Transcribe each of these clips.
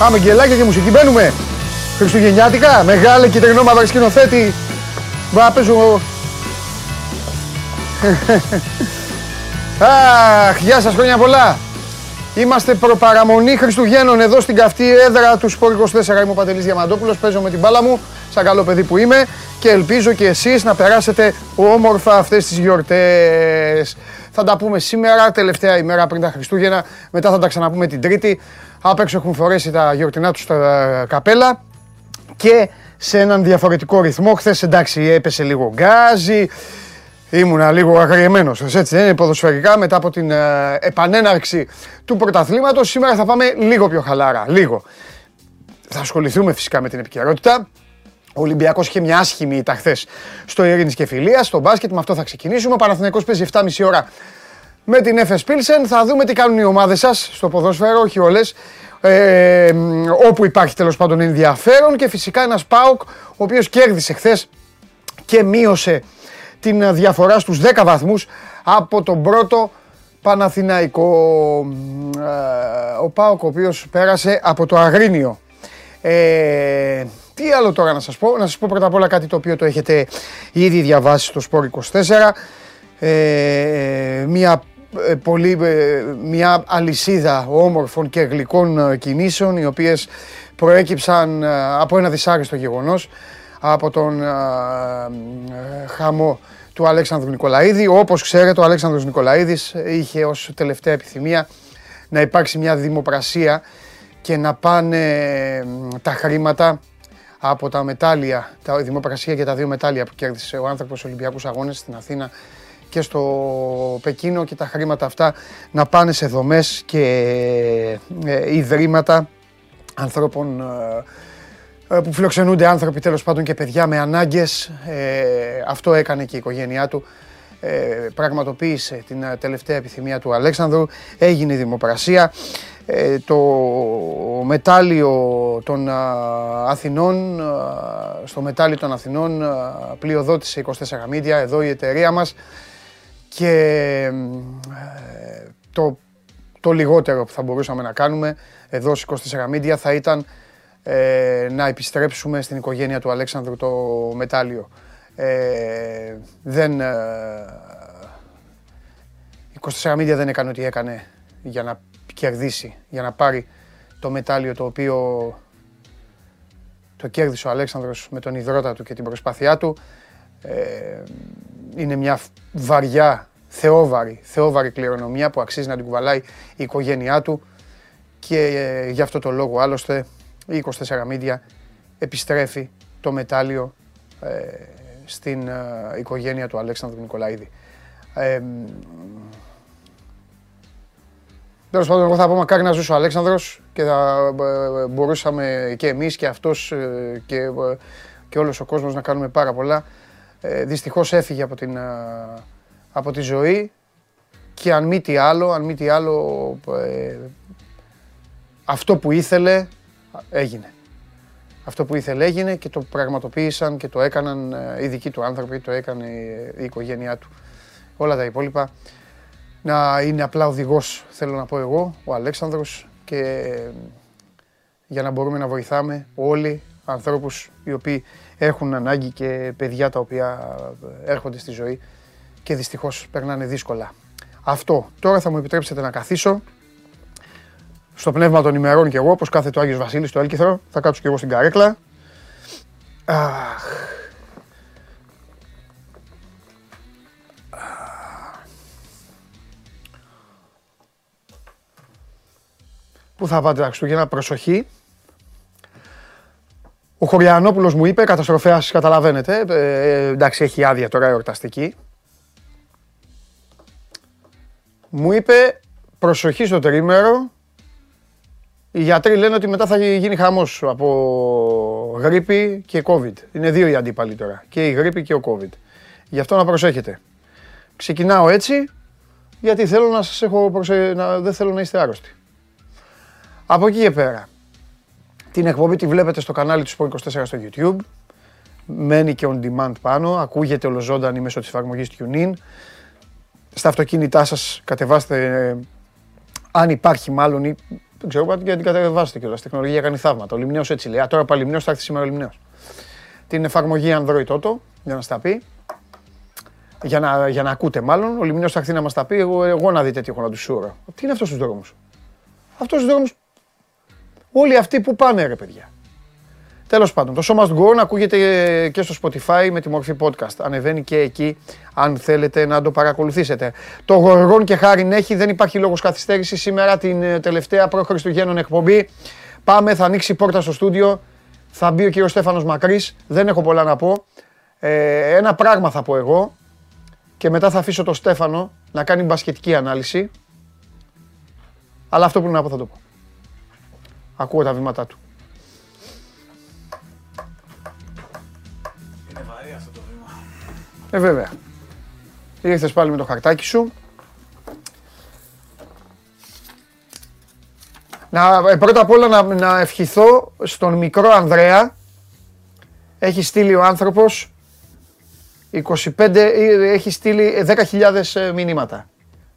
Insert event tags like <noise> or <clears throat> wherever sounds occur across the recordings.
Τι έβαλε μουσική. Πάμε γκελάκια και μουσική μπαίνουμε. Χριστουγεννιάτικα, μεγάλη κυτρινό μαύρο σκηνοθέτη. Μπα παίζω. <laughs> Αχ, γεια σας, χρόνια πολλά. Είμαστε προπαραμονή Χριστουγέννων εδώ στην καυτή έδρα του Σπορ 24. Είμαι ο Παντελής Διαμαντόπουλος, παίζω με την μπάλα μου, σαν καλό παιδί που είμαι και ελπίζω και εσείς να περάσετε όμορφα αυτές τις γιορτές. Θα τα πούμε σήμερα, τελευταία ημέρα πριν τα Χριστούγεννα, μετά θα τα ξαναπούμε την Τρίτη. Απ' έξω έχουν φορέσει τα γιορτινά τους τα καπέλα και σε έναν διαφορετικό ρυθμό. Χθες εντάξει έπεσε λίγο γκάζι, ήμουνα λίγο αγριεμένος, έτσι δεν είναι ποδοσφαιρικά μετά από την ε, επανέναρξη του πρωταθλήματος. Σήμερα θα πάμε λίγο πιο χαλάρα, λίγο. Θα ασχοληθούμε φυσικά με την επικαιρότητα. Ο Ολυμπιακός είχε μια άσχημη ήττα χθες στο Ειρήνης και Φιλίας, στο μπάσκετ, με αυτό θα ξεκινήσουμε. Ο Παναθηναϊκός παίζει 7,5 ώρα με την FS Pilsen. Θα δούμε τι κάνουν οι ομάδες σας στο ποδόσφαιρο, όχι όλες. Ε, όπου υπάρχει τέλος πάντων ενδιαφέρον και φυσικά ένας ΠΑΟΚ ο οποίος κέρδισε χθες και μείωσε την διαφορά στους 10 βαθμούς από τον πρώτο Παναθηναϊκό. Ε, ο ΠΑΟΚ ο οποίος πέρασε από το Αγρίνιο. Ε, τι άλλο τώρα να σας πω, να σας πω πρώτα απ' όλα κάτι το οποίο το έχετε ήδη διαβάσει στο Σπόρ 24. Ε, μια ε, πολύ, ε, μια αλυσίδα όμορφων και γλυκών ε, κινήσεων οι οποίες προέκυψαν από ένα δυσάρεστο γεγονός από τον χαμό του Αλέξανδρου Νικολαίδη. Όπως ξέρετε ο Αλέξανδρος Νικολαίδης είχε ως τελευταία επιθυμία να υπάρξει μια δημοπρασία και να πάνε τα χρήματα από τα μετάλλια, τα δημοπρασία για τα δύο μετάλλια που κέρδισε ο άνθρωπος Ολυμπιακούς Αγώνες στην Αθήνα και στο Πεκίνο και τα χρήματα αυτά να πάνε σε δομές και ε, ιδρύματα ανθρώπων ε, ε, που φιλοξενούνται άνθρωποι τέλος πάντων και παιδιά με ανάγκες. αυτό έκανε και η οικογένειά του. πραγματοποίησε την τελευταία επιθυμία του Αλέξανδρου. Έγινε η δημοπρασία. το μετάλλιο των Αθηνών, στο μετάλλιο των Αθηνών πλειοδότησε 24 Media, εδώ η εταιρεία μας και ε, το, το λιγότερο που θα μπορούσαμε να κάνουμε εδώ στις 24 Media θα ήταν ε, να επιστρέψουμε στην οικογένεια του Αλέξανδρου το μετάλλιο. Ε, δεν, 24 Media δεν έκανε ό,τι έκανε για να κερδίσει, για να πάρει το μετάλλιο το οποίο το κέρδισε ο Αλέξανδρος με τον υδρότα του και την προσπάθειά του. Ε, είναι μια βαριά, θεόβαρη, θεόβαρη κληρονομιά που αξίζει να την κουβαλάει η οικογένειά του και ε, γι' αυτό το λόγο άλλωστε η 24 Media επιστρέφει το μετάλλιο ε, στην ε, οικογένεια του Αλέξανδρου Νικολαίδη. Ε, Τέλος πάντων, εγώ θα πω μακάρι να ζούσε ο Αλέξανδρος και θα μπορούσαμε και εμείς και αυτός και, και όλος ο κόσμος να κάνουμε πάρα πολλά ε, δυστυχώς έφυγε από, την, από τη ζωή και αν μη τι άλλο, αν μη τι άλλο, ε, αυτό που ήθελε έγινε. Αυτό που ήθελε έγινε και το πραγματοποίησαν και το έκαναν ε, οι δικοί του άνθρωποι, το έκανε η οικογένειά του. Όλα τα υπόλοιπα. Να είναι απλά οδηγός, θέλω να πω εγώ, ο Αλέξανδρος και για να μπορούμε να βοηθάμε όλοι ανθρώπους οι οποίοι έχουν ανάγκη και παιδιά τα οποία έρχονται στη ζωή και δυστυχώς περνάνε δύσκολα. Αυτό. Τώρα θα μου επιτρέψετε να καθίσω στο πνεύμα των ημερών και εγώ, όπως κάθε το Άγιος Βασίλης στο Έλκυθρο. Θα κάτσω και εγώ στην καρέκλα. Αχ. Πού θα πάτε τα Χριστούγεννα, προσοχή. Ο Χωριανόπουλος μου είπε, καταστροφέας καταλαβαίνετε, ε, εντάξει έχει άδεια τώρα εορταστική. Μου είπε προσοχή στο τρίμερο, οι γιατροί λένε ότι μετά θα γίνει χαμός από γρήπη και COVID. Είναι δύο οι αντίπαλοι τώρα, και η γρήπη και ο COVID. Γι' αυτό να προσέχετε. Ξεκινάω έτσι, γιατί θέλω να σας έχω προσε... να... δεν θέλω να είστε άρρωστοι. Από εκεί και πέρα. Την εκπομπή τη βλέπετε στο κανάλι του Sport24 στο YouTube. Μένει και on demand πάνω. Ακούγεται ολοζώντανη μέσω της εφαρμογής TuneIn. Στα αυτοκίνητά σας κατεβάστε Αν υπάρχει μάλλον. ή- Δεν ξέρω, πάτε γιατί κατεβάσετε κιόλας. Η τεχνολογία κάνει θαύματα. Ο Λιμνέος έτσι λέει. Α, τώρα πάλι Λιμνέος θα έρθει σήμερα ο Λιμνέος. Την εφαρμογή Android Auto για να στα πει. Για να, για να ακούτε μάλλον. Ο Λιμνέος θα έρθει να μας τα πει. Εγώ, εγώ να δείτε τι έχω να του σούρα. Τι είναι αυτός στου δρόμου. Αυτός στου δρόμου. Όλοι αυτοί που πάνε, ρε παιδιά. Τέλος πάντων, το Show Must Go On ακούγεται και στο Spotify με τη μορφή podcast. Ανεβαίνει και εκεί, αν θέλετε να το παρακολουθήσετε. Το Γοργόν και Χάριν έχει, δεν υπάρχει λόγος καθυστέρησης. Σήμερα την ε, τελευταία προ-Χριστουγέννων εκπομπή. Πάμε, θα ανοίξει η πόρτα στο στούντιο. Θα μπει ο κύριος Στέφανος Μακρύς. Δεν έχω πολλά να πω. Ε, ένα πράγμα θα πω εγώ. Και μετά θα αφήσω τον Στέφανο να κάνει μπασκετική ανάλυση. Αλλά αυτό που είναι να πω θα το πω. Ακούω τα βήματά του. Ε, βέβαια. Ήρθες πάλι με το χαρτάκι σου. Να, ε, πρώτα απ' όλα να, να ευχηθώ στον μικρό Ανδρέα. Έχει στείλει ο άνθρωπος 25, ε, έχει στείλει ε, 10.000 ε, μηνύματα.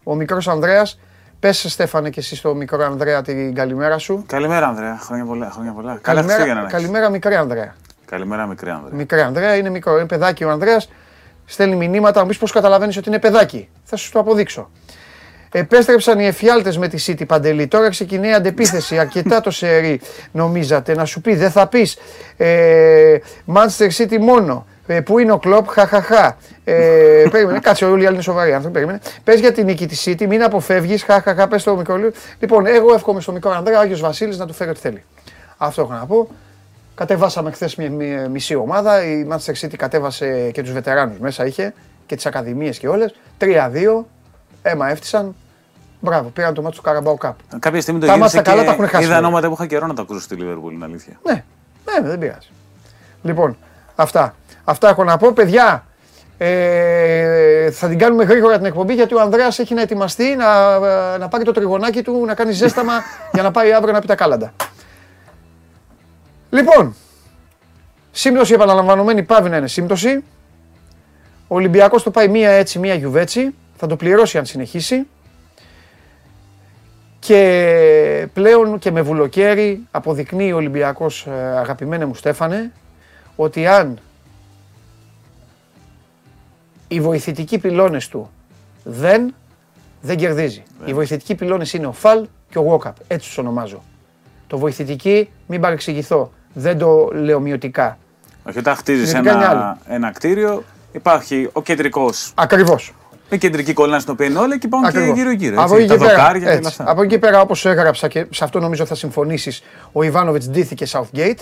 Ο μικρός Ανδρέας. Πες Στέφανε και εσύ στο μικρό Ανδρέα την καλημέρα σου. Καλημέρα, Ανδρέα. Χρόνια πολλά. Χρόνια πολλά. Καλά Καλημέρα, Χριστούγεννα να έχεις. καλημέρα μικρή Ανδρέα. Καλημέρα, μικρή Ανδρέα. Μικρή Ανδρέα, είναι μικρό. Είναι παιδάκι ο Ανδρέας. Στέλνει μηνύματα, να μου πεις πώς καταλαβαίνεις ότι είναι παιδάκι. Θα σου το αποδείξω. Επέστρεψαν οι εφιάλτες με τη City Παντελή. Τώρα ξεκινάει η αντεπίθεση. Αρκετά το σερί νομίζατε. Να σου πει, δεν θα πεις ε, Manchester City μόνο. Ε, πού είναι ο κλοπ, χαχαχά. Ε, περίμενε, κάτσε, όλοι οι άλλοι είναι σοβαροί άνθρωποι. Περίμενε. Πες για την νίκη της City, μην αποφεύγεις. Χαχαχά, πες το μικρό. Λοιπόν, εγώ εύχομαι στο μικρό Ανδρέα, Άγιος Βασίλης να του φέρει ό,τι θέλει. Αυτό έχω να πω. Κατεβάσαμε χθες μια, μια μισή ομάδα. Η Manchester City κατέβασε και τους βετεράνους μέσα είχε και τις ακαδημίες και όλες. 3-2. Έμα έφτισαν. Μπράβο, πήραν το μάτι του Καραμπάου Cup. Κάποια στιγμή το Τα γύρισε μάτια καλά τα και έχουν χάσει, είδα βέβαια. ονόματα που είχα καιρό να τα ακούσω στη Λίβερπουλ, είναι αλήθεια. Ναι, ναι, δεν πειράζει. Λοιπόν, αυτά. Αυτά έχω να πω. Παιδιά, ε, θα την κάνουμε γρήγορα την εκπομπή γιατί ο Ανδρέας έχει να ετοιμαστεί να, να πάρει το τριγωνάκι του, να κάνει ζέσταμα <laughs> για να πάει αύριο να πει τα κάλαντα. Λοιπόν, σύμπτωση επαναλαμβανωμένη πάβει να είναι σύμπτωση. Ο Ολυμπιακός το πάει μία έτσι, μία γιουβέτσι. Θα το πληρώσει αν συνεχίσει. Και πλέον και με βουλοκαίρι αποδεικνύει ο Ολυμπιακός, ε, αγαπημένε μου Στέφανε, ότι αν οι βοηθητικοί πυλώνες του δεν, δεν κερδίζει. Οι βοηθητικοί πυλώνες είναι ο Φαλ και ο Βόκαπ, έτσι τους ονομάζω. Το βοηθητική, μην παρεξηγηθώ, δεν το λέω μειωτικά. Όχι, όταν χτίζεις Συνετικά είναι άλλο. ένα, ένα κτίριο, υπάρχει ο κεντρικός. Ακριβώς. Η κεντρική κολλάνα στην οποία είναι όλα και υπάρχουν και Ακριβώς. γύρω-γύρω. Από έτσι, εκεί Τα και πέρα, δοκάρια και όλα έτσι. αυτά. από εκεί και πέρα, όπως έγραψα και σε αυτό νομίζω θα συμφωνήσεις, ο Ιβάνοβιτς ντύθηκε Southgate,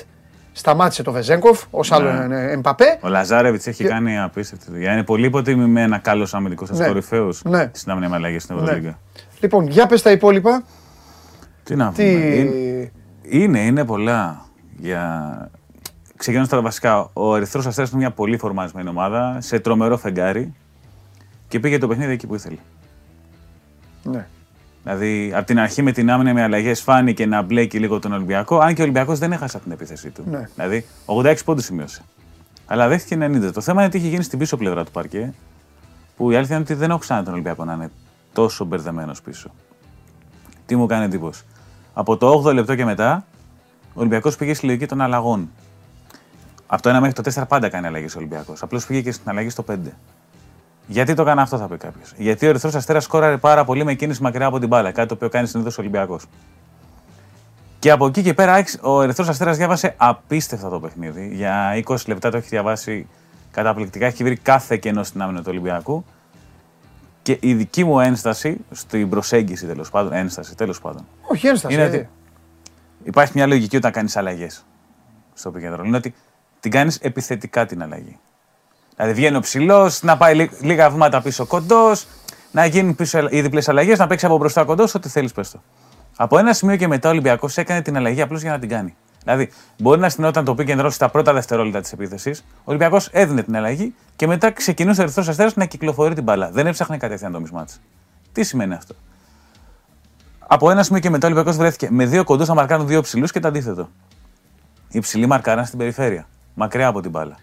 σταμάτησε το Βεζέγκοφ, ως άλλο Ναι. είναι Εμπαπέ. Ο Λαζάρεβιτς έχει κάνει απίστευτη δουλειά. Είναι πολύ υποτιμημένα καλός αμυντικός Ναι. σα κορυφαίος Ναι. στην άμυνα με αλλαγές στην Ευρωλίγα. Λοιπόν, για πες τα υπόλοιπα. Τι να Τι... πούμε. Είναι, είναι, είναι πολλά. Για... Ξεκινώντας τα βασικά, ο Ερυθρός Αστέρας είναι μια πολύ φορμαρισμένη ομάδα, σε τρομερό φεγγάρι και πήγε το παιχνίδι εκεί που ήθελε. Ναι. Δηλαδή, από την αρχή με την άμυνα με αλλαγές φάνηκε να μπλέκει λίγο τον Ολυμπιακό, αν και ο Ολυμπιακός δεν έχασε από την επίθεσή του. Ναι. Δηλαδή, 86 πόντους σημείωσε. Αλλά δέχτηκε 90. Το θέμα είναι τι είχε γίνει στην πίσω πλευρά του παρκέ, που η αλήθεια είναι ότι δεν έχω ξανά τον Ολυμπιακό να είναι τόσο μπερδεμένος πίσω. Τι μου κάνει εντύπωση. Από το 8ο λεπτό και μετά, ο Ολυμπιακός πήγε στη λογική των αλλαγών. Από το 1 μέχρι το 4 πάντα κάνει αλλαγές ο Ολυμπιακός. Απλώς πήγε και στην αλλαγή στο 5. Γιατί το έκανε αυτό, θα πει κάποιος. Γιατί ο Ερυθρός Αστέρας σκόραρε πάρα πολύ με κίνηση μακριά από την μπάλα. Κάτι το οποίο κάνει συνήθως ο Ολυμπιακός. Και από εκεί και πέρα άξ- ο Ερυθρός Αστέρας διάβασε απίστευτα το παιχνίδι. Για 20 λεπτά το έχει διαβάσει καταπληκτικά. Έχει βρει κάθε κενό στην άμυνα του Ολυμπιακού. Και η δική μου ένσταση στην προσέγγιση τέλος πάντων. Ένσταση τέλος πάντων. Όχι, ένσταση. Είναι ε. ότι υπάρχει μια λογική όταν κάνεις αλλαγές στο επικεντρό. Είναι ότι την κάνεις επιθετικά την αλλαγή. Δηλαδή βγαίνει ο ψηλός, να πάει λί- λίγα βήματα πίσω κοντός, να γίνουν πίσω οι διπλές αλλαγές, να παίξει από μπροστά κοντός, ό,τι θέλεις πες το. Από ένα σημείο και μετά ο Ολυμπιακός έκανε την αλλαγή απλώς για να την κάνει. Δηλαδή, μπορεί να στυνόταν το pick and roll στα πρώτα δευτερόλεπτα της επίθεσης. Ο Ολυμπιακός έδινε την αλλαγή και μετά ξεκινούσε ο Ερυθρός Αστέρας να κυκλοφορεί την μπάλα. Δεν έψαχνε κατευθείαν το μισμάτι. Τι σημαίνει αυτό; Από ένα σημείο και μετά ο Ολυμπιακός βρέθηκε με δύο κοντούς να μαρκάρουν δύο ψηλούς και το αντίθετο. Οι ψηλοί μαρκάραν στην περιφέρεια, μακριά από την μπάλα.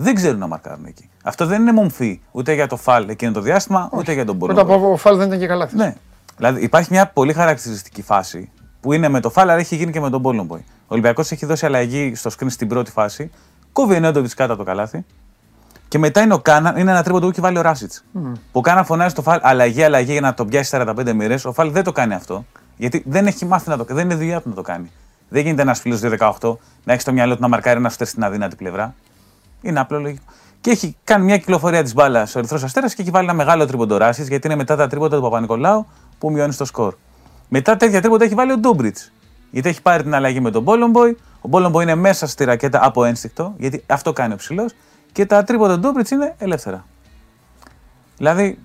Δεν ξέρουν να μαρκάρουν εκεί. Αυτό δεν είναι μομφή ούτε για το φαλ εκείνο το διάστημα, ούτε για τον Πρώτα Μπορνό. απ' όλα ο Φαλ δεν ήταν και καλά. χθες. Ναι. Δηλαδή υπάρχει μια πολύ χαρακτηριστική φάση που είναι με το φάλα, αλλά έχει γίνει και με τον Πόλομποϊ. Ο Ολυμπιακός έχει δώσει αλλαγή στο screen στην πρώτη φάση. Κόβει ο Νέντοβιτς κάτω από το καλάθι. Και μετά είναι, ο Κάνα, είναι ένα τρίποντο που έχει βάλει ο Ράσιτς. Mm. Που ο Κάνα φωνάζει το φάλ αλλαγή, αλλαγή για να το πιάσει 45 μοίρες. Ο φάλ δεν το κάνει αυτό. Γιατί δεν έχει μάθει να το κάνει. Δεν είναι δουλειά του να το κάνει. Δεν γίνεται ένας φίλος 2-18 να έχει στο μυαλό του να μαρκάρει ένα σουτέρ στην αδύνατη πλευρά. Είναι απλό λογικό. Και έχει κάνει μια κυκλοφορία της μπάλας ο Ερυθρός Αστέρας και έχει βάλει ένα μεγάλο τρίποντο Ράσιτ γιατί είναι μετά τα τρίποντα του Παπα-Νικολάου που μειώνει το σκορ. Μετά τέτοια τρίποντα έχει βάλει ο Ντούμπριτς. Γιατί έχει πάρει την αλλαγή με τον Μπόλομποϊ. Ο Μπόλομποϊ είναι μέσα στη ρακέτα από ένστικτο, γιατί αυτό κάνει ο ψηλός. Και τα τρίποντα του Ντούμπριτς είναι ελεύθερα. Δηλαδή,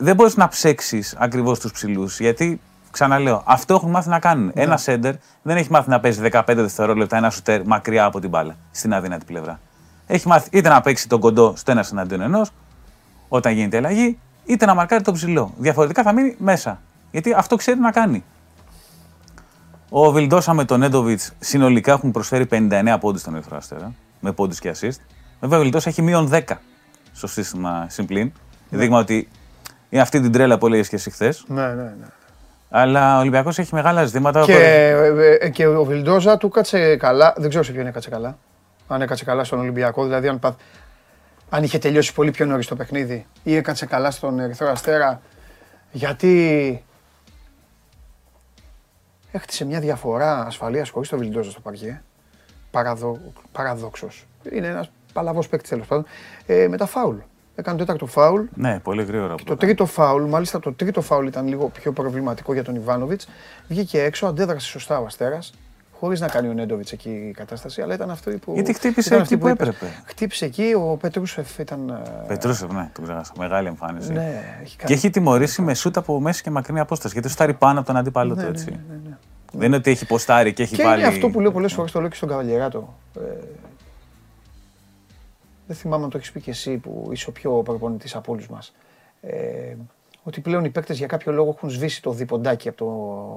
δεν μπορείς να ψέξεις ακριβώς τους ψηλούς, γιατί ξαναλέω, αυτό έχουν μάθει να κάνουν. Ναι. Ένα σέντερ δεν έχει μάθει να παίζει 15 δευτερόλεπτα ένα σουτέρ μακριά από την μπάλα, στην αδύνατη πλευρά. Έχει μάθει είτε να παίξει τον κοντό στο ένα εναντίον ενός, όταν γίνεται αλλαγή, είτε να μαρκάρει το ψηλό. Διαφορετικά θα μείνει μέσα. Γιατί αυτό ξέρει να κάνει. Ο Βιλντόσα με τον Νέντοβιτς συνολικά έχουν προσφέρει 59 πόντους στον Ερυθρό Αστέρα, με πόντους και assist. Βέβαια, ο Βιλντόσα έχει μείον 10 στο σύστημα συμπλήν. Ναι. Δείγμα ότι είναι αυτή την τρέλα που έλεγες και εσύ χθες. Ναι, ναι, ναι. Αλλά ο Ολυμπιακός έχει μεγάλα ζητήματα. Και, ε, ε, και ο Βιλντόζα του κάτσε καλά. Δεν ξέρω σε ποιον έκατσε καλά. Αν έκατσε καλά στον Ολυμπιακό, δηλαδή αν, αν είχε τελειώσει πολύ πιο νωρίς το παιχνίδι ή έκατσε καλά στον Ερυθρό Αστέρα. Γιατί έχτισε μια διαφορά ασφαλείας χωρίς το Βιλντόζα στο παρκέ. Παραδο, Παραδόξως. Είναι ένας παλαβός παίκτης τέλος πάντων. Ε, με τα φάουλ. Έκανε το τέταρτο φάουλ. Ναι, πολύ γρήγορα. Και το τρίτο φάουλ, μάλιστα το τρίτο φάουλ ήταν λίγο πιο προβληματικό για τον Ιβάνοβιτς. Βγήκε έξω, αντέδρασε σωστά ο Αστέρας. Χωρίς να κάνει ο Νέντοβιτς εκεί η κατάσταση, αλλά ήταν αυτό που. Γιατί χτύπησε εκεί που, έπρεπε. Χτύπησε εκεί, ο Πετρούσεφ ήταν. Ε, Πετρούσεφ, ναι, τον ξέχασα. Μεγάλη εμφάνιση. Ναι, έχει κάνει... Και έχει τιμωρήσει με σούτα από μέση και μακρινή απόσταση. Γιατί στάρει πάνω από τον αντίπαλο ναι, του ναι, έτσι. Ναι, ναι, ναι. Δεν είναι ότι έχει ποστάρει και έχει και βάλει. Είναι αυτό που λέω πολλές φορές, το λέω και στον Καβαλιεράτο. Ε, δεν θυμάμαι αν το έχεις πει και εσύ που είσαι ο πιο προπονητής από όλους μας. Ε, ότι πλέον οι παίκτες για κάποιο λόγο έχουν σβήσει το διποντάκι από το,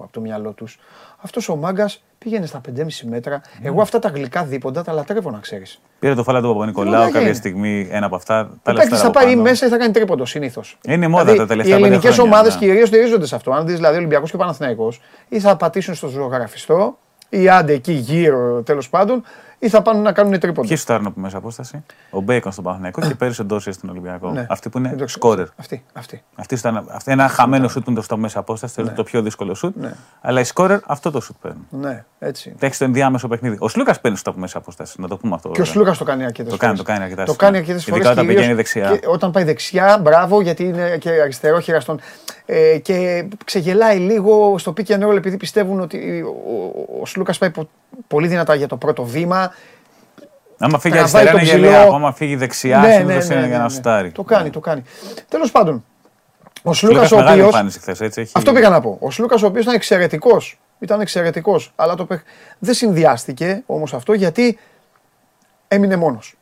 από το μυαλό τους. Αυτός ο μάγκας πήγαινε στα 5,5 μέτρα. Ναι. Εγώ αυτά τα γλυκά δίποντα τα λατρεύω να ξέρεις. Πήρε το φάλα του Παπα-Νικολάου κάποια στιγμή ένα από αυτά. Ο παίκτης θα πάει μέσα ή θα κάνει τρίποντο συνήθως. Είναι μόδα δηλαδή, τα τελευταία Οι ελληνικές ομάδες ναι. κυρίως στηρίζονται σε αυτό. Αν δεις δηλαδή Ολυμπιακός και Παναθυναϊκό, ή θα πατήσουν στο ζωγραφιστό ή άντε εκεί γύρω τέλος πάντων ή θα πάνε να κάνουν τρίποντα. Ποιοι σουτάρουν από μέσα απόσταση; Ο Μπέικον στον Παναθηναϊκό και πέρυσι ο Ντόσια στον Ολυμπιακό. Ναι. Αυτή που είναι σκόρερ. Αυτή. αυτή. αυτή, ήταν, αυτή ένα χαμένο σουτ είναι στο μέσα απόσταση, ναι. το πιο δύσκολο σουτ. Ναι. Αλλά οι σκόρερ αυτό το σουτ παίρνουν. Ναι, έτσι. Έχεις το ενδιάμεσο παιχνίδι. Ο Σλούκας παίρνει στο από μέσα απόσταση, να το πούμε αυτό. Και ο Σλούκας το κάνει αρκετές φορές. Το κάνει, αρκετά Το κάνει αρκετές φορές. Ειδικά όταν πηγαίνει δεξιά. όταν πάει δεξιά, μπράβο, γιατί είναι και αριστερό χειραστόν. Ε, και ξεγελάει λίγο στο pick and roll επειδή πιστεύουν ότι ο, ο, ο Σλούκας πάει πολύ δυνατά για το πρώτο βήμα Άμα φύγει αριστερά είναι γελίο, άμα φύγει δεξιά ναι, ναι, ναι, είναι για να σουτάρει. Το κάνει, το κάνει. Τέλος πάντων, ο Σλούκας ο οποίο. Αυτό πήγα να πω. Ο Σλούκας ο οποίος ήταν εξαιρετικός. Ήταν εξαιρετικός. Αλλά το δεν συνδυάστηκε όμως αυτό γιατί έμεινε μόνος.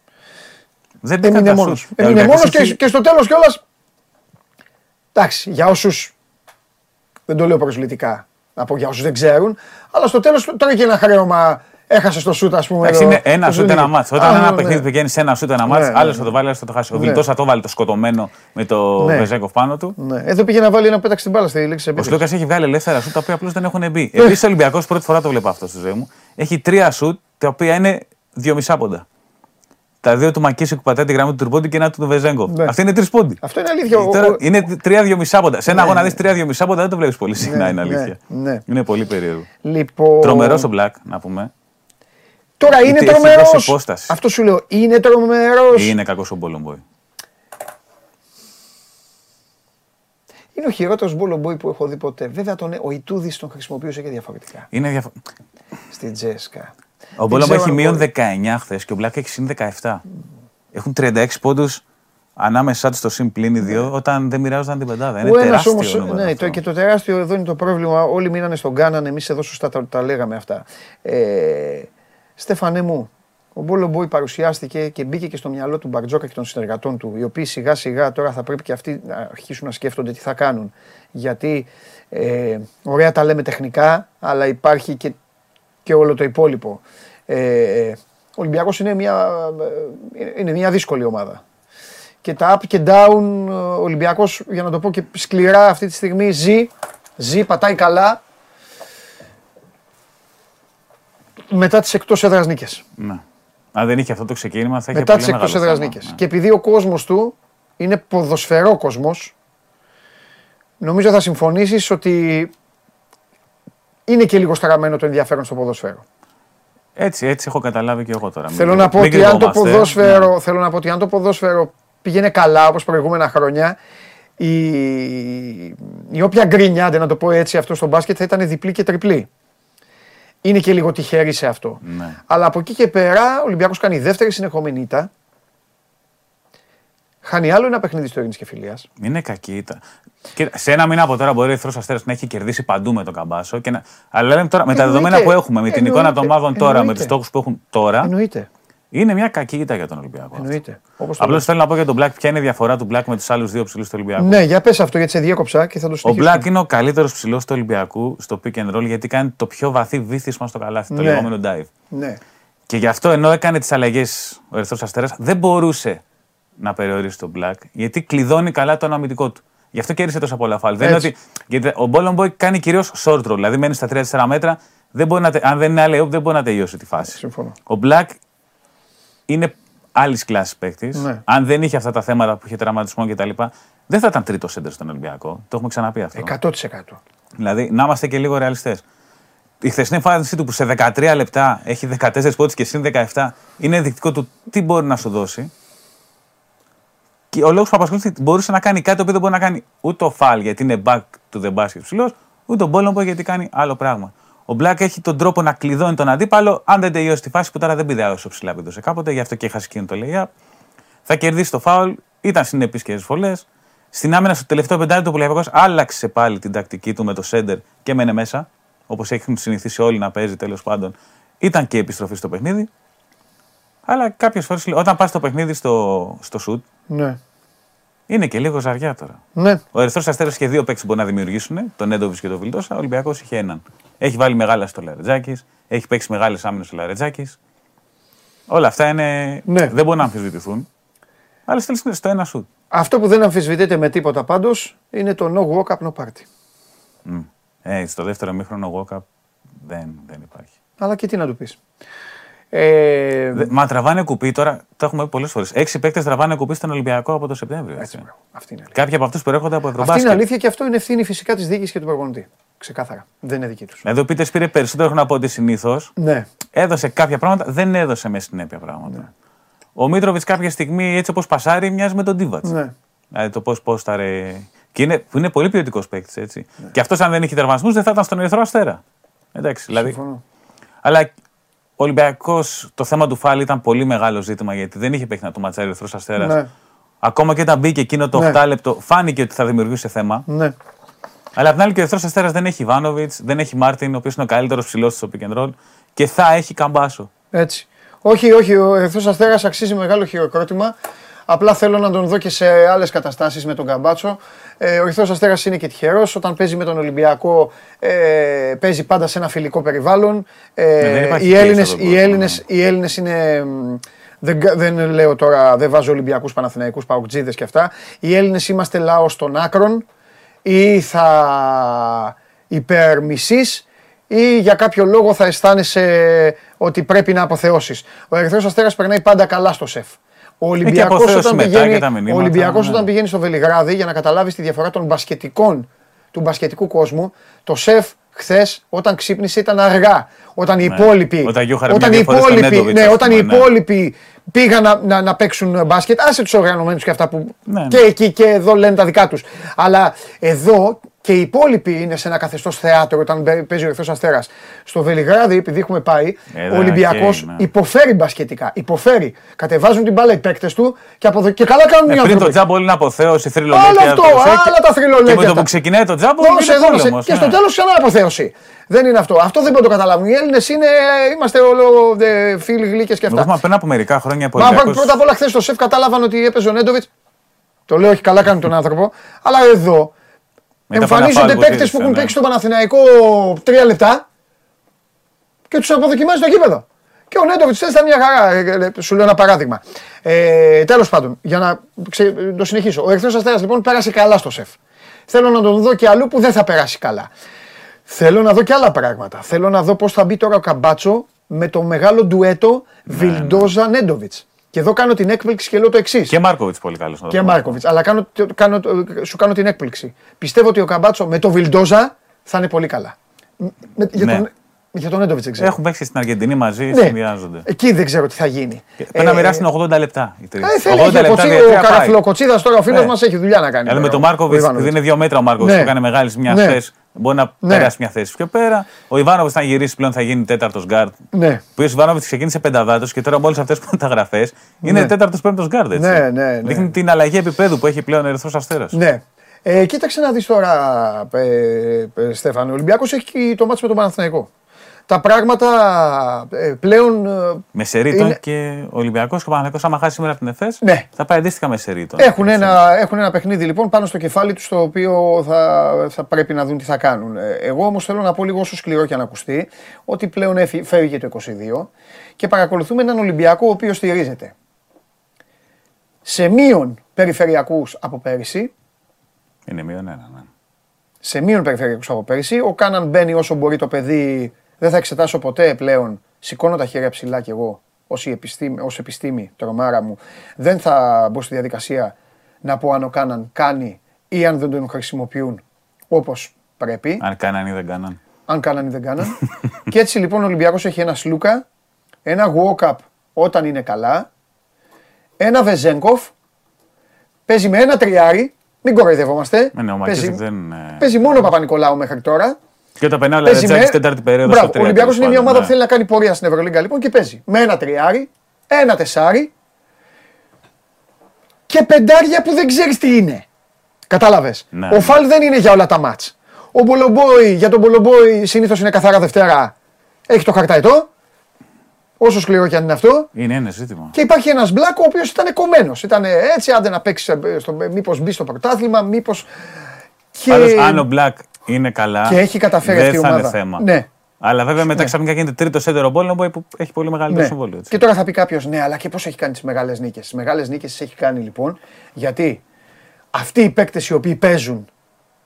Δεν έμεινε μόνος. Έμεινε μόνος και, και στο τέλος κιόλας. Εντάξει, για όσους. Δεν το λέω προσβλητικά. Να πω για όσους δεν ξέρουν. Αλλά στο τέλος τώρα και ένα χρέωμα έχασε το σούτ, ας πούμε. Εντάξει, είναι ένα σούτ ένα μάτς. Όταν ένα ναι. παιχνίδι πηγαίνει σε ένα σούτ ένα μάτς, άλλο θα το βάλει, άλλο θα το χάσει. Ο Βιλτό θα το βάλει το σκοτωμένο με το Βεζέκοφ πάνω του. Εδώ πήγε να βάλει ένα πέταξε την μπάλα στη λήξη. Ο Σλούκα έχει βγάλει ελεύθερα σούτ τα οποία απλώς δεν έχουν μπει. Επίσης ο Ολυμπιακός πρώτη φορά το βλέπω αυτό στη ζωή μου. Έχει τρία σούτ τα οποία είναι δύο μισά πόντα. Τα δύο του Μακίση που πατάει τη γραμμή του Τουρμπόντι και ένα του Βεζέγκοφ. Ναι. Αυτή είναι τρεις πόντι. Αυτό είναι αλήθεια. Τώρα, είναι τρία δύο μισά πόντα. Σε ένα ναι, αγώνα δεις τρία δύο μισά πόντα δεν το βλέπεις πολύ συχνά, είναι αλήθεια. Είναι πολύ περίεργο. Λοιπόν... Τρομερός ο Μπλακ, να πούμε. Τώρα είναι τρομερός. Αυτό σου λέω. Είναι τρομερός. Είναι κακός ο Μπολομπόι. Είναι ο χειρότερος Μπολομπόι που έχω δει ποτέ. Βέβαια τον, ο Ιτούδης τον χρησιμοποιούσε και διαφορετικά. Είναι διαφορετικά. Στην Τζέσκα. Ο Μπολομπόι έχει μείον 19 χθες και ο Μπλάκ έχει συν 17. Έχουν 36 πόντους ανάμεσά τους στο συν πλήν 2 όταν δεν μοιράζονταν την πεντάδα. Είναι τεράστιο όμως, ναι, το, και το τεράστιο εδώ είναι το πρόβλημα. Όλοι μείνανε στον Κάναν, εμείς εδώ σωστά τα, τα λέγαμε αυτά. Ε, Στέφανέ μου, ο Μπόλο Μπόι παρουσιάστηκε και μπήκε και στο μυαλό του Μπαρτζόκα και των συνεργατών του, οι οποίοι σιγά σιγά τώρα θα πρέπει και αυτοί να αρχίσουν να σκέφτονται τι θα κάνουν. Γιατί ε, ωραία τα λέμε τεχνικά, αλλά υπάρχει και, και όλο το υπόλοιπο. Ε, ο Ολυμπιακός είναι μια, ε, είναι μια δύσκολη ομάδα. Και τα up και down, ο Ολυμπιακός, για να το πω και σκληρά αυτή τη στιγμή, ζει Ζει, πατάει καλά. Μετά τις εκτός έδρας νίκες. Ναι. Αν δεν είχε αυτό το ξεκίνημα, θα είχε Μετά πολύ τις εκτός μεγάλο έδρας θέμα. νίκες. Ναι. Και επειδή ο κόσμος του είναι ποδοσφαιρό κόσμος, νομίζω θα συμφωνήσεις ότι είναι και λίγο στραμμένο το ενδιαφέρον στο ποδόσφαιρο. Έτσι, έτσι έχω καταλάβει και εγώ τώρα. Μην- Θέλω να πω μην ότι αν το κρυβόμαστε. ποδόσφαιρο, Ναι. θέλω να πω ότι αν το ποδόσφαιρο πήγαινε καλά όπως προηγούμενα χρόνια, η, η όποια γκρίνια, άντε να το πω έτσι, αυτό στο μπάσκετ θα ήταν διπλή και τριπλή. Είναι και λίγο τυχερή σε αυτό. Ναι. Αλλά από εκεί και πέρα ο Ολυμπιακός κάνει δεύτερη συνεχόμενη ήττα. Χάνει άλλο ένα παιχνίδι στο Ειρήνης και Φιλίας. Είναι κακή ήττα. Κοίτα, σε ένα μήνα από τώρα μπορεί ο Ερυθρό Αστέρας να έχει κερδίσει παντού με τον Καμπάσο. Και να... Αλλά λέμε τώρα, με τα Εννοείται. δεδομένα που έχουμε, με την εικόνα των Εννοείται. ομάδων τώρα, με Εννοείται. του στόχους που έχουν τώρα, Εννοείται. είναι μια κακή ήττα για τον Ολυμπιακό. αυτό. Εννοείται. Όπως το Απλώς λέω. θέλω να πω για τον Black ποια είναι η διαφορά του Black με τους άλλους δύο ψηλούς του Ολυμπιακού. Ναι, για πες αυτό γιατί σε διέκοψα και θα το Ο συνεχίσουμε. Black είναι ο καλύτερος ψηλός του Ολυμπιακού στο pick and roll γιατί κάνει το πιο βαθύ βήθισμα στο καλάθι, το Ναι. λεγόμενο dive. Ναι. Και γι' αυτό ενώ έκανε τις αλλαγές ο Ερυθρό Αστέρας, δεν μπορούσε να περιορίσει τον Black γιατί κλειδώνει καλά τον αμυντικό του. Γι' αυτό κέρδισε τόσα πολλά φάλ. Δεν είναι Έτσι. ότι. Γιατί ο Μπόλον Boy κάνει κυρίως short roll, δηλαδή μένει στα 3-4 μέτρα. Δεν μπορεί να, τε- αν δεν είναι alley δεν μπορεί να τελειώσει τη φάση. Συμφωνώ. Ο Black είναι άλλης κλάσης παίκτης. Ναι. Αν δεν είχε αυτά τα θέματα που είχε τραυματισμό κτλ., δεν θα ήταν τρίτο σέντερ στον Ολυμπιακό. Το έχουμε ξαναπεί αυτό. 100%. Δηλαδή, να είμαστε και λίγο ρεαλιστές. Η χθεσινή εμφάνισή του που σε 13 λεπτά έχει 14 πόντους και συν 17 είναι ενδεικτικό του τι μπορεί να σου δώσει. Και ο λόγος που απασχολείται μπορούσε να κάνει κάτι το οποίο δεν μπορεί να κάνει ούτε ο Φαλ γιατί είναι back to the basket ψηλός, ούτε ο Μπόλομπο γιατί κάνει άλλο πράγμα. Ο Μπλακ έχει τον τρόπο να κλειδώνει τον αντίπαλο, αν δεν τελειώσει τη φάση που τώρα δεν πηδάει όσο ψηλά πήδωσε κάποτε, γι' αυτό και είχα εκείνο το layup. Θα κερδίσει το φάουλ, ήταν συνεπή και στι Στην άμυνα στο τελευταίο πεντάλεπτο ο Ολυμπιακό άλλαξε πάλι την τακτική του με το σέντερ και μένε μέσα, όπως έχουν συνηθίσει όλοι να παίζει τέλος πάντων. Ήταν και επιστροφή στο παιχνίδι. Αλλά κάποιες φορές όταν πας στο παιχνίδι στο, στο shoot, Ναι. είναι και λίγο ζαριά τώρα. Ναι. Ο Ερυθρός Αστέρας είχε δύο παίξεις που μπορεί να δημιουργήσουν, τον Έντοβις και τον Βιλτόσα. Ο Ολυμπιακός είχε έναν. Έχει βάλει μεγάλα στο Λαρετζάκης, έχει παίξει μεγάλες άμυνες στο Λαρετζάκης. Όλα αυτά είναι... Ναι. δεν μπορούν να αμφισβητηθούν. Αλλά στέλνει στο ένα σου. Αυτό που δεν αμφισβητείται με τίποτα πάντως είναι το no walk up no party. Ε, στο δεύτερο μήχρονο Walkup δεν, δεν υπάρχει. Αλλά και τι να του πεις. Ε, Δε- Μα τραβάνε κουπί τώρα, το έχουμε πει πολλές φορές. Έξι παίκτες τραβάνε κουπί στον Ολυμπιακό από το Σεπτέμβριο. έτσι, Έτσι. μπράβο. Αυτή είναι η αλήθεια. Κάποιοι από αυτούς προέρχονται από Αυτή είναι Ευρωμπάσκετ. αλήθεια και αυτό είναι ευθύνη φυσικά της διοίκησης και του προπονητή. Ξεκάθαρα. Δεν είναι δική τους. Εδώ ο Πίτερς πήρε περισσότερο χρόνο από ό,τι συνήθως. Ναι. Έδωσε κάποια πράγματα, δεν έδωσε με συνέπεια πράγματα. Ο Μίτροβιτ κάποια στιγμή, έτσι όπως πασάρει, μοιάζει με τον Ντίβατ. Ναι. Δηλαδή το πώς πόσταρε. Και είναι, που είναι πολύ ποιοτικός παίκτης, έτσι. Ναι. Και αυτός, αν δεν είχε τερματισμούς, δεν θα ήταν στον Ερυθρό Αστέρα. Εντάξει, δηλαδή. Συμφωνώ. Αλλά ο Ολυμπιακός, το θέμα του Φάλη ήταν πολύ μεγάλο ζήτημα γιατί δεν είχε παίχτη να του ματσάρει ο Ερυθρό Αστέρας. Ναι. Ακόμα και όταν μπήκε εκείνο το Ναι. 8 λεπτό, φάνηκε ότι θα δημιουργούσε θέμα. Ναι. Αλλά απ' την άλλη και ο Ερυθρό Αστέρας δεν έχει Ιβάνοβιτς, δεν έχει Μάρτιν, ο οποίος είναι ο καλύτερος ψηλός στο pick and roll και θα έχει καμπάσο. Έτσι. Όχι, όχι, ο Ερυθρό Αστέρας αξίζει μεγάλο χειροκρότημα. Απλά θέλω να τον δω και σε άλλες καταστάσεις με τον Καμπάτσο. Ε, ο Ερυθρό Αστέρας είναι και τυχερός. Όταν παίζει με τον Ολυμπιακό, ε, παίζει πάντα σε ένα φιλικό περιβάλλον. Ε, Ναι, δεν υπάρχει οι πίεση Έλληνες, από τον οι, κόσμος, Έλληνες, οι Έλληνες είναι. μ, Δεν, κα- δεν λέω τώρα, δεν βάζω Ολυμπιακούς, Παναθηναϊκούς, Παοκτζίδες και αυτά. Οι Έλληνες είμαστε λαός των άκρων ή θα υπερμισείς ή για κάποιο λόγο θα αισθάνεσαι ότι πρέπει να αποθεώσεις. Ο Ερυθρός Αστέρας περνάει πάντα καλά στο σεφ. Ο Ολυμπιακός, αποθέωσης όταν μετά πηγαίνει, και τα μηνύματα, ο Ολυμπιακός ναι. όταν πηγαίνει στο Βελιγράδι για να καταλάβεις τη διαφορά των μπασκετικών του μπασκετικού κόσμου, το σεφ χθες όταν ξύπνησε ήταν αργά. Όταν οι Ναι. υπόλοιποι, Όταν γιούχαρε όταν μια οι διαφορά στον υπόλοιποι, Νέντοβιτς, ναι, ας όταν οι πούμε, ναι. υπόλοιποι πήγαν να, να, να παίξουν μπάσκετ, άσε τους οργανωμένους και αυτά που Ναι, ναι. και εκεί και εδώ λένε τα δικά τους. Αλλά εδώ και οι υπόλοιποι είναι σε ένα καθεστώς θέατρο όταν μπαι- παίζει ο Ερυθρό Αστέρας. Στο Βελιγράδι, επειδή έχουμε πάει, Εδώ ο Ολυμπιακός και, ναι. υποφέρει μπασκετικά. Υποφέρει. Κατεβάζουν την μπάλα οι παίκτες του και, από εδώ, και καλά κάνουν οι Ε, πριν άνθρωποι. το τζάμπο είναι αποθέωση, θρυλολέκια. Όλο αυτό, το- άλλα τα Και θρυλολέκια. με το τα- που ξεκινάει το τζάμπο, Δώσε, είναι δώσε. πόλεμος, Και ναι. στο τέλος ξανά αποθέωση. Δεν είναι αυτό. Αυτό δεν μπορεί να το καταλάβουν. Οι Έλληνες είναι, είμαστε όλο ε, φίλοι γλύκες και Εγώ αυτά. θυμάμαι πριν από μερικά χρόνια που ο Μα Ολυμπιακός- πρώτα απ' όλα χθες το σεφ κατάλαβαν ότι έπαιζε ο Νέντοβιτς. Το λέω, όχι καλά κάνει τον άνθρωπο. Αλλά εδώ Μετά από ένα εμφανίζονται φάουλ που παίκτες που ζήτησε, έχουν ναι. παίξει στο Παναθηναϊκό τρία λεπτά και τους αποδοκιμάζει το γήπεδο. Και ο Νέντοβιτς ήταν μια χαρά. ε, ε, Σου λέω ένα παράδειγμα. Ε, Τέλος πάντων, για να ξε- το συνεχίσω. Ο Ερυθρός Αστέρας λοιπόν πέρασε καλά στο σεφ. Θέλω να τον δω και αλλού που δεν θα περάσει καλά. Θέλω να δω και άλλα πράγματα. Θέλω να δω πώς θα μπει τώρα ο Καμπάτσο με το μεγάλο ντουέτο Βιλντόζα Νέντοβιτ. Και εδώ κάνω την έκπληξη και λέω το εξής. Και Μάρκοβιτς πολύ καλός. Και Μάρκοβιτς. Αλλά κάνω, κάνω, σου κάνω την έκπληξη. Πιστεύω ότι ο Καμπάτσο με το Βιλντόζα θα είναι πολύ καλά. Με, για, Ναι. τον, για τον Νέντοβιτς δεν ξέρω. Έχουν παίξει στην Αργεντινή μαζί, Ναι. συνδυάζονται. Εκεί δεν ξέρω τι θα γίνει. Πρέπει να μοιράσουν 80 λεπτά. οι τρεις. Ε, θέλει, 80 έχει, ο, λεπτά Κοτσί, διετία ο πάει. Καραφλοκοτσίδας τώρα ο φίλος Ναι. μας έχει δουλειά να κάνει. Δηλαδή με τώρα, τον ο Μάρκοβιτς Ιβάνοβιτς. δεν είναι δύο μέτρα ο Μάρκοβιτς Ναι. που κάνει μεγάλη μια Ναι. Θέση. Μπορεί να Ναι. περάσει μια θέση πιο πέρα. Ο Ιβάνοβιτς, θα γυρίσει πλέον, θα γίνει τέταρτος γκάρτ. Ναι. Που ο Ιβάνοβιτς ξεκίνησε πενταδάτος και τώρα με όλε αυτέ τι μεταγραφέ είναι Ναι. τέταρτος πέμπτος γκάρτ. έτσι. Ναι, ναι, ναι. Δείχνει την αλλαγή επίπεδου που έχει πλέον ο Ερυθρός Αστέρας. Ναι. Ε, κοίταξε να δεις τώρα, ε, ε, Στέφανε. Ο Ολυμπιακός έχει το μάτς με τον Παναθηναϊκό. Τα πράγματα ε, πλέον ε, Με Σερίτον Είναι- και ο Ολυμπιακός και ο Παναγιακό, άμα χάσει σήμερα από την ΕΦΕΣ, Ναι. θα πάει αντίστοιχα με Σερίτον. έχουν ένα, έχουν ένα παιχνίδι λοιπόν πάνω στο κεφάλι τους το οποίο θα, θα πρέπει να δουν τι θα κάνουν. Ε, Εγώ όμως θέλω να πω λίγο όσο σκληρό και να ακουστεί ότι πλέον έφυ- φεύγει το 22 και παρακολουθούμε έναν Ολυμπιακό ο οποίος στηρίζεται σε μείον περιφερειακούς από πέρυσι Είναι μείον ένα. Ναι. σε μείον περιφερειακούς από πέρυσι. Ο Κάναν μπαίνει όσο μπορεί το παιδί. Δεν θα εξετάσω ποτέ πλέον. Σηκώνω τα χέρια ψηλά κι εγώ ως, η επιστήμη, ως επιστήμη, τρομάρα μου. Δεν θα μπω στη διαδικασία να πω αν ο Κάναν κάνει ή αν δεν τον χρησιμοποιούν όπως πρέπει. Αν κάναν ή δεν κάναν. αν κάναν ή δεν κάναν. <laughs> και έτσι λοιπόν ο Ολυμπιακός έχει ένα Σλούκα, ένα Γουόκαπ όταν είναι καλά, ένα Βεζέγκοφ, παίζει με ένα τριάρι, μην κοροϊδευόμαστε. Ναι, ναι, ο παίζει, Μακίσικ δεν. ε, παίζει μόνο ο Παπα-Νικολάου μέχρι τώρα. Και όταν περνάει ο Παίζει Λαρετζάκη με- τέταρτη περίοδο Μπράβο, στο Ο 3. Ολυμπιακός είναι μια ομάδα που ναι. θέλει να κάνει πορεία στην Ευρωλίγκα λοιπόν και παίζει με ένα τριάρι, ένα τεσάρι και πεντάρια που δεν ξέρεις τι είναι. Κατάλαβες. Ναι. Ο Φαλ δεν είναι για όλα τα μάτς. Ο Μπολομπόη, για τον Μπολομπόη συνήθως είναι καθαρά Δευτέρα. Έχει το χαρταετό. Όσο σκληρό και αν είναι αυτό. Είναι ένα ζήτημα. Και υπάρχει ένας Μπλάκ ο οποίος ήταν κομμένος. Ήταν έτσι, άντε να παίξει, μήπως μπει στο πρωτάθλημα, μήπω. Και... Πάντως, αν ο Μπλακ είναι καλά. Και έχει καταφέρει δεν αυτή η θα ομάδα. είναι θέμα. Ναι. Αλλά βέβαια μετά Ναι. ξαφνικά γίνεται τρίτο σέντερο μπόλεμο που έχει πολύ μεγαλύτερο Ναι. συμβόλαιο. έτσι. Και τώρα θα πει κάποιος, ναι, αλλά και πώς έχει κάνει τις μεγάλες νίκες. Τις μεγάλες νίκες τις έχει κάνει λοιπόν γιατί αυτοί οι παίκτες οι οποίοι παίζουν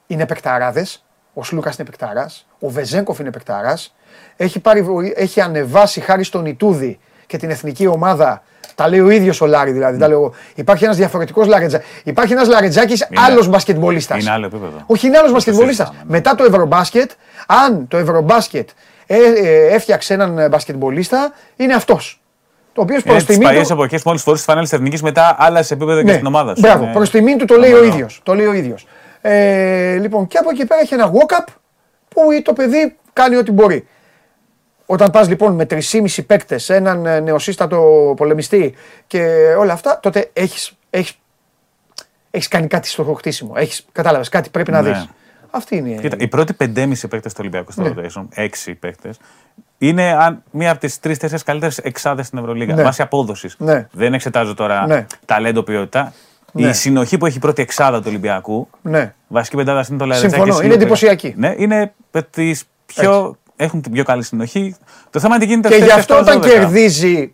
είναι παικταράδες. Ο Σλούκας είναι παικταράς. Ο Βεζέγκοφ είναι παικταράς. Έχει, πάρει, έχει ανεβάσει χάρη στον Ιτούδη και την εθνική ομάδα. Τα λέει ο ίδιος ο Λάρη δηλαδή. Τα λέω, εγώ. υπάρχει ένας διαφορετικός Λαρετζάκη. Υπάρχει ένας Λαρετζάκης Είναι- άλλος μπασκετμπολίστας. είναι άλλο επίπεδο. Όχι, είναι άλλος Το μπασκετμπολίστας. συζητάμε, ναι. Μετά το Ευρωμπάσκετ, αν το Ευρωμπάσκετ ε, ε, έφτιαξε έναν μπασκετμπολίστα, είναι αυτός. Το οποίος προς Είναι τις τιμή παλιές του. εποχές μόλις φορεί της φανέλα τη εθνική μετά άλλα σε επίπεδο και Ναι, στην ομάδα σου. μπράβο, Είναι- προς τιμή του το λέει ο φοβερό. ίδιος. Το λέει ο ίδιος. Ε, λοιπόν, και από εκεί πέρα έχει ένα walk-up που το παιδί κάνει ό,τι μπορεί. Όταν πας λοιπόν με 3,5 παίκτες, έναν ε, νεοσύστατο πολεμιστή και όλα αυτά, τότε έχεις, έχεις, έχεις κάνει κάτι στο χτίσιμο. Έχεις, κατάλαβες, κάτι πρέπει να Ναι. δεις. Αυτή είναι. Κοίτα, οι πρώτοι 5,5 παίκτες του Ολυμπιακού στο Ναι. rotation, 6 παίκτες, είναι αν, μία από τις 3-4 καλύτερες εξάδες στην Ευρωλίγα. Ναι. Βάσει απόδοσης. Ναι. Δεν εξετάζω τώρα Ναι. ταλέντο, ποιότητα. Ναι. Η συνοχή που έχει η πρώτη εξάδα του Ολυμπιακού, Ναι. βασική πεντάδας είναι το Λαρετζάκη. Συμφωνώ, Σλούκα. είναι εντυπωσιακή. Ναι, είναι τις πιο. Έχουν την πιο καλή συνοχή. Το θέμα είναι τι γίνεται Και γι' αυτές αυτό τις όταν 12. κερδίζει,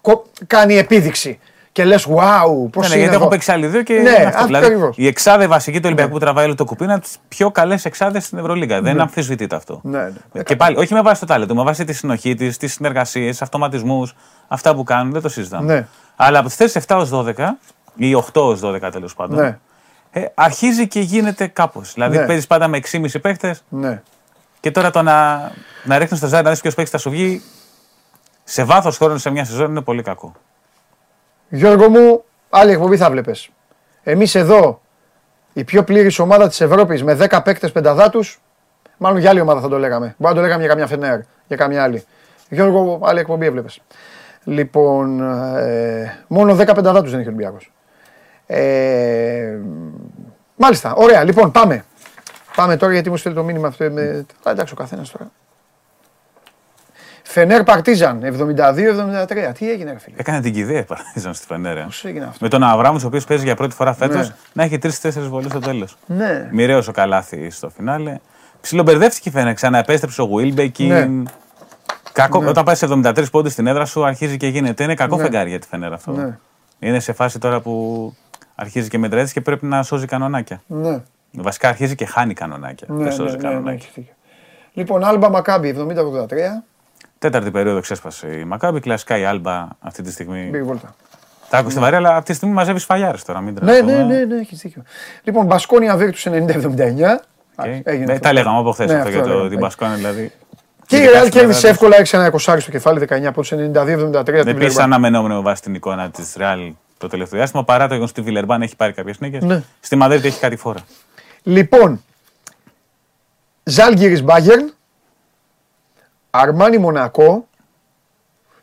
κο- κάνει επίδειξη. Και λες, wow, πώς Ναι, είναι ναι, γιατί εδώ». έχουν παίξει άλλοι δύο και Ναι, είναι αυτό. αυτό Δηλαδή, ακριβώς. η εξάδα βασική του Ολυμπιακού που τραβάει όλο το κουπί είναι από τις πιο καλές εξάδες στην Ευρωλίγα. Δεν αμφισβητείται αυτό. Ναι, ναι. Και πάλι, όχι με βάση το τάλετο, με βάση τη συνοχή της, τις συνεργασίες, αυτοματισμούς, αυτά που κάνουν, δεν το συζητάμε. Ναι. Αλλά από τις θέσεις 7 ως 12 ή 8 ως 12 τέλος πάντων, Ναι. ε, αρχίζει και γίνεται κάπως. Δηλαδή Ναι. παίζεις πάντα με 6,5 παίχτες Ναι. Και τώρα το να, να ρίχνει το ζάρι να δει ποιο παίχτη θα σου βγει σε βάθος χρόνου σε μια σεζόν είναι πολύ κακό. Γιώργο μου, άλλη εκπομπή θα βλέπεις. Εμείς εδώ, η πιο πλήρης ομάδα της Ευρώπης με 10 παίκτες πενταδάτους, μάλλον για άλλη ομάδα θα το λέγαμε. Μπορεί να το λέγαμε για καμιά Φενέρ, για καμιά άλλη. Γιώργο, άλλη εκπομπή έβλεπες. Λοιπόν, ε, μόνο 10 πενταδάτους δεν έχει ο Ολυμπιακός. Ε, μάλιστα, ωραία. Λοιπόν, πάμε. Πάμε τώρα γιατί μου στείλει το μήνυμα αυτό. Με... Α, εντάξει, ο καθένας τώρα. Φενέρ Παρτίζαν, 72-73. Τι έγινε, ρε φίλε; Έκανε την κηδεία η Παρτίζαν στη Φενέρα. Πώς έγινε αυτό; Με τον Αβράμου, ο οποίος παίζει για πρώτη φορά φέτος, Ναι. να έχει τρεις-τέσσερις βολές στο τέλος. Ναι. Μοιραίος ο καλάθι στο φινάλε. Ψιλομπερδεύτηκε η Φενέρ, ξαναεπέστρεψε ο Γουίλμπεκιν. Ναι. Κακό, Όταν πάει σε 73 πόντους στην έδρα σου, αρχίζει και γίνεται. Είναι κακό Ναι. φεγγάρι για τη Φενέρ αυτό. Ναι. Είναι σε φάση τώρα που αρχίζει και μετράει και πρέπει να σώζει κανονάκια. Ναι. Βασικά αρχίζει και χάνει κανονάκια. Ναι, δεν σώζει ναι, ναι, ναι, κανονάκια. έχεις δίκιο. Λοιπόν, Άλμπα Μακάμπι 70-83. Τέταρτη περίοδο ξέσπασε η Μακάμπι. Κλασικά η Άλμπα αυτή τη στιγμή. Μπήκε βόλτα. Τα άκουσε βαρύ, αλλά αυτή τη στιγμή μαζεύεις σφαλιάρες τώρα. Μην Ναι, τρελαθούμε. ναι, ναι, ναι, έχεις δίκιο. Λοιπόν, Μπασκόνια Βίρτους 90-79. Οκ. Έγινε Ναι, αυτό. Τα λέγαμε από χθες Ναι, αυτό αυτό για το, λέγαμε. την Μπασκόνια δηλαδή. Και η Ειδικά Ρεάλ στην κέρδισε Ελλάδα. εύκολα 6-1 κοσάρι στο κεφάλι 19 από τους 92-73. την Επίσης, Βιλερμπάν. αναμενόμενο με βάση την εικόνα της Ρεάλ το τελευταίο διάστημα, παρά το γεγονός ότι η Βιλερμπάν έχει πάρει κάποιες νίκες. Ναι. Στη Μαδρίτη έχει κάτι φόρα. Λοιπόν, Ζάλγκυρης Μπάγερν, Αρμάνι Μονακό.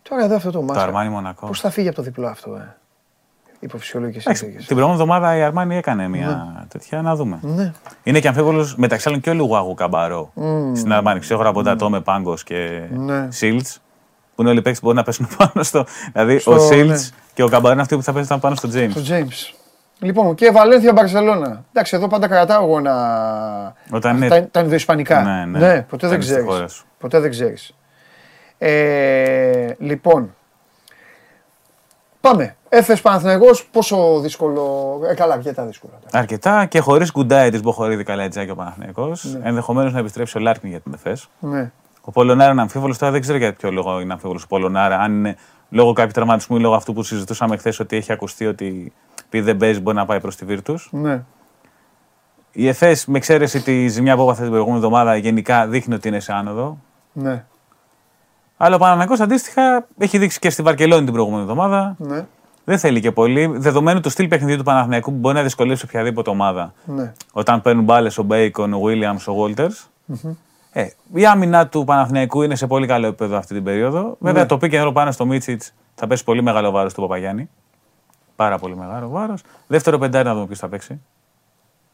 Τώρα εδώ αυτό το Το μάτσα. Αρμάνι Μονακό. Πώς θα φύγει από το διπλό αυτό, ε; Υπό φυσιολογικές Εντάξει, συνθήκες. Την προηγούμενη εβδομάδα η Αρμάνι έκανε μια τέτοια, να δούμε. Ναι. Είναι και αμφίβολος μεταξύ άλλων και ο Λουγουάγου Καμπαρό στην Αρμάνι. Ξέχωρα από τα Τόμε Πάγκος και Ναι. Σίλτς, που είναι όλοι οι παίκτες που μπορεί να πέσουν <laughs> πάνω στο. Δηλαδή Στο- ο Σιλντς ναι. και ο Καμπαρό είναι αυτοί που θα πέσουν πάνω στο Τζέιμς. Το Τζέιμς. Λοιπόν, και Βαλένθια Μπαρσελόνα. Εντάξει, εδώ πάντα κρατάω εγώ να. Όταν είναι- Τα, τα ενδοϊσπανικά. Ναι, ναι. ποτέ δεν Όταν είναι στη χώρα ξέρει. σου. Ποτέ δεν ξέρεις. Ε, λοιπόν. Πάμε. Έφες Παναθηναϊκός, πόσο δύσκολο. Ε, καλά, αρκετά δύσκολο. Αρκετά και χωρίς Γκουντάιτις Μποχωρίδη Καλαϊτζάκη ο Παναθηναϊκός. Ναι. Ενδεχομένως να επιστρέψει ο Λάρκιν για την ΕΦΕΣ. Ναι. Ο Πολωνάρα είναι αμφίβολος. Τώρα δεν ξέρω για ποιο λόγο είναι αμφίβολος ο Πολωνάρα. Αν είναι λόγω κάποιου τραυματισμού ή λόγω αυτού που συζητούσαμε χθες ότι έχει ακουστεί ότι επειδή δεν παίζει μπορεί να πάει προς τη Βίρτου. ναι. Η ΕΦΕΣ, με εξαίρεση τη ζημιά που έπαθε την προηγούμενη εβδομάδα, γενικά δείχνει ότι είναι σε άνοδο. Ναι. Αλλά ο Παναναναϊκός αντίστοιχα έχει δείξει και στη Βαρκελόνη την προηγούμενη εβδομάδα. Ναι. Δεν θέλει και πολύ. Δεδομένου του στυλ παιχνιδιού του Παναθηναϊκού που μπορεί να δυσκολεύσει οποιαδήποτε ομάδα. ναι. Όταν παίρνουν μπάλες ο Μπέικον, ο Βίλιαμ, ο Βόλτερ. Ε, η άμυνα του Παναθηναϊκού είναι σε πολύ καλό επίπεδο αυτή την περίοδο. Βέβαια το πήγε εδώ πάνω στο Μίτσιτς θα πέσει πολύ μεγάλο βάρος του Παπαγιάννη. Πάρα πολύ μεγάλο βάρος. Δεύτερο πεντάρι να δούμε ποιος θα παίξει.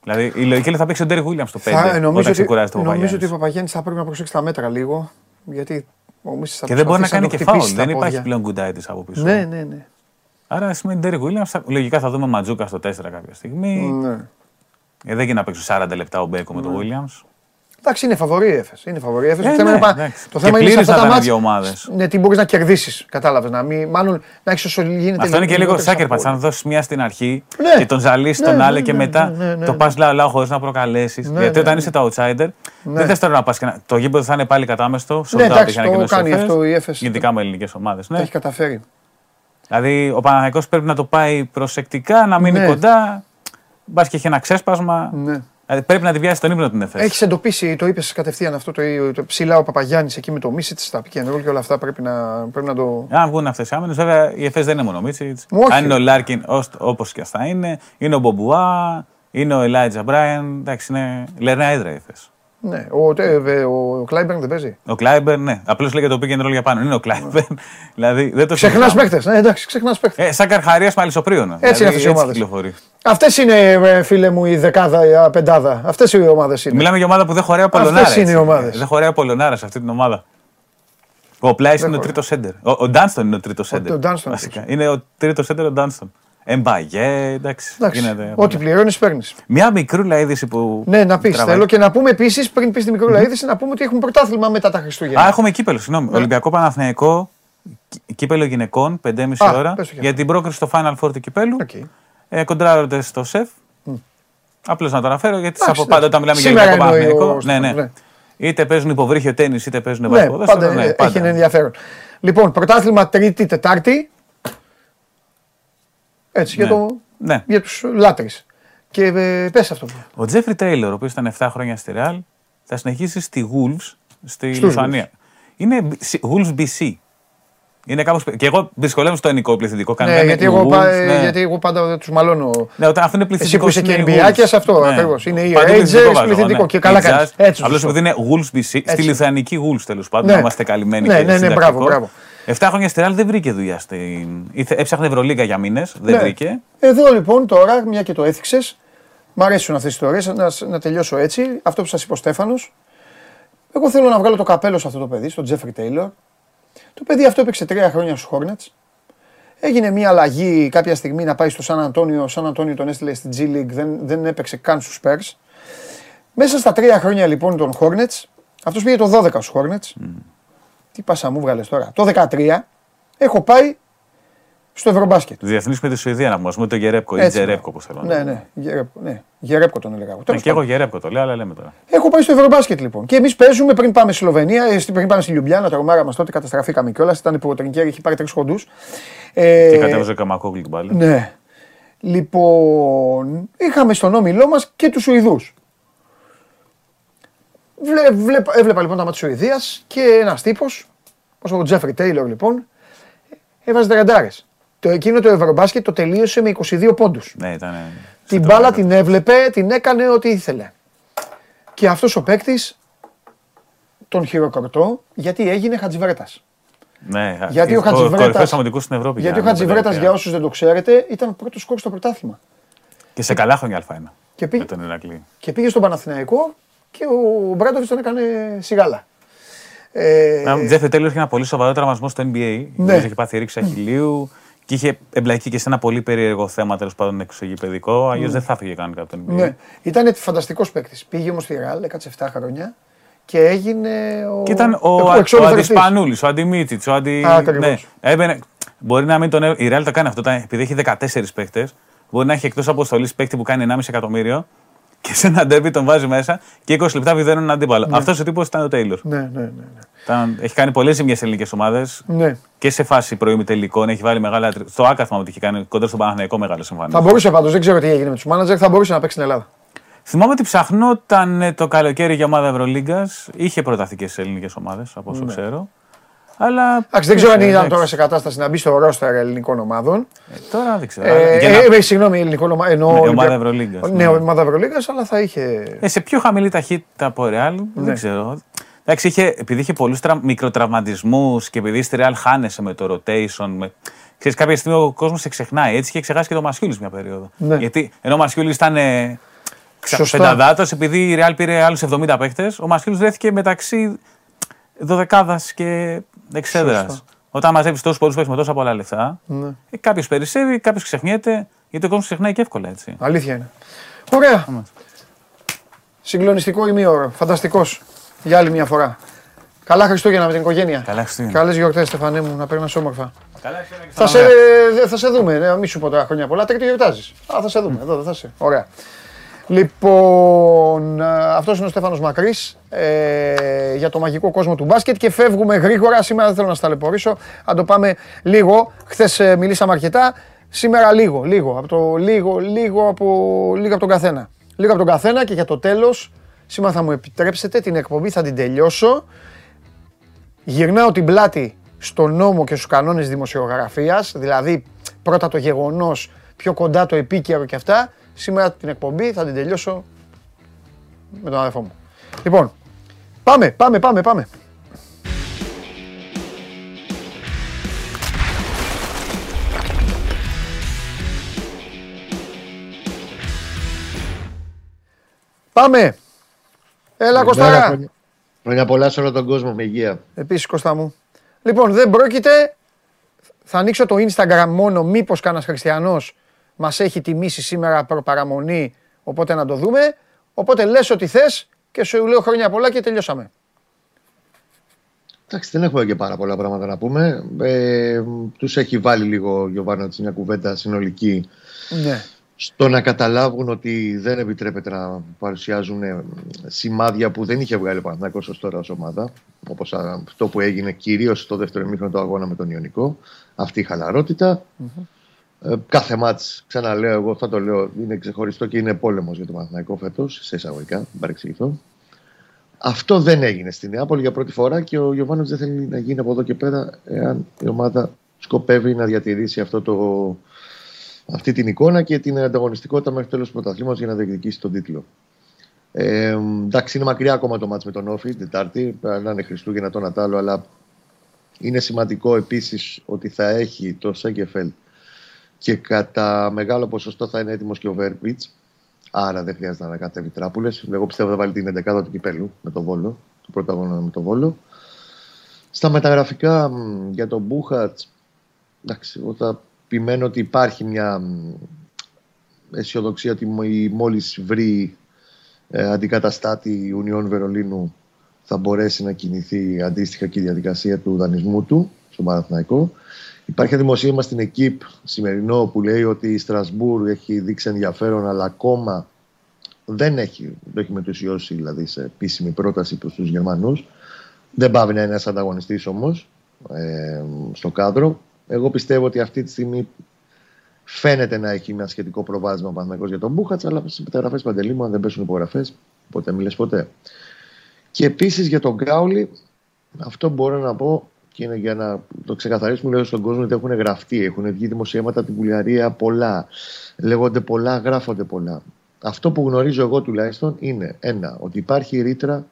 Δηλαδή η λογική λέει θα παίξει ο Ντέρι Βίλιαμ στο 5 Θα, νομίζω, όταν ότι, ξεκουράζεται ο νομίζω ότι ο Παπαγιάννης. Παπαγιάννης θα πρέπει να προσέξει τα μέτρα λίγο. Γιατί ο Μίσης θα Και δεν μπορεί να προσπαθήσει κάνει το και χτυπήσει φάουλ. στα Δεν υπάρχει πόδια. πλέον γκουντάι τη από πίσω. Ναι, ναι, ναι. Άρα σημαίνει Ντέρι Βίλιαμ. Λογικά θα δούμε Ματζούκα στο 4 κάποια στιγμή. ναι. Ε, δεν γίνει να παίξουν 40 λεπτά ο Μπέικο με τον Βίλιαμ. Εντάξει, είναι φαβορή η Έφες. Είναι φαβορή η Έφες. Ε, το θέμα ναι, είναι, πα- εντάξει. το Και θέμα είναι σε πλήρης αυτά να τα ήταν οι μάτς, δύο ομάδες. Ναι, τι μπορείς να κερδίσεις. Κατάλαβες. Να μην, μάλλον να έχεις όσο γίνεται. Αυτό είναι και λίγο λιγότερες σάκερ πατ. απώλειες. Αν δώσεις μια στην αρχή Ναι. και τον ζαλίσεις Ναι, τον ναι, άλλο ναι, και ναι, μετά ναι, ναι, το ναι. πας λαό χωρίς να προκαλέσεις. Ναι, Γιατί ναι, όταν ναι. είσαι το outsider, δεν θες τώρα να πας και να. Το γήπεδο θα είναι πάλι κατάμεστο. Ναι, sold out εντάξει, έχει το ανακοινώσει ο κάνει Εφές, αυτό η Έφες. Ειδικά με ελληνικές ομάδες. Τα Ναι. έχει καταφέρει. Δηλαδή ο Παναγιακό πρέπει να το πάει προσεκτικά, να μείνει Ναι. κοντά. Μπας και έχει ένα ξέσπασμα. Ναι. Δηλαδή, πρέπει να τη βιάσει τον ύπνο την ΕΦΕΣ. Έχεις εντοπίσει, το είπες κατευθείαν αυτό το, το ψηλά ο Παπαγιάννης εκεί με το Μίσιτ, τα pick and roll και όλα αυτά πρέπει να, πρέπει να το. Αν βγουν αυτές οι άμυνες, βέβαια η ΕΦΕΣ δεν είναι μόνο ο Μίτσιτ. Όχι. Αν είναι ο Λάρκιν, όπως και αυτά είναι. Είναι ο Μπομπουά, είναι ο Ελάιτζα Μπράιν. Εντάξει, είναι λερνά έδρα η ΕΦΕΣ. Ναι, ο, τε- βε- ο, Κλάιμπερν δεν παίζει. Ο Κλάιμπερν, ναι. Απλώς λέγεται το πήγαινε ρόλο για πάνω. Είναι ο Κλάιμπερν. δηλαδή δεν το Ξεχνάς συζητάμε. παίχτε. Ναι, εντάξει, ξεχνάς παίχτε. Ε, σαν καρχαρίας με αλυσοπρίωνο. Έτσι είναι αυτές οι ομάδες. κυκλοφορεί. Αυτές είναι, ε, φίλε μου, η δεκάδα, η πεντάδα. Αυτές οι ομάδες είναι. Μιλάμε για ομάδα που δεν χωράει ο Αυτές Πολωνάρα. είναι έτσι. οι ομάδες. Δεν χωράει ο Πολωνάρα σε αυτή την ομάδα. Ο Πλάις είναι ο τρίτος σέντερ. Ο, ο Ντάνστον είναι ο τρίτος σέντερ. ο Ντάνστον Βασικά. Είναι ο τρίτος σέντερ ο Ντάνστον. Εμπαγέ, εντάξει. Εντάξει, γίνεται ό,τι πολλά. πληρώνεις, παίρνεις. Μια μικρούλα είδηση που. Ναι, να πεις. τραβάει. Θέλω και να πούμε επίσης, πριν πεις τη μικρούλα είδηση, να πούμε ότι έχουμε πρωτάθλημα μετά τα Χριστούγεννα. Α, έχουμε κύπελλο, συγγνώμη. Ναι. Ολυμπιακό Παναθηναϊκό, κύ- κύπελλο γυναικών, 5,5 Α, ώρα. πες το κι Για την πρόκριση στο Final Four του κυπέλλου. Οκ. Ε, κοντράρονται στο σεφ. Απλώς να το αναφέρω γιατί Εντάξει, από πάντα όταν μιλάμε για σήμερα Ολυμπιακό εννοεί ο Παναθηναϊκό. Ναι, Στέφανος, ναι. ναι. Είτε παίζουν υποβρύχιο τέννη, είτε παίζουν Ναι, βάσκετ ποδόσφαιρο. πάντα, ναι, ε, πάντα. έχει ενδιαφέρον. Λοιπόν, πρωτάθλημα Τρίτη, Τετάρτη. Έτσι, για, Ναι. το, Ναι. για τους λάτρεις. Και ε, πες αυτό. Ο Τζέφρι Τέιλορ, ο οποίος ήταν 7 χρόνια στη Real, θα συνεχίσει στη Wolves στη Στους Λιθουανία. Είναι Wolves BC. Είναι κάπως... Και εγώ δυσκολεύομαι στο ελληνικό πληθυντικό. Ναι, κανένα γιατί, είναι εγώ, πα- Wolves, ναι. γιατί εγώ πάντα τους μαλώνω. Ναι, όταν αυτό είναι Εσύ πληθυντικό. που είσαι και είναι NBA και Wolves. σε αυτό Ναι. ακριβώς. Είναι οι Παντού Rangers, βάζω, πληθυντικό. ναι. Και καλά Οι κάνεις. Jazz, Έτσι τους Απλώς πω. επειδή είναι Wolves BC, στη Έτσι. Λιθουανική Wolves τέλος πάντων, Ναι. να είμαστε καλυμμένοι Ναι, και ναι, ναι, συντακτικό. μπράβο, μπράβο. 7 χρόνια στη Real δεν βρήκε δουλειά. Στην... Ήθε- Έψαχνε Ευρωλίγκα για μήνες, δεν Ναι. βρήκε. Εδώ λοιπόν τώρα, μια και το έθιξες, μ' αρέσουν αυτές τις ιστορίε, να, να τελειώσω έτσι. Αυτό που σας είπε ο Στέφανος. Εγώ θέλω να βγάλω το καπέλο σε αυτό το παιδί, στον Τζέφρι Τέιλορ. Το παιδί αυτό έπαιξε τρία χρόνια στους Hornets. Έγινε μια αλλαγή κάποια στιγμή να πάει στο Σαν Αντώνιο. Ο Σαν Αντώνιο τον έστειλε στην G League, δεν, δεν έπαιξε καν στους Spurs. Μέσα στα τρία χρόνια λοιπόν των Hornets, αυτός πήγε το 12 στους Hornets. Τι πάσα μου βγάλες τώρα. Το 13 έχω πάει στο Ευρωμπάσκετ. Διεθνή με τη Σουηδία να πούμε, το Γερέπκο ή Έτσι, Τζερέπκο όπως θέλω. να Ναι, πω. ναι, Γερέπκο, ναι. Γερέπκο τον έλεγα. εγώ. Ναι, Τέλος και εγώ πάντων. Γερέπκο το λέω, αλλά λέμε τώρα. Έχω πάει στο Ευρωμπάσκετ λοιπόν. Και εμείς παίζουμε πριν πάμε στη Σλοβενία, ε, στη- πριν πάμε στη Λιουμπιάνα, το ρομάρα μας τότε καταστραφήκαμε κιόλας. Ήταν υποτρινκέρ, είχε πάρει τρεις χοντούς. Ε, Και κατέβαζε ο Καμακόγλου την μπάλα. Ναι. Λοιπόν, είχαμε στον όμιλό μας και τους Σουηδούς. Βλέ, βλέ, έβλεπα λοιπόν τα μάτια της Σουηδίας και ένας τύπος, ο Τζέφρι Τέιλορ λοιπόν, έβαζε τριαντάρες. Το εκείνο το Ευρωμπάσκετ το τελείωσε με 22 πόντους. Ναι, ήταν. Την μπάλα την έβλεπε, την έκανε ό,τι ήθελε. Και αυτός ο παίκτης τον χειροκροτώ γιατί έγινε Χατζιβρέτας. Ναι, Γιατί ο Χατζιβρέτας- Κορυφαίος αμυντικός στην Ευρώπη. Γιατί ο για Χατζιβρέτας, παιδάκια. για όσους δεν το ξέρετε, ήταν πρώτος σκορ στο πρωτάθλημα. Και σε καλά χρόνια Α1. Και πήγε- Με τον Ηρακλή. Και πήγε στον Παναθηναϊκό και ο Μπράντοβιτς τον έκανε σιγάλα. Ε, Ο Τζέφρι Τέλο είχε ένα πολύ σοβαρό τραυματισμό στο NBA. Ναι. Είχε πάθει ρήξη αχηλίου και είχε εμπλακεί και σε ένα πολύ περίεργο θέμα τέλος πάντων εξωγηπαιδικό. Αλλιώς δεν θα έφυγε κανένα από το NBA. ναι. Ήταν φανταστικός παίκτης. Πήγε όμως στη Ρεάλ, έκατσε 7 χρόνια και έγινε ο, Και ήταν ο, ο, ο, εξόδου ο θεραπευτής. Αντισπανούλης, ο Αντιμίτιτ, ο Αντι. Α, ακριβώς. ναι. Έμπαινε, μπορεί να μην τον. έ- Η Real το κάνει αυτό, όταν- επειδή έχει 14 παίχτε. Μπορεί να έχει εκτός αποστολής παίχτη που κάνει 1,5 εκατομμύριο και σε ένα ντέρμπι τον βάζει μέσα και 20 λεπτά βιδώνουν έναν αντίπαλο. Αυτός ο τύπος ήταν ο Τέιλορ. Ναι, ναι, ναι. ναι. Ήταν- Έχει κάνει πολλές ζημιές σε ελληνικές ομάδες ναι. και σε φάση προημιτελικών. Έχει βάλει μεγάλα. τρι- Στο άκαθμα ότι είχε κάνει κοντά στον Παναθηναϊκό μεγάλο εμφανίσει. Θα μπορούσε πάντως, δεν ξέρω τι έγινε με τους μάνατζερ, θα μπορούσε να παίξει στην Ελλάδα. Θυμάμαι ότι ψαχνόταν ε, το καλοκαίρι για ομάδα Ευρωλίγκας. Είχε προταθεί και σε ελληνικές ομάδες, από όσο ξέρω. Αλλά. Ναι. Εντάξει, δεν ξέρω αν ε, ήταν εντάξει. τώρα σε κατάσταση να μπει στο ρόστερ ελληνικών ομάδων. Ε, Τώρα δεν ξέρω. Ε, Για να- ε, ε, συγγνώμη, ελληνικών ομάδων. Εννοώ Ναι, Ολυμπια- ομάδα Ευρωλίγκας, Ναι, ναι. ομάδα Ευρωλίγκας, αλλά θα είχε. Ε, σε πιο χαμηλή ταχύτητα από Ρεάλ, Ναι. δεν ξέρω. Εντάξει, είχε, επειδή είχε πολλούς τρα... μικροτραυματισμούς και επειδή στη Ρεάλ χάνεσαι με το rotation. Με... Ξέρεις, κάποια στιγμή ο κόσμος σε ξεχνάει. Έτσι είχε ξεχάσει και το Μασιούλης μια περίοδο. Ναι. Γιατί ενώ ο Μασιούλης ήταν ε, Σωστά. πενταδάτος, επειδή η Ρεάλ πήρε άλλους 70 παίχτε, ο Μασιούλης βρέθηκε μεταξύ δωδεκάδας και εξέδρα. Σωστά. Όταν μαζεύεις τόσους πολλούς παίχτε με τόσα πολλά λεφτά, Ναι. ε, κάποιος περισσεύει, κάποιος ξεχνιέται, γιατί ο κόσμος ξεχνάει και εύκολα έτσι. Αλήθεια είναι. Ωραία. Συγκλονιστικό ημίωρο. Φανταστικός. Για άλλη μια φορά. Καλά Χριστούγεννα με την οικογένεια. Καλά Χριστούγεννα. Καλές γιορτές, Στεφανέ μου, να περνάς όμορφα. Καλά, Θα σε, θα σε δούμε, ναι, μη σου πω τώρα χρόνια πολλά. Τρίτη γιορτάζεις. Α, θα σε δούμε. Εδώ δεν θα σε. Ωραία. Λοιπόν, αυτός είναι ο Στέφανος Μακρύς ε, για το μαγικό κόσμο του μπάσκετ και φεύγουμε γρήγορα. Σήμερα δεν θέλω να σας ταλαιπωρήσω. Αν το πάμε λίγο. Χθες μιλήσαμε αρκετά. Σήμερα λίγο, λίγο. Από το λίγο, λίγο από, λίγο από τον καθένα. Λίγο από τον καθένα και για το τέλος. Σήμερα θα μου επιτρέψετε την εκπομπή, θα την τελειώσω. Γυρνάω την πλάτη στον νόμο και στους κανόνες δημοσιογραφίας, δηλαδή πρώτα το γεγονός, πιο κοντά το επίκαιρο και αυτά. Σήμερα την εκπομπή θα την τελειώσω με τον αδερφό μου. Λοιπόν, πάμε, πάμε, πάμε, πάμε. Πάμε. Έλα Κωστάρα. Χρόνια- Χρόνια πολλά σε όλο τον κόσμο με υγεία. Επίσης Κώστα μου. Λοιπόν, δεν πρόκειται. Θα ανοίξω το Instagram μόνο μήπως κανένας χριστιανός μας έχει τιμήσει σήμερα προπαραμονή, οπότε να το δούμε. Οπότε λες ό,τι θες και σου λέω χρόνια πολλά και τελειώσαμε. Εντάξει, δεν έχουμε και πάρα πολλά πράγματα να πούμε. Ε, Τους έχει βάλει λίγο ο Γιωβάνα μια κουβέντα συνολική Ναι. στο να καταλάβουν ότι δεν επιτρέπεται να παρουσιάζουν ε, σημάδια που δεν είχε βγάλει ο Παναθηναϊκός ως τώρα ως ομάδα. Όπως α, αυτό που έγινε κυρίως στο δεύτερο ημίχρονο του αγώνα με τον Ιωνικό. Αυτή η χαλαροτητα Ε, κάθε μάτς, ξαναλέω εγώ, θα το λέω, είναι ξεχωριστό και είναι πόλεμος για τον Παναθηναϊκό φέτος, σε εισαγωγικά, μην παρεξηγηθώ. Αυτό δεν έγινε στη Νεάπολη για πρώτη φορά και ο Γιωβάνος δεν θέλει να γίνει από εδώ και πέρα εάν η ομάδα σκοπεύει να διατηρήσει αυτό το, αυτή την εικόνα και την ανταγωνιστικότητα μέχρι τέλος του πρωταθλήματος για να διεκδικήσει τον τίτλο. Ε, εντάξει, είναι μακριά ακόμα το μάτς με τον Όφη την Τετάρτη, να είναι Χριστούγεννα το Νατάλο, αλλά είναι σημαντικό επίσης ότι θα έχει το Σέγκεφελ και κατά μεγάλο ποσοστό θα είναι έτοιμος και ο Βέρπιτς. Άρα δεν χρειάζεται να ανακατεύει τράπουλες. Εγώ πιστεύω θα βάλει την 11η του κυπέλου με τον Βόλο. Το πρώτο αγώνα με τον Βόλο. Στα μεταγραφικά μ, για τον Μπούχατς, εντάξει, εγώ θα επιμένω ότι υπάρχει μια μ, αισιοδοξία ότι μόλις βρει ε, αντικαταστάτη Ουνιών Βερολίνου θα μπορέσει να κινηθεί αντίστοιχα και η διαδικασία του δανεισμού του στο Παναθηναϊκό. Υπάρχει δημοσίευμα στην ΕΚΙΠ σημερινό που λέει ότι η Στρασβούρ έχει δείξει ενδιαφέρον, αλλά ακόμα δεν έχει, το έχει μετουσιώσει δηλαδή σε επίσημη πρόταση προς τους Γερμανούς. Δεν πάει να είναι ένας ανταγωνιστής όμως ε, στο κάδρο. Εγώ πιστεύω ότι αυτή τη στιγμή φαίνεται να έχει ένα σχετικό προβάδισμα Παναγιώτης για τον Μπούχατς, αλλά στις μεταγραφές Παντελή μου αν δεν πέσουν υπογραφές, ποτέ μιλες ποτέ. Και επίσης για τον Γκάουλι, αυτό μπορώ να πω και είναι για να το ξεκαθαρίσουμε λέω στον κόσμο ότι έχουν γραφτεί, έχουν βγει δημοσιεύματα από την Βουλγαρία πολλά, λέγονται πολλά, γράφονται πολλά. Αυτό που γνωρίζω εγώ τουλάχιστον είναι ένα, ότι υπάρχει ρήτρα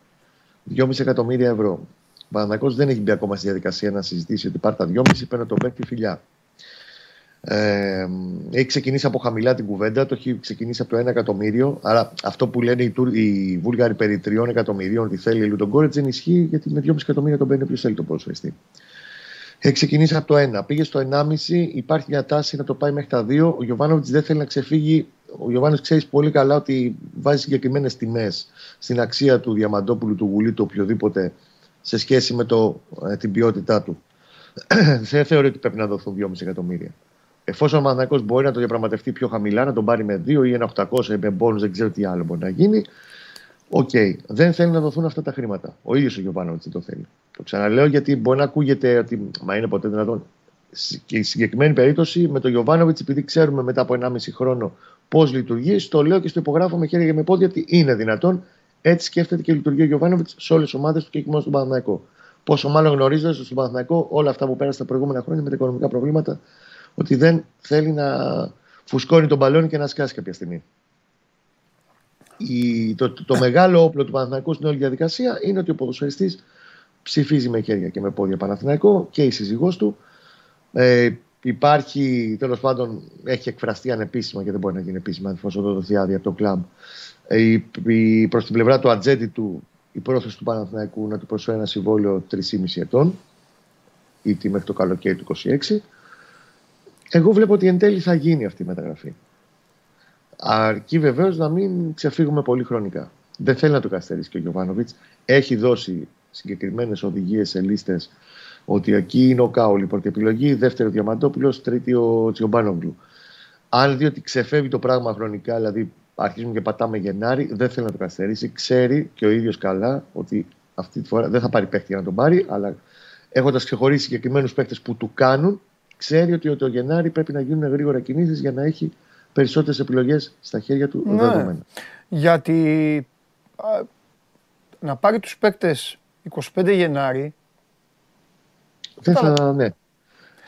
2,5 εκατομμύρια ευρώ. Ο Παναγιώ δεν έχει μπει ακόμα στη διαδικασία να συζητήσει ότι πάρει τα 2,5 παίρνω το παίκτη φιλιά. Ε, έχει ξεκινήσει από χαμηλά την κουβέντα, το έχει ξεκινήσει από το 1 εκατομμύριο. Άρα αυτό που λένε οι, οι Βούλγαροι περί 3 εκατομμυρίων ότι θέλει η Γκόρετ δεν ισχύει γιατί με 2,5 εκατομμύρια τον παίρνει ποιο θέλει το ποδοσφαιριστή. Έχει ξεκινήσει από το 1, πήγε στο 1,5, υπάρχει μια τάση να το πάει μέχρι τα 2. Ο Γιωβάνοβιτς δεν θέλει να ξεφύγει. Ο Γιωβάνοβιτ ξέρεις πολύ καλά ότι βάζει συγκεκριμένες τιμές στην αξία του Διαμαντόπουλου, του Γουλή, του οποιοδήποτε σε σχέση με το, ε, την ποιότητά του. <clears throat> δεν θεωρεί ότι πρέπει να δοθούν 2,5 εκατομμύρια. Εφόσον ο Μανακός μπορεί να το διαπραγματευτεί πιο χαμηλά, να τον πάρει με 2 ή ένα 800 με μπόνους, δεν ξέρω τι άλλο μπορεί να γίνει. OK. Okay. Δεν θέλει να δοθούν αυτά τα χρήματα. Ο ίδιος ο Γιωβάνοβιτς δεν το θέλει. Το ξαναλέω γιατί μπορεί να ακούγεται ότι. Μα είναι ποτέ δυνατόν. Και η συγκεκριμένη περίπτωση με τον Γιωβάνοβιτς, επειδή ξέρουμε μετά από 1,5 χρόνο πώς λειτουργεί, το λέω και στο υπογράφω με χέρια και με πόδια ότι είναι δυνατόν. Έτσι σκέφτεται και λειτουργεί ο Γιωβάνοβιτς σε όλες τις ομάδες του και όχι μόνο στον Παναθηναϊκό. Πόσο μάλλον γνωρίζοντας στον Παναθηναϊκό όλα αυτά που πέρασαν τα προηγούμενα χρόνια με τα οικονομικά προβλήματα ότι δεν θέλει να φουσκώνει τον μπαλόνι και να σκάσει κάποια στιγμή. Η, το, το, μεγάλο όπλο του Παναθηναϊκού στην όλη διαδικασία είναι ότι ο ποδοσφαιριστής ψηφίζει με χέρια και με πόδια Παναθηναϊκό και η σύζυγός του. Ε, υπάρχει, τέλος πάντων, έχει εκφραστεί ανεπίσημα και δεν μπορεί να γίνει επίσημα εφόσον το δοθεί άδεια από το κλαμπ. Ε, η, η, προς την πλευρά του ατζέντη του η πρόθεση του Παναθηναϊκού να του προσφέρει ένα συμβόλαιο 3,5 ετών ή μέχρι το καλοκαίρι του 26 εγώ βλέπω ότι εν τέλει θα γίνει αυτή η μεταγραφή. Αρκεί βεβαίως να μην ξεφύγουμε πολύ χρονικά. Δεν θέλει να το καθυστερήσει και ο Γιωβάνοβιτς. Έχει δώσει συγκεκριμένες οδηγίες σε λίστες ότι εκεί είναι ο Κάολη πρώτη επιλογή, δεύτερο Διαμαντόπουλος, τρίτη ο Τσιομπάνογλου. Αν δει ότι ξεφεύγει το πράγμα χρονικά, δηλαδή αρχίζουμε και πατάμε Γενάρη, δεν θέλει να το καθυστερήσει. Ξέρει και ο ίδιος καλά ότι αυτή τη φορά δεν θα πάρει παίχτη για να τον πάρει, αλλά έχοντας ξεχωρίσει συγκεκριμένους παίχτες που του κάνουν, ξέρει ότι το Γενάρη πρέπει να γίνουν γρήγορα κινήσεις για να έχει περισσότερες επιλογές στα χέρια του ναι. δεδομένα. Γιατί να πάρει τους παίκτες 25 Γενάρη δεν θα, ναι.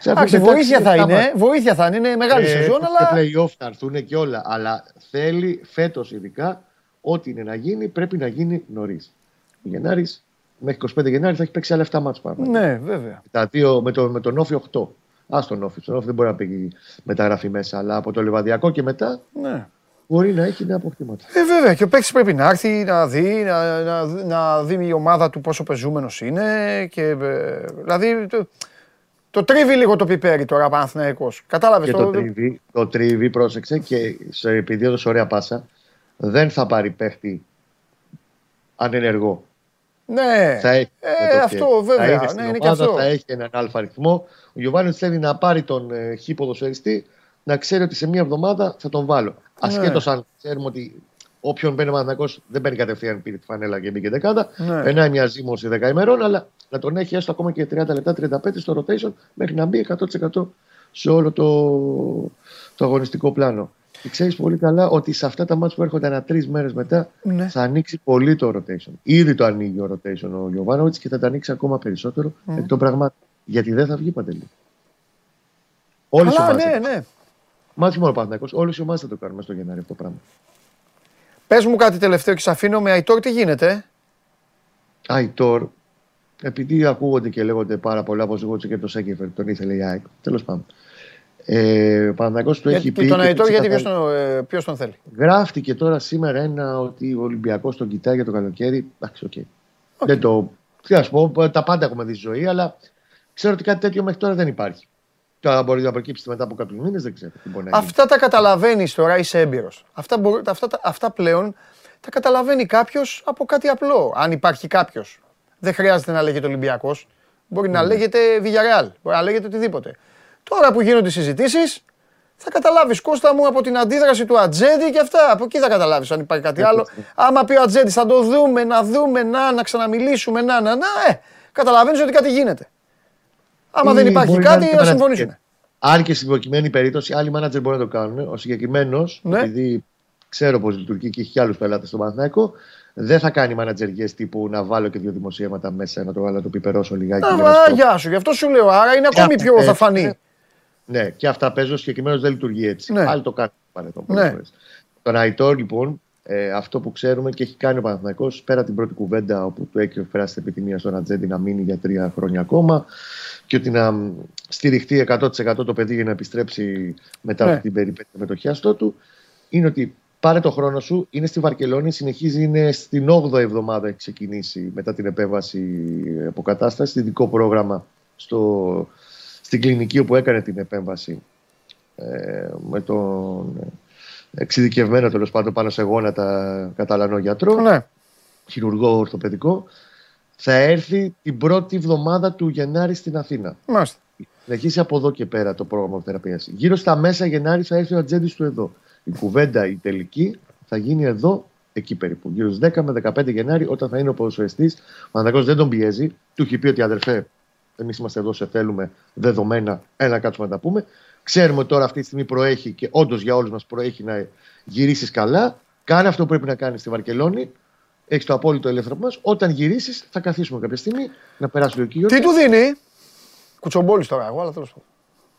Εντάξει, βοήθεια θα είναι, βοήθεια θα είναι, είναι μεγάλη ε, σεζόν, αλλά... Και play-off θα έρθουν και όλα, αλλά θέλει φέτος ειδικά ό,τι είναι να γίνει πρέπει να γίνει νωρίς. Ο Γενάρης μέχρι 25 Γενάρη θα έχει παίξει άλλα 7 μάτς πάνω. Ναι, βέβαια. Τα δύο, με, το, με τον Όφη 8. Α τον Όφη. Στον Όφη δεν μπορεί να πει μεταγραφή μέσα, αλλά από το λεβαδιακό και μετά ναι. μπορεί να έχει νέα αποκτήματα. Ε, βέβαια. Και ο παίκτης πρέπει να έρθει να δει, να, να, να δει η ομάδα του πόσο πεζούμενος είναι. Και, ε, δηλαδή το, το τρίβει λίγο το πιπέρι τώρα Παναθυναϊκό. Κατάλαβες το. Το τρίβει, το τρίβει, πρόσεξε και σε, επειδή έδωσε ωραία πάσα, δεν θα πάρει παίχτη ανενεργό. Ναι, θα έχει ε, αυτό βέβαια. Θα, ναι, είναι και αυτό. θα έχει έναν αλφα αριθμό. Ο Γιωβάνης θέλει να πάρει τον ε, χ ποδοσφαιριστή, να ξέρει ότι σε μία εβδομάδα θα τον βάλω. Ναι. Ασχέτως αν ξέρουμε ότι όποιον μπαίνει ο δεν μπαίνει κατευθείαν πήρε τη φανέλα και μπήκε δεκάδα. Ναι. Περνάει μια ζήμωση 10 ημερών, αλλά να τον έχει έστω ακόμα και 30 λεπτά, 35 στο rotation μέχρι να μπει 100% σε όλο το, το αγωνιστικό πλάνο. Και ξέρεις πολύ καλά ότι σε αυτά τα μάτια που έρχονται ένα τρεις μέρες μετά ναι. θα ανοίξει πολύ το rotation. Ήδη το ανοίγει ο rotation ο Γιωβάνοβιτς και θα το ανοίξει ακόμα περισσότερο mm. εκ των πραγμάτων. Γιατί δεν θα βγει παντελή. Όλες οι ομάδες. Ναι, ναι. Μάτι μόνο Παναθυνακό. Όλες οι ομάδες θα το κάνουμε στο Γενάρη αυτό το πράγμα. Πες μου κάτι τελευταίο και σε αφήνω με Αϊτόρ, τι γίνεται. Αϊτόρ, επειδή ακούγονται και λέγονται πάρα πολλά, όπως εγώ και το Σέκεφερ, τον ήθελε η ΑΕΚ. Τέλος πάντων. Ε, ο Παναγιώ το έχει πει. Τον Αϊτόρ, γιατί ποιος τον, ε, τον θέλει; Γράφτηκε τώρα σήμερα ένα ότι ο Ολυμπιακός τον κοιτάει για το καλοκαίρι. Εντάξει, οκ. Okay. Okay. Δεν το. Τι α πω, τα πάντα έχουμε δει στη ζωή, αλλά ξέρω ότι κάτι τέτοιο μέχρι τώρα δεν υπάρχει. Τώρα μπορεί να προκύψει μετά από κάποιους μήνες, δεν ξέρω τι μπορεί να Αυτά τα καταλαβαίνεις τώρα, είσαι έμπειρος. Αυτά, αυτά, αυτά πλέον τα καταλαβαίνει κάποιος από κάτι απλό. Αν υπάρχει κάποιος. Δεν χρειάζεται να λέγεται Ολυμπιακός. Μπορεί να ναι. λέγεται Villarreal. Μπορεί να λέγεται οτιδήποτε. Τώρα που γίνονται οι συζητήσεις, θα καταλάβεις Κώστα μου από την αντίδραση του Ατζέντη και αυτά. Από εκεί θα καταλάβεις αν υπάρχει κάτι άλλο. Άμα πει ο Ατζέντη θα το δούμε, να δούμε, να, να ξαναμιλήσουμε, να, να, να, ε, καταλαβαίνεις ότι κάτι γίνεται. Άμα δεν Ή υπάρχει μπορεί να κάτι, είναι θα και συμφωνήσουμε. Αν και στην προκειμένη περίπτωση, άλλοι μάνατζερ μπορεί να το κάνουν. Ο συγκεκριμένος, Ναι. επειδή ξέρω πώς λειτουργεί και έχει και άλλους πελάτες στο Παναθηναϊκό, δεν θα κάνει μάνατζεργέ τύπου να βάλω και δύο δημοσίευματα μέσα, να το βάλω να το πιπερώσω λιγάκι. Α, για να βα, σου πω. γεια σου, γι' αυτό σου λέω. Άρα είναι Και ακόμη αυτά πιο θα παίζουν. φανεί. Ναι, και αυτά παίζω. Ο συγκεκριμένο δεν λειτουργεί έτσι. Ναι. Άλλοι το κάνουν παρελθόν. Ναι. Ναι. Τον Αϊτόρ, λοιπόν, ε, αυτό που ξέρουμε και έχει κάνει ο Παναθηναϊκός πέρα την πρώτη κουβέντα όπου του έχει περάσει την επιθυμία στον Ατζέντη να μείνει για τρία χρόνια ακόμα και ότι να μ, στηριχτεί 100% το παιδί για να επιστρέψει μετά Ναι. από την περιπέτεια με το χιάστό του, είναι ότι πάρε το χρόνο σου, είναι στη Βαρκελόνη, συνεχίζει, είναι στην 8η εβδομάδα έχει ξεκινήσει μετά την επέμβαση αποκατάσταση, ειδικό πρόγραμμα στο, στην κλινική όπου έκανε την επέμβαση ε, με τον εξειδικευμένο τέλος πάντων πάνω σε γόνατα καταλανό γιατρό, Ναι. χειρουργό ορθοπαιδικό, θα έρθει την πρώτη εβδομάδα του Γενάρη στην Αθήνα. Μάλιστα. Συνεχίσει από εδώ και πέρα το πρόγραμμα θεραπείας. Γύρω στα μέσα Γενάρη θα έρθει ο ατζέντης του εδώ. Η κουβέντα, η τελική, θα γίνει εδώ, εκεί περίπου. Γύρω στις 10 με 15 Γενάρη, όταν θα είναι ο ποδοσφαιριστής. Ο Παναγό δεν τον πιέζει. Του έχει πει ότι αδερφέ, εμείς είμαστε εδώ, σε θέλουμε δεδομένα. Ένα κάτσουμε να τα πούμε. Ξέρουμε ότι τώρα αυτή τη στιγμή προέχει και όντως για όλους μας προέχει να γυρίσεις καλά. Κάνε αυτό που πρέπει να κάνεις στη Βαρκελόνη. Έχεις το απόλυτο ελεύθερο μας. Όταν γυρίσεις, θα καθίσουμε κάποια στιγμή να περάσει λίγο κύριος. Τι του δίνει; Κουτσομπόλης τώρα εγώ, αλλά τέλος πάντων.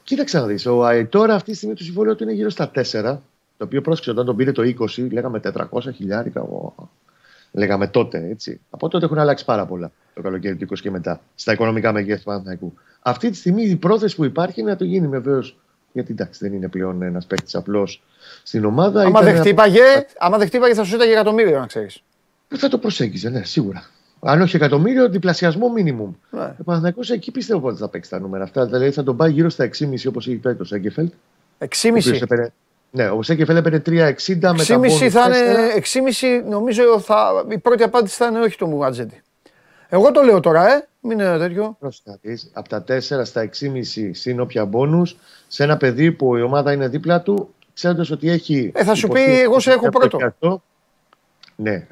Κοίταξε να δεις. Ο Αϊτόρα αυτή τη στιγμή το συμβόλαιο του είναι γύρω στα 4. Το οποίο πρόσεξε όταν τον πήρε το 20, λέγαμε 400 χιλιάρικα. Ο- Λέγαμε τότε, έτσι. Από τότε έχουν αλλάξει πάρα πολλά το καλοκαίρι του 20 και μετά. Στα οικονομικά μεγέθη του Παναθηναϊκού. Αυτή τη στιγμή η πρόθεση που υπάρχει είναι να το γίνει βεβαίως. Γιατί εντάξει, δεν είναι πλέον ένας παίκτης απλός στην ομάδα. Άμα Ήταν δεν ένα- χτύπαγε, άμα δεν χτύπαγε θα σου ζήταγε εκατομμύριο να ξέρεις. Θα το προσέγγιζε, ναι, σίγουρα. Αν όχι εκατομμύριο, διπλασιασμό minimum. Ναι. Ο Παναθηναϊκός εκεί πιστεύω πότε θα παίξει τα νούμερα αυτά. Δηλαδή θα τον πάει γύρω στα 6,5 όπως έχει πει το Σέγκεφελτ. ο οποίος 6,5. Έπαιρνε- Ναι, ο Σέγκεφελ έπαιρνε 3,60 με τα 6,5 bonus θα 4. είναι, 6,5 νομίζω θα, η πρώτη απάντηση θα είναι όχι το Μουγατζέντη. Εγώ το λέω τώρα, ε, μην είναι τέτοιο. Πρόσεχε να δεις, Από τα 4 στα 6,5 συν όποια μπόνους σε ένα παιδί που η ομάδα είναι δίπλα του, ξέροντας ότι έχει. Ε, θα σου υποστεί πει, εγώ σε έχω 100%. πρώτο. Ναι,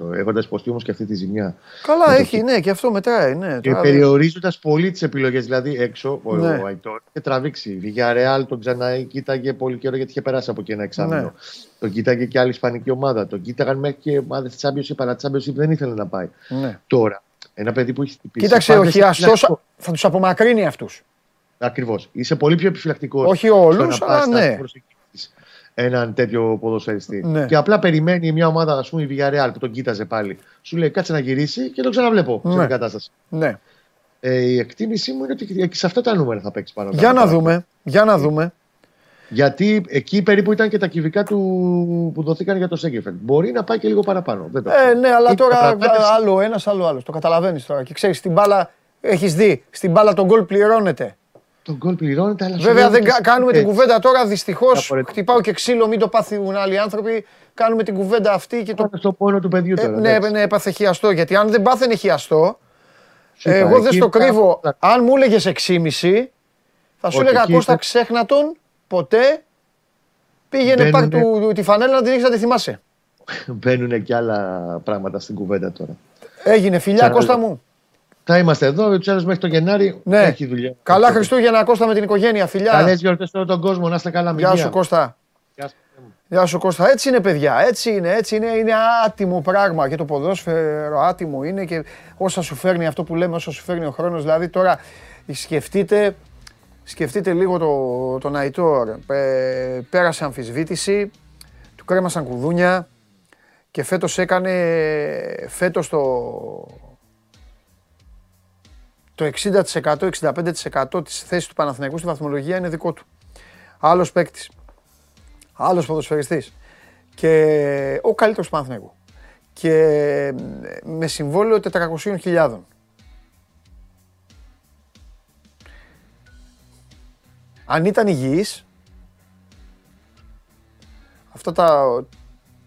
100%. Έχοντας υποστεί όμως και αυτή τη ζημιά. Καλά, Με το έχει, ναι, και αυτό μετράει, ναι. Και τώρα- περιορίζοντας πολύ τις επιλογές, δηλαδή έξω ο, Ναι. ο Αϊτόρ και τραβήξει. Βιγιά Ρεάλ τον ξανά κοίταγε πολύ καιρό γιατί είχε περάσει από εκεί ένα εξάμεινο. Ναι. Τον κοίταγε και άλλη ισπανική ομάδα. Τον κοίταγαν μέχρι και ομάδα τη Championship, αλλά τη Championship δεν ήθελε να πάει. Ναι. Τώρα, ένα παιδί που έχει χτυπήσει. Κοίταξε, ο χιαστό θα τους απομακρύνει αυτούς. Ακριβώς. Είσαι πολύ πιο επιφυλακτικός. Όχι όλους, αλλά ναι. Έναν τέτοιο ποδοσφαιριστή. Ναι. Και απλά περιμένει μια ομάδα, ας πούμε, η Villarreal που τον κοίταζε πάλι. Σου λέει κάτσε να γυρίσει και τον ξαναβλέπω σε Ναι. την κατάσταση. Ναι. Ε, η εκτίμησή μου είναι ότι και σε αυτά τα νούμερα θα παίξει πάνω. Για να κάτω. δούμε. Για να δούμε. Γιατί εκεί περίπου ήταν και τα κυβικά του που δοθήκαν για το Σέγκεφελ. Μπορεί να πάει και λίγο παραπάνω. Δεν το Ε, ξέρω. ναι, αλλά Είναι τώρα πραγματικά- άλλο ένας, άλλο άλλος. Το καταλαβαίνεις τώρα. Και ξέρεις, την μπάλα έχεις δει. Στην μπάλα τον γκολ πληρώνεται. Τον γκολ πληρώνεται, αλλά σου Βέβαια λέω δεν ότι κα- κάνουμε την έτσι. κουβέντα τώρα. Δυστυχώς Διαφορετικά. χτυπάω και ξύλο, μην το πάθουν άλλοι άνθρωποι. Κάνουμε την κουβέντα αυτή και το. Πάμε στο πόνο του παιδιού Ε, τώρα. ναι, εντάξει. ναι, έπαθε χιαστό. Γιατί αν δεν πάθαινε χιαστό, Σου είπα, εγώ δεν εκεί στο κρύβω. θα- Αν μου έλεγες 6,5, θα σου Όχι, έλεγα εκεί Κώστα θα- ξέχνα τον ποτέ. Πήγαινε πάρ' Μπαίνουνε- του, τη φανέλα να την έχεις να τη θυμάσαι. Μπαίνουν και άλλα πράγματα στην κουβέντα τώρα. Έγινε φιλιά, Ξαναλέω. Κώστα μου. Θα είμαστε εδώ, ο Τσάρλ μέχρι το Γενάρη Ναι. έχει δουλειά. Καλά Χριστούγεννα, Κώστα με την οικογένεια. Φιλιά. Καλέ γιορτές σε όλο τον κόσμο, να είστε καλά. Γεια μυγεία. σου Κώστα. Γεια σου. Γεια σου Κώστα. Έτσι είναι παιδιά, έτσι είναι, έτσι είναι. Είναι άτιμο πράγμα και το ποδόσφαιρο άτιμο είναι και όσα σου φέρνει αυτό που λέμε, όσα σου φέρνει ο χρόνος. Δηλαδή τώρα σκεφτείτε, σκεφτείτε λίγο το, τον Αϊτόρ. Ε, πέρασε αμφισβήτηση, του κρέμασαν κουδούνια και φέτος έκανε, φέτος το, το 60%, 65% της θέσης του Παναθηναϊκού στη βαθμολογία είναι δικό του. Άλλος παίκτης. Άλλος ποδοσφαιριστής. Και ο καλύτερος του Παναθηναϊκού. Και με συμβόλαιο 400.000. Αν ήταν υγιής, αυτά τα,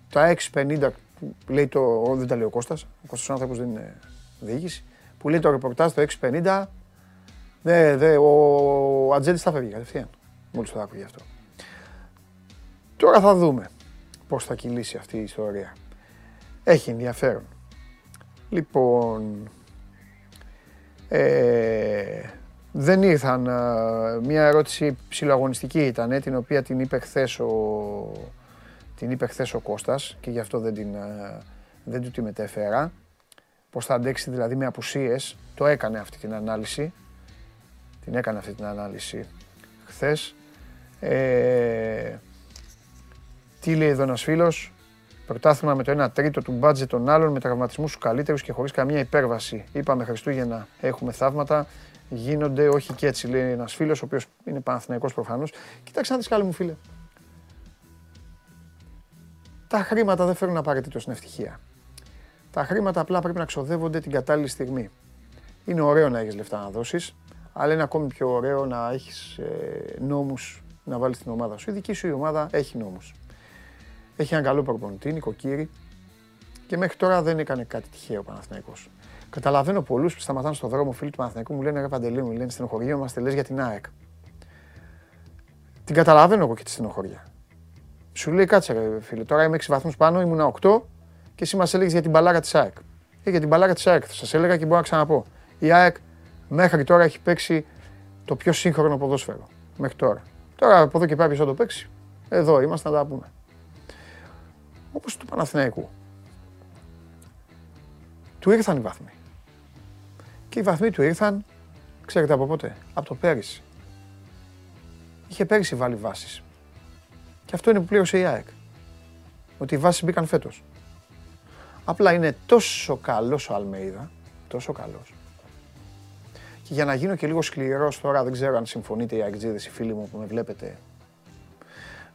τα 650 που λέει το, δεν τα λέει ο Κώστας, ο Κώστας ο άνθρωπος δεν είναι διοίκηση, που λέει το ρεπορτάζ το 650, Ναι, δε, ο Ατζέντης θα φεύγει κατευθείαν. Μόλις το άκουγε αυτό. Τώρα θα δούμε πώς θα κυλήσει αυτή η ιστορία. Έχει ενδιαφέρον. Λοιπόν, ε, δεν ήρθαν. Μια ερώτηση ψηλοαγωνιστική ήταν, την οποία την είπε χθες ο, την είπε χθες ο Κώστας και γι' αυτό δεν, την, δεν του τη μετέφερα. Πώς θα αντέξει δηλαδή με απουσίες. Το έκανε αυτή την ανάλυση. Την έκανε αυτή την ανάλυση χθες. Ε, τι λέει εδώ ένας φίλος; Πρωτάθλημα με το 1 τρίτο του μπάτζετ των άλλων, με τραυματισμούς τους καλύτερους και χωρίς καμία υπέρβαση. Είπαμε Χριστούγεννα, έχουμε θαύματα. Γίνονται, όχι και έτσι, λέει ένας φίλος, ο οποίος είναι Παναθηναϊκός προφανώς. Κοιτάξτε να δεις, καλή μου φίλε. Τα χρήματα δεν φέρνουν απαραίτητο στην ευτυχία. Τα χρήματα απλά πρέπει να ξοδεύονται την κατάλληλη στιγμή. Είναι ωραίο να έχεις λεφτά να δώσεις, αλλά είναι ακόμη πιο ωραίο να έχεις ε, νόμους να βάλεις στην ομάδα σου. Η δική σου η ομάδα έχει νόμους. Έχει έναν καλό προπονητή, νοικοκύρη. Και μέχρι τώρα δεν έκανε κάτι τυχαίο ο Παναθηναϊκός. Καταλαβαίνω πολλούς που σταματάνε στον δρόμο, φίλοι του Παναθηναϊκού μου λένε Ρε Παντελή, μου λένε στενοχωρία μα, λες για την ΑΕΚ. Την καταλαβαίνω εγώ και τη στενοχωρία. Σου λέει κάτσε, ρε φίλε, τώρα είμαι 6 βαθμούς πάνω, ήμουν 8 και εσύ μας έλεγες για την μπαλάρα της ΑΕΚ. Ε, για την μπαλάρα της ΑΕΚ, θα σας έλεγα και μπορώ να ξαναπώ. Η ΑΕΚ μέχρι τώρα έχει παίξει το πιο σύγχρονο ποδόσφαιρο. Μέχρι τώρα. Τώρα από εδώ και πέρα ποιος θα το παίξει. Εδώ είμαστε να τα πούμε όπως του Παναθηναϊκού. Του ήρθαν οι βαθμοί. Και οι βαθμοί του ήρθαν, ξέρετε από πότε, από το πέρυσι. Είχε πέρυσι βάλει βάσεις. Και αυτό είναι που πλήρωσε η ΑΕΚ. Ότι οι βάσεις μπήκαν φέτος. Απλά είναι τόσο καλός ο Αλμέιδα, τόσο καλός. Και για να γίνω και λίγο σκληρός τώρα, δεν ξέρω αν συμφωνείτε οι ΑΕΚΤΖΙΔΕΣ, οι φίλοι μου που με βλέπετε.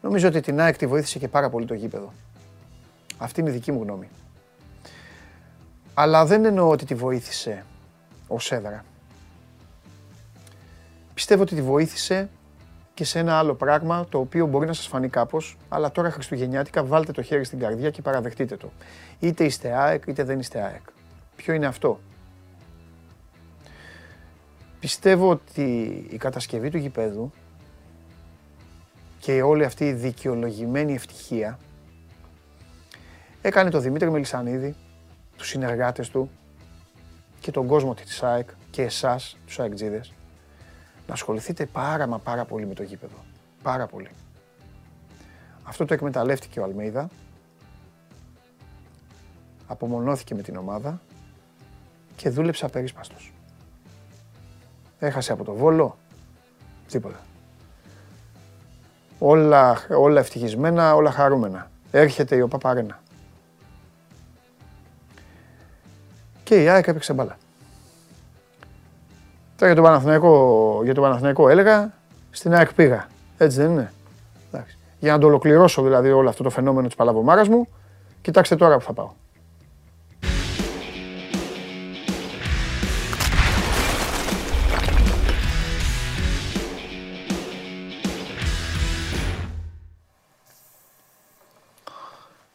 Νομίζω ότι την ΑΕΚ τη βοήθησε και πάρα πολύ το γήπεδο. Αυτή είναι η δική μου γνώμη. Αλλά δεν εννοώ ότι τη βοήθησε ο έδρα. Πιστεύω ότι τη βοήθησε και σε ένα άλλο πράγμα το οποίο μπορεί να σας φανεί κάπως, αλλά τώρα Χριστουγεννιάτικα βάλτε το χέρι στην καρδιά και παραδεχτείτε το. Είτε είστε ΑΕΚ είτε δεν είστε ΑΕΚ. Ποιο είναι αυτό; Πιστεύω ότι η κατασκευή του γηπέδου και όλη αυτή η δικαιολογημένη ευτυχία Έκανε το Δημήτρη Μελισανίδη, τους συνεργάτες του και τον κόσμο της ΑΕΚ και εσάς, τους ΑΕΚτζίδες, να ασχοληθείτε πάρα μα πάρα πολύ με το γήπεδο. Πάρα πολύ. Αυτό το εκμεταλλεύτηκε ο Αλμέιδα. Απομονώθηκε με την ομάδα και δούλεψε απερίσπαστος. Έχασε από το Βόλο, τίποτα. Όλα, όλα ευτυχισμένα, όλα χαρούμενα. Έρχεται η ΟΠΑΠΑΡΕΝΑ. και η ΑΕΚ έπαιξε μπάλα. Τώρα για τον Παναθηναϊκό, για τον Παναθηναϊκό έλεγα, στην ΑΕΚ πήγα. Έτσι δεν είναι. Εντάξει. Για να το ολοκληρώσω δηλαδή όλο αυτό το φαινόμενο της παλαβομάρας μου, κοιτάξτε τώρα που θα πάω.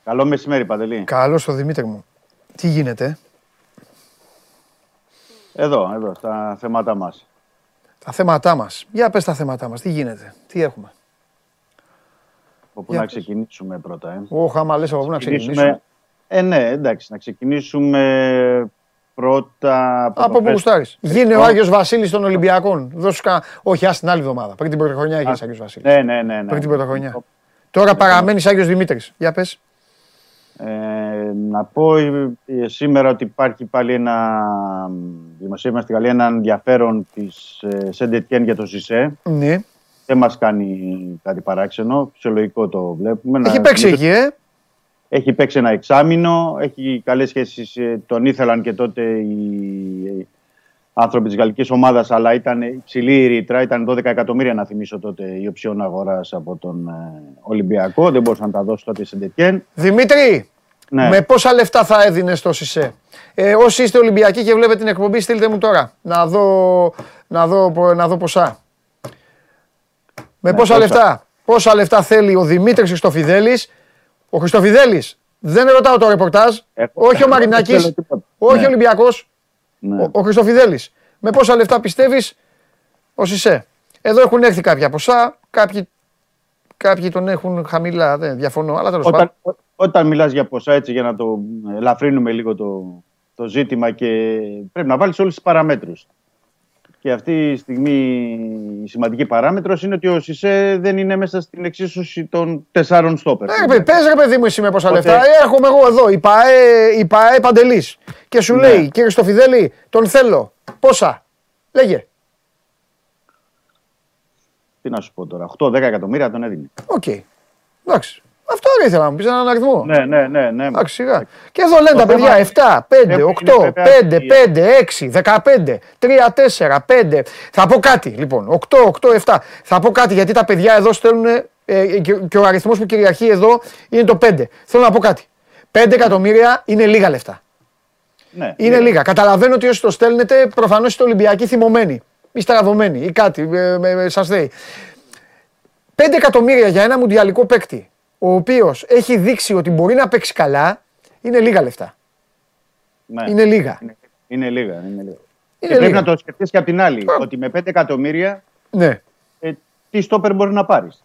Καλό μεσημέρι, Παντελή. Καλό στο Δημήτρη μου. Τι γίνεται. Εδώ, εδώ, στα θέματα μας. Τα θέματά μας. Για πες τα θέματά μας. Τι γίνεται, τι έχουμε; Από πού να ξεκινήσουμε πρώτα, ε; Όχι, άμα λες από πού να ξεκινήσουμε. Ε, ναι, εντάξει, να ξεκινήσουμε πρώτα από, από πού γουστάρεις. Γίνει ο Άγιος Βασίλης των Ολυμπιακών. Δώσου κα... Όχι, ας την άλλη εβδομάδα. Πριν την πρώτη χρονιά έγινες Άγιος Βασίλης. Ναι, ναι, ναι, ναι. Πριν την πρώτη χρονιά. Τώρα παραμένεις Άγιος Δημήτρης. Για πες. Ε, να πω ε, σήμερα ότι υπάρχει πάλι ένα δημοσίευμα στη Γαλλία, ένα ενδιαφέρον της ε, Σεντετιέν για το ΣΥΣΕ. Ναι. Δεν μας κάνει κάτι παράξενο, φυσιολογικό το βλέπουμε. Έχει παίξει εκεί, ε; Έχει παίξει ένα εξάμεινο, έχει καλές σχέσεις, ε, τον ήθελαν και τότε οι άνθρωποι της γαλλικής ομάδας, αλλά ήταν υψηλή η ρήτρα, ήταν 12 εκατομμύρια να θυμίσω τότε η οψιόν αγοράς από τον Ολυμπιακό, δεν μπορούσαν να τα δώσει τότε η Σεντετιέν. Δημήτρη, ναι. Με πόσα λεφτά θα έδινε στο ΣΥΣΕ. Ε, όσοι είστε Ολυμπιακοί και βλέπετε την εκπομπή, στείλτε μου τώρα να δω, να δω, να δω ποσά. Με ναι, πόσα, λεφτά. Πόσα λεφτά θέλει ο Δημήτρης Χριστοφιδέλης; Ο Χριστοφιδέλης. Δεν ρωτάω το ρεπορτάζ. όχι ο Μαρινάκης. όχι ο ναι. Ολυμπιακός. Ναι. Ο, ο Χριστοφιδέλης. Με πόσα λεφτά πιστεύεις Ο Σισε. Εδώ έχουν έρθει κάποια ποσά, κάποιοι, κάποιοι τον έχουν χαμηλά, δεν διαφωνώ, αλλά τέλος πάντων. Όταν, ό- όταν μιλάς για ποσά έτσι για να το ελαφρύνουμε λίγο το, το ζήτημα και πρέπει να βάλεις όλες τις παραμέτρους. Και αυτή τη στιγμή η σημαντική παράμετρος είναι ότι ο Σισε δεν είναι μέσα στην εξίσωση των τεσσάρων στόπερ. Ε, ρε παιδί, πες ρε παιδί μου εσύ με πόσα Οπότε- λεφτά. Ε, έρχομαι εγώ εδώ, η ΠΑΕ, η ΠΑΕ Παντελής. Και σου Ναι. λέει, κύριε Στοφιδέλη, τον θέλω. Πόσα; Λέγε. Τι να σου πω τώρα, 8-10 εκατομμύρια τον έδινε. Οκ. Εντάξει. Αυτό δεν ήθελα να μου πεις έναν αριθμό. Ναι, ναι, ναι. ναι. Εντάξει, σιγά. Και εδώ λένε τα Το θέμα παιδιά 7, 5, είναι 8, βέβαια 5, ότι- 5, 6, 15, 3, 4, 5. Θα πω κάτι λοιπόν. 8, 8, 7. Θα πω κάτι γιατί τα παιδιά εδώ στέλνουν ε, και, και ο αριθμός που κυριαρχεί εδώ είναι το 5. Θέλω να πω κάτι. 5 εκατομμύρια είναι λίγα λεφτά. ναι. Είναι λίγα. Καταλαβαίνω ότι όσοι το στέλνετε προφανώς είστε Ολυμπιακοί θυμωμένοι ή στραβωμένοι ή κάτι. Ε, Σας λέει. 5 εκατομμύρια για ένα μουντιαλικό παίκτη, ο οποίος έχει δείξει ότι μπορεί να παίξει καλά, είναι λίγα λεφτά. ναι. Είναι λίγα. Είναι, είναι λίγα. Είναι λίγα. Είναι και πρέπει λίγα. να το σκεφτείς και απ' την άλλη. Ε. Ότι με 5 εκατομμύρια Ναι, ε, τι στόπερ μπορεί να πάρεις.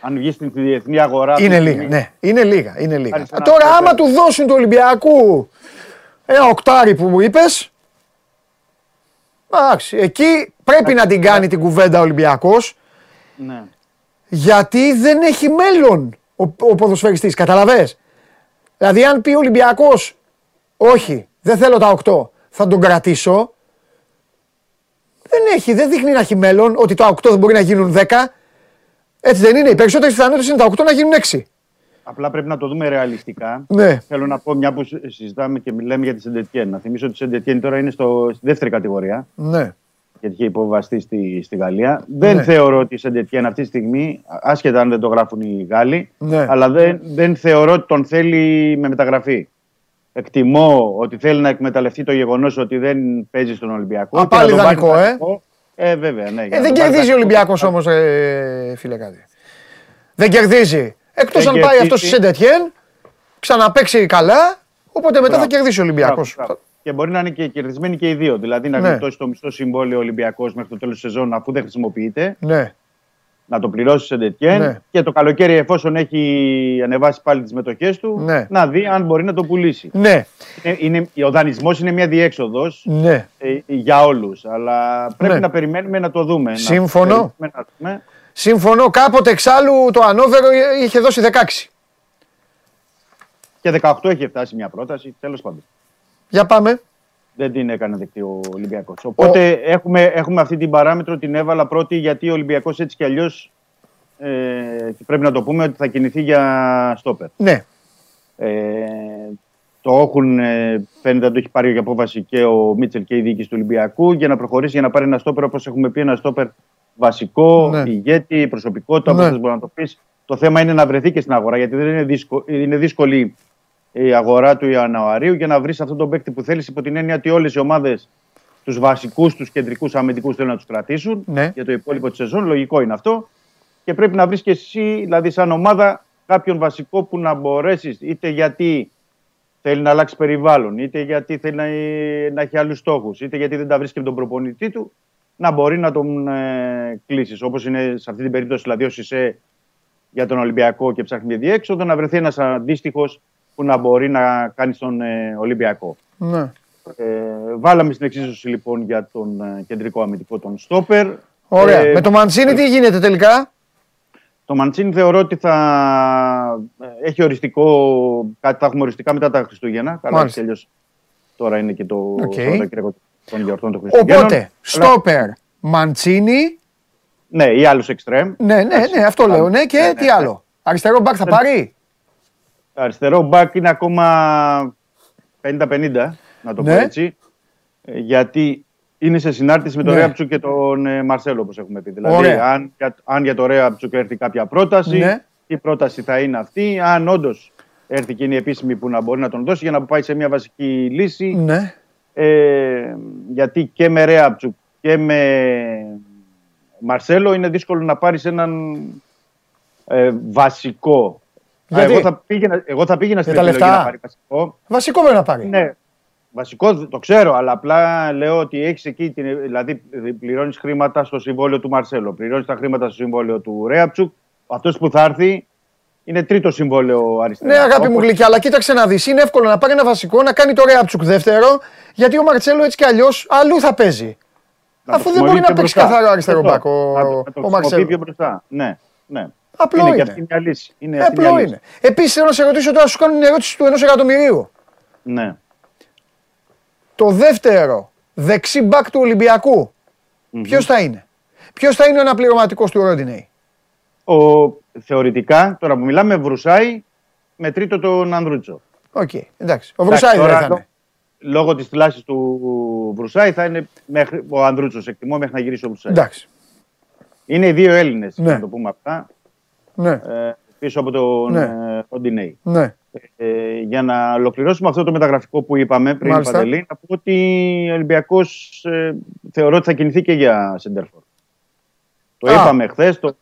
Αν βγεις στην διεθνή αγορά. αυτή είναι τη λίγα. στιγμή, Ναι, είναι λίγα. Είναι λίγα. Πάρεις ένα Τώρα, στόπερ. άμα του δώσουν του Ολυμπιακού ένα οκτάρι που μου είπες. Εντάξει, εκεί πρέπει να την κάνει την κουβέντα ο Ολυμπιακός Ναι. Γιατί δεν έχει μέλλον ο, ο ποδοσφαιριστής, καταλαβες; Δηλαδή αν πει ο Ολυμπιακός όχι, δεν θέλω τα 8, θα τον κρατήσω. Δεν έχει, δεν δείχνει να έχει μέλλον ότι τα 8 δεν μπορεί να γίνουν 10. Έτσι δεν είναι. Οι περισσότερες πιθανότητες είναι τα 8 να γίνουν 6. Απλά πρέπει να το δούμε ρεαλιστικά. Ναι. Θέλω να πω μια που συ- συζητάμε και μιλάμε για τη Σεντετιέν. Να θυμίσω ότι η Σεντετιέν τώρα είναι στο, στη δεύτερη κατηγορία. Ναι. Γιατί είχε υποβαστεί στη, στη Γαλλία. Δεν Ναι. θεωρώ ότι η Σεντετιέν αυτή τη στιγμή, άσχετα αν δεν το γράφουν οι Γάλλοι, Ναι. αλλά δεν, δεν θεωρώ ότι τον θέλει με μεταγραφή. Εκτιμώ ότι θέλει να εκμεταλλευτεί το γεγονός ότι δεν παίζει στον Ολυμπιακό. Α, και πάλι να τον πάρει δανεικό, ε. δανεικό. Ε, βέβαια, ναι. για Ε, να δεν τον πάρει κερδίζει ο δανεικό. Ολυμπιακός όμως, ε, φίλε κάτι. Δεν κερδίζει. Εκτός Δεν αν πάει αυτός στη κερδίζει. Σεντετιέν, ξαναπαίξει καλά, οπότε μετά θα Μπράβο. κερδίσει ο Ολυμπιακός. Μπράβο, μπράβο. Και μπορεί να είναι και κερδισμένοι και οι δύο. Δηλαδή να Ναι. γλιτώσει το μισθό συμβόλαιο ο Ολυμπιακός μέχρι το τέλος της σεζόν αφού δεν χρησιμοποιείται, Ναι. να το πληρώσει σε Ντετιέν Ναι. και το καλοκαίρι, εφόσον έχει ανεβάσει πάλι τις μετοχές του, Ναι. να δει αν μπορεί να το πουλήσει. Ναι. Είναι, είναι, ο δανεισμός είναι μια διέξοδος Ναι. για όλους. Αλλά πρέπει Ναι. να περιμένουμε να το δούμε. να Σύμφωνο. περιμένουμε να δούμε. Συμφωνώ. Κάποτε εξάλλου το Ανόβερο είχε δώσει 16. Και 18 έχει φτάσει μια πρόταση. Τέλος πάντων. Για πάμε. Δεν την έκανε δεκτή ο Ολυμπιακός. Οπότε έχουμε, έχουμε αυτή την παράμετρο, την έβαλα πρώτη γιατί ο Ολυμπιακός έτσι κι αλλιώς ε, πρέπει να το πούμε ότι θα κινηθεί για στόπερ. Ναι. Ε, το έχουν, ε, φαίνεται να το έχει πάρει για απόφαση και ο Μίτσελ και η διοίκηση του Ολυμπιακού για να προχωρήσει για να πάρει ένα στόπερ όπως έχουμε πει, ένα στόπερ βασικό, Ναι. ηγέτη, προσωπικότητα, Ναι. όπως θες μπορεί να το πεις. Το θέμα είναι να βρεθεί και στην αγορά γιατί δεν είναι, δύσκολο, είναι δύσκολη η αγορά του Ιανουαρίου για να βρεις αυτόν τον παίκτη που θέλεις υπό την έννοια ότι όλες οι ομάδες τους βασικούς, τους κεντρικούς αμυντικούς θέλουν να τους κρατήσουν Ναι. για το υπόλοιπο της σεζόν. Λογικό είναι αυτό. Και πρέπει να βρεις και εσύ, δηλαδή, σαν ομάδα, κάποιον βασικό που να μπορέσεις είτε γιατί θέλει να αλλάξει περιβάλλον, είτε γιατί θέλει να, να έχει άλλους στόχους, είτε γιατί δεν τα βρίσκει με τον προπονητή του, να μπορεί να τον ε, κλείσεις. Όπως είναι σε αυτή την περίπτωση, δηλαδή, ο Σισε για τον Ολυμπιακό και ψάχνει μια διέξοδο, να βρεθεί ένας αντίστοιχος που να μπορεί να κάνει στον ε, Ολυμπιακό. ναι. Ε, βάλαμε στην εξίσωση λοιπόν για τον ε, κεντρικό αμυντικό τον Στόπερ. Ωραία. Ε, Με το Μαντσίνη τι γίνεται τελικά; Το Μαντσίνη θεωρώ ότι θα ε, έχει οριστικό, κάτι θα έχουμε οριστικά μετά τα Χριστούγεννα. Καλά, Μάλιστα. έτσι κι αλλιώς τώρα είναι και το Οκ. Σαββατοκύριακο των γιορτών των Χριστουγέννων. Οπότε, Αλλά- στόπερ, Μαντσίνη. Ναι, ή άλλου εξτρέμ. Ναι, ναι, ναι, αυτό λέω. Ναι, και Ναι, τι ναι, άλλο. Αριστερό μπακ θα πάρει; Αριστερό μπακ είναι ακόμα 50-50, να το Ναι. πω έτσι. Ε, Γιατί είναι σε συνάρτηση με τον Ναι. Ρέαμπτσουκ και τον ε, Μαρσέλο, όπως έχουμε πει. Δηλαδή, Ωραία. αν, για- αν για τον Ρέαμπτσουκ έρθει κάποια πρόταση, Ναι. η πρόταση θα είναι αυτή. Αν όντως έρθει και είναι η επίσημη που να μπορεί να τον δώσει για να πάει σε μια βασική λύση. Ναι. Ε, γιατί και με Ρέαμπτσουκ και με Μαρσέλο είναι δύσκολο να πάρεις έναν ε, βασικό. Α, Γιατί; εγώ, θα πήγαινα, εγώ θα πήγαινα στην Για τα επιλογή λεφτά. να πάρει βασικό. Βασικό πρέπει να πάρει. Ναι. Βασικό το ξέρω, αλλά απλά λέω ότι έχεις εκεί. Την, δηλαδή, πληρώνεις χρήματα στο συμβόλαιο του Μαρσέλο, πληρώνεις τα χρήματα στο συμβόλαιο του Ρέαψουκ. Αυτός που θα έρθει είναι τρίτο συμβόλαιο αριστερά. Ναι, αγάπη μου γλυκιά, αλλά κοίταξε να δεις. Είναι εύκολο να πάρει ένα βασικό, να κάνει το Ρέαψουκ δεύτερο, γιατί ο Μαρσέλο έτσι κι αλλιώς αλλού θα παίζει. Αφού δεν μπορεί να παίξει καθαρό αριστερό μπακ ο Μαρσέλο. Ναι, ναι. Απλό είναι. είναι. Και αυτή μια λύση. Είναι Απλό είναι. Επίσης θέλω να σε ρωτήσω τώρα, σου κάνω την ερώτηση του ενός εκατομμυρίου. Ναι. Το δεύτερο δεξί μπακ του Ολυμπιακού, mm-hmm. ποιος θα είναι; Ποιος θα είναι ο αναπληρωματικός του Ρόντινεϊ. Ο, θεωρητικά, τώρα που μιλάμε, Βρουσάη με τρίτο τον Ανδρούτσο. OK, okay, εντάξει. Ο Βρουσάη δεν θα είναι. Λόγω της θλάσης του Βρουσάη θα είναι μέχρι, ο Ανδρούτσος. Εκτιμώ μέχρι να γυρίσει ο Βρουσάη. Εντάξει. Είναι οι δύο Έλληνες, ναι. να το πούμε αυτά. Ναι. Ε, πίσω από τον ναι. Ε, Ροντινέη. Ναι. Ε, για να ολοκληρώσουμε αυτό το μεταγραφικό που είπαμε πριν, Μάλιστα. Παντελή, να πω ότι ο Ολυμπιακός ε, θεωρώ ότι θα κινηθεί και για Σεντερφόρ. Το είπαμε χθες, το,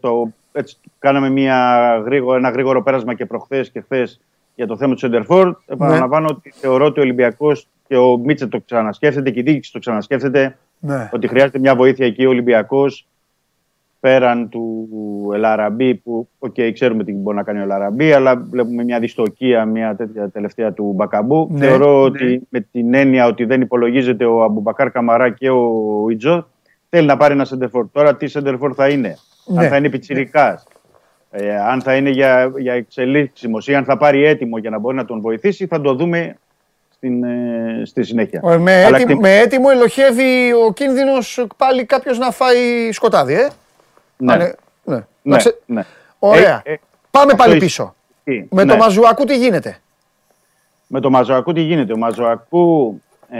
το, έτσι, κάναμε μια γρήγορο, ένα γρήγορο πέρασμα και προχθές και χθες για το θέμα του Σεντερφόρ. Ναι. Επαναλαμβάνω ότι θεωρώ ότι ο Ολυμπιακός και ο Μίτσε το ξανασκέφτεται και η διοίκηση το ξανασκέφτεται. Ναι. Ότι χρειάζεται μια βοήθεια εκεί ο Ολυμπιακός πέραν του Ελαραμπή, που okay, ξέρουμε τι μπορεί να κάνει ο Ελαραμπή, αλλά βλέπουμε μια δυστοκία, μια τέτοια τελευταία του Μπακαμπού. Ναι, Θεωρώ ναι. ότι με την έννοια ότι δεν υπολογίζεται ο Αμπουμπακάρ Καμαρά και ο Ιτζο, θέλει να πάρει ένα σεντερφόρ. Τώρα τι σεντερφόρ θα είναι, ναι. αν θα είναι πιτσιρικάς, ε, αν θα είναι για, για εξελίξιμος ή αν θα πάρει έτοιμο για να μπορεί να τον βοηθήσει, θα το δούμε στην, ε, στη συνέχεια. Με, έτοιμο, με έτοιμο ελλοχεύει ο κίνδυνος πάλι κάποιος να φάει σκοτάδι, ε. Ναι. ναι. ναι. ναι. Ωραία. Ε, ε, Πάμε πάλι πίσω. Με το ναι. Μασουακού τι γίνεται; Με το Μασουακού τι γίνεται; Ο Μασουακού, ε,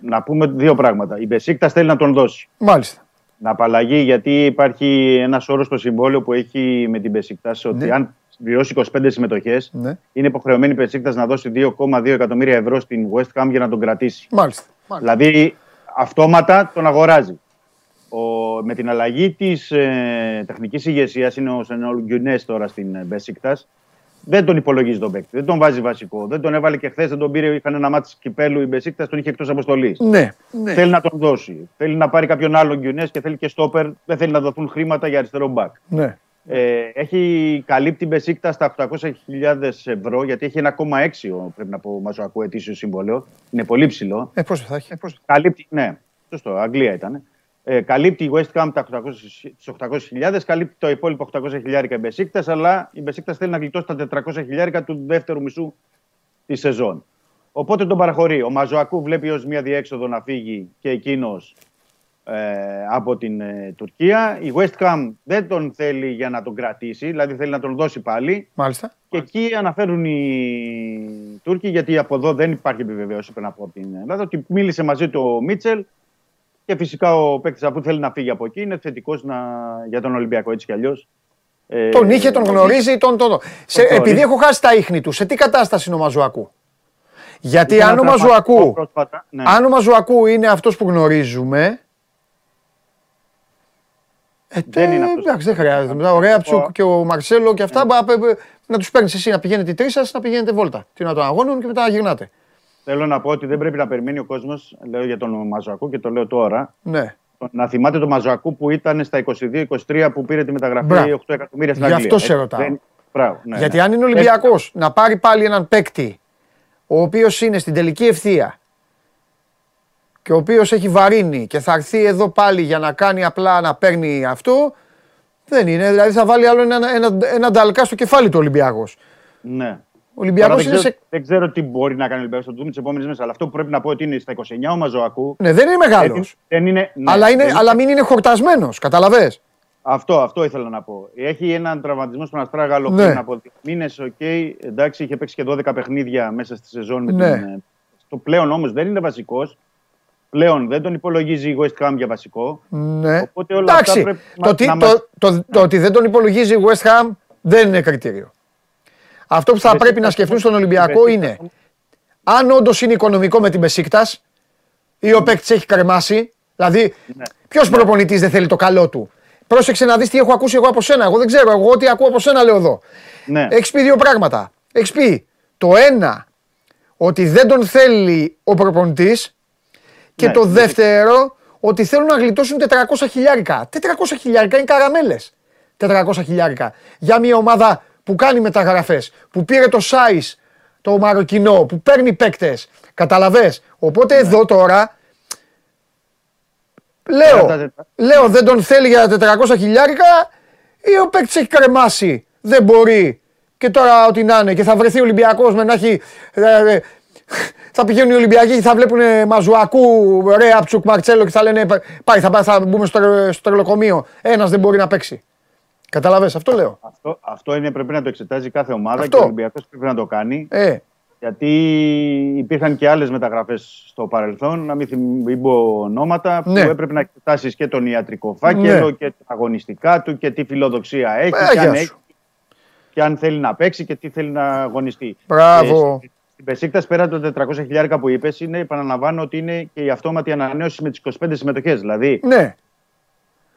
να πούμε δύο πράγματα. Η Μπεσίκτα θέλει να τον δώσει. Μάλιστα. Να απαλλαγεί γιατί υπάρχει ένας όρος στο συμβόλαιο που έχει με την Μπεσίκτα ότι ναι. αν βιώσει 25 συμμετοχές, ναι. είναι υποχρεωμένη η Μπεσίκτα να δώσει 2,2 εκατομμύρια ευρώ στην West Ham για να τον κρατήσει. Μάλιστα. Δηλαδή αυτόματα τον αγοράζει. Ο, με την αλλαγή της ε, τεχνικής ηγεσίας, είναι ο Σενόλ Γκιουνές τώρα στην Μπεσίκτα. Δεν τον υπολογίζει τον παίκτη. Δεν τον βάζει βασικό. Δεν τον έβαλε και χθες, δεν τον πήρε. Είχαν ένα ματς κυπέλλου η Μπεσίκτα, τον είχε εκτός αποστολής. Ναι, ναι. Θέλει να τον δώσει. Θέλει να πάρει κάποιον άλλον Γκιουνές και θέλει και στόπερ. Δεν θέλει να δοθούν χρήματα για αριστερό μπακ. Ναι. Ε, έχει καλύψει η Μπεσίκτα στα 800.000 ευρώ, γιατί έχει 1,6 πρέπει να πω μαζοακού ετήσιος συμβόλαιο. Είναι πολύ ψηλό. Ε, πόσο θα έχει. Ε, πόσο... Καλύπτει, ναι, σωστό, Αγγλία ήταν. Ε, καλύπτει η West Ham τα 800.000, καλύπτει το υπόλοιπο 800.000 η Μπεσίκτας, αλλά η Μπεσίκτας θέλει να γλιτώσει τα 400.000 του δεύτερου μισού της σεζόν. Οπότε τον παραχωρεί. Ο Μαζοακού βλέπει ως μια διέξοδο να φύγει και εκείνος ε, από την ε, Τουρκία. Η West Ham δεν τον θέλει για να τον κρατήσει, δηλαδή θέλει να τον δώσει πάλι. Μάλιστα. Και εκεί αναφέρουν οι Τούρκοι, γιατί από εδώ δεν υπάρχει επιβεβαίωση πριν από την Ελλάδα, ότι μίλησε μαζί του ο Μίτσελ και φυσικά ο παίκτης αφού θέλει να φύγει από εκεί είναι θετικός για τον Ολυμπιακό έτσι κι αλλιώς. Ε, τον είχε, τον γνωρίζει, τον. τον, σε, επειδή έχω χάσει τα ίχνη του, σε τι κατάσταση είναι ο Μαζουακού; Γιατί αν ο Μαζουακού, ναι. αν ο Μαζουακού είναι αυτός που γνωρίζουμε. Ε, δεν είναι αυτός. Εντάξει, δεν χρειάζεται. Ο Ρέαψουκ και ο Μαρσέλο και αυτά ναι. να τους παίρνεις εσύ να πηγαίνετε τρεις σας, να πηγαίνετε βόλτα. Τι να τον αγώνουν και μετά να γυρνάτε. Θέλω να πω ότι δεν πρέπει να περιμένει ο κόσμος, λέω για τον Μαζουακού και το λέω τώρα. Ναι. Να θυμάται τον Μαζουακού που ήταν στα 22-23 που πήρε τη μεταγραφή Μπρά. 8 εκατομμύρια στην Αγγλία. Γι' αυτό σε ρωτάω. Δεν... ναι, Γιατί ναι. αν είναι Ολυμπιακός να πάρει πάλι έναν παίκτη ο οποίος είναι στην τελική ευθεία και ο οποίος έχει βαρύνει και θα έρθει εδώ πάλι για να κάνει απλά να παίρνει αυτό. Δεν είναι. Δηλαδή θα βάλει άλλο ένα, ένα, ένα νταλκά στο κεφάλι του Ολυμπιακός. Ναι. Ο Ολυμπιακός είναι σε. Δεν ξέρω τι μπορεί να κάνει ο Ολυμπιακός, θα το δούμε τις επόμενες μέρες. Αλλά αυτό που πρέπει να πω ότι είναι στα 29 ο Μασουακού. Ναι, δεν είναι μεγάλος. Δεν είναι, ναι, αλλά, είναι, αλλά μην είναι χορτασμένος, καταλαβέ. Αυτό, αυτό ήθελα να πω. Έχει έναν τραυματισμό στον αστράγαλο ναι. πριν από δύο μήνες. OK, okay, εντάξει, είχε παίξει και 12 παιχνίδια μέσα στη σεζόν. Με ναι. την, το πλέον όμως δεν είναι βασικός. Πλέον δεν τον υπολογίζει η West Ham για βασικό. Ναι. Οπότε όλα εντάξει, αυτά πρέπει το, να, το, το, το, το, ότι δεν τον υπολογίζει η West Ham δεν είναι κριτήριο. Αυτό που θα πρέπει να σκεφτούν στον Ολυμπιακό είναι αν όντως είναι οικονομικό με την Μπεσίκτας ή ο παίκτης έχει κρεμάσει. Δηλαδή, ναι. ποιος ναι. προπονητής δεν θέλει το καλό του; Πρόσεξε να δεις τι έχω ακούσει εγώ από σένα. Εγώ δεν ξέρω. Εγώ τι ακούω από σένα λέω εδώ. Ναι. Έχεις πει δύο πράγματα. Έχεις πει το ένα, ότι δεν τον θέλει ο προπονητής και Ναι, το ναι. δεύτερο ότι θέλουν να γλιτώσουν 400 χιλιάρικα. 400 χιλιάρικα είναι καραμέλες. 400 χιλιάρικα. Για μια ομάδα που κάνει μεταγραφές, που πήρε το Σάις, το Μαροκινό, που παίρνει παίκτες. Καταλαβες; Οπότε Ναι. εδώ τώρα Λέω, Κρατάτε τα- λέω δεν τον θέλει για 400 χιλιάρικα ή ο παίκτης έχει κρεμάσει, δεν μπορεί και τώρα ό,τι να είναι και θα βρεθεί ο Ολυμπιακός με να έχει... ε, ε, θα πηγαίνουν οι Ολυμπιακοί και θα βλέπουν Μαζουακού, Ρέαπτσουκ, Μαρτσέλο και θα λένε πάει θα, πάει, θα μπούμε στο, στο τρελοκομείο. Ένας δεν μπορεί να παίξει. Καταλαβες, αυτό λέω. Αυτό, αυτό είναι, πρέπει να το εξετάζει κάθε ομάδα Αυτό. και ο Ολυμπιακός πρέπει να το κάνει. Ε, Γιατί υπήρχαν και άλλες μεταγραφές στο παρελθόν, να μην, θυμ- μην πω ονόματα, Ναι. που έπρεπε να εξετάσεις και τον ιατρικό φάκελο Ναι. και τα αγωνιστικά του και τι φιλοδοξία έχει Ε, και, αν γεια έχει σου. και αν θέλει να παίξει και τι θέλει να αγωνιστεί. Μπράβο. Ε, στην Πεσίκτας πέρα από τα 400 χιλιάρικα που είπες, είναι, επαναλαμβάνω ότι είναι και η αυτόματη ανανέωση με τις 25 συμμετοχές. Δηλαδή, ναι.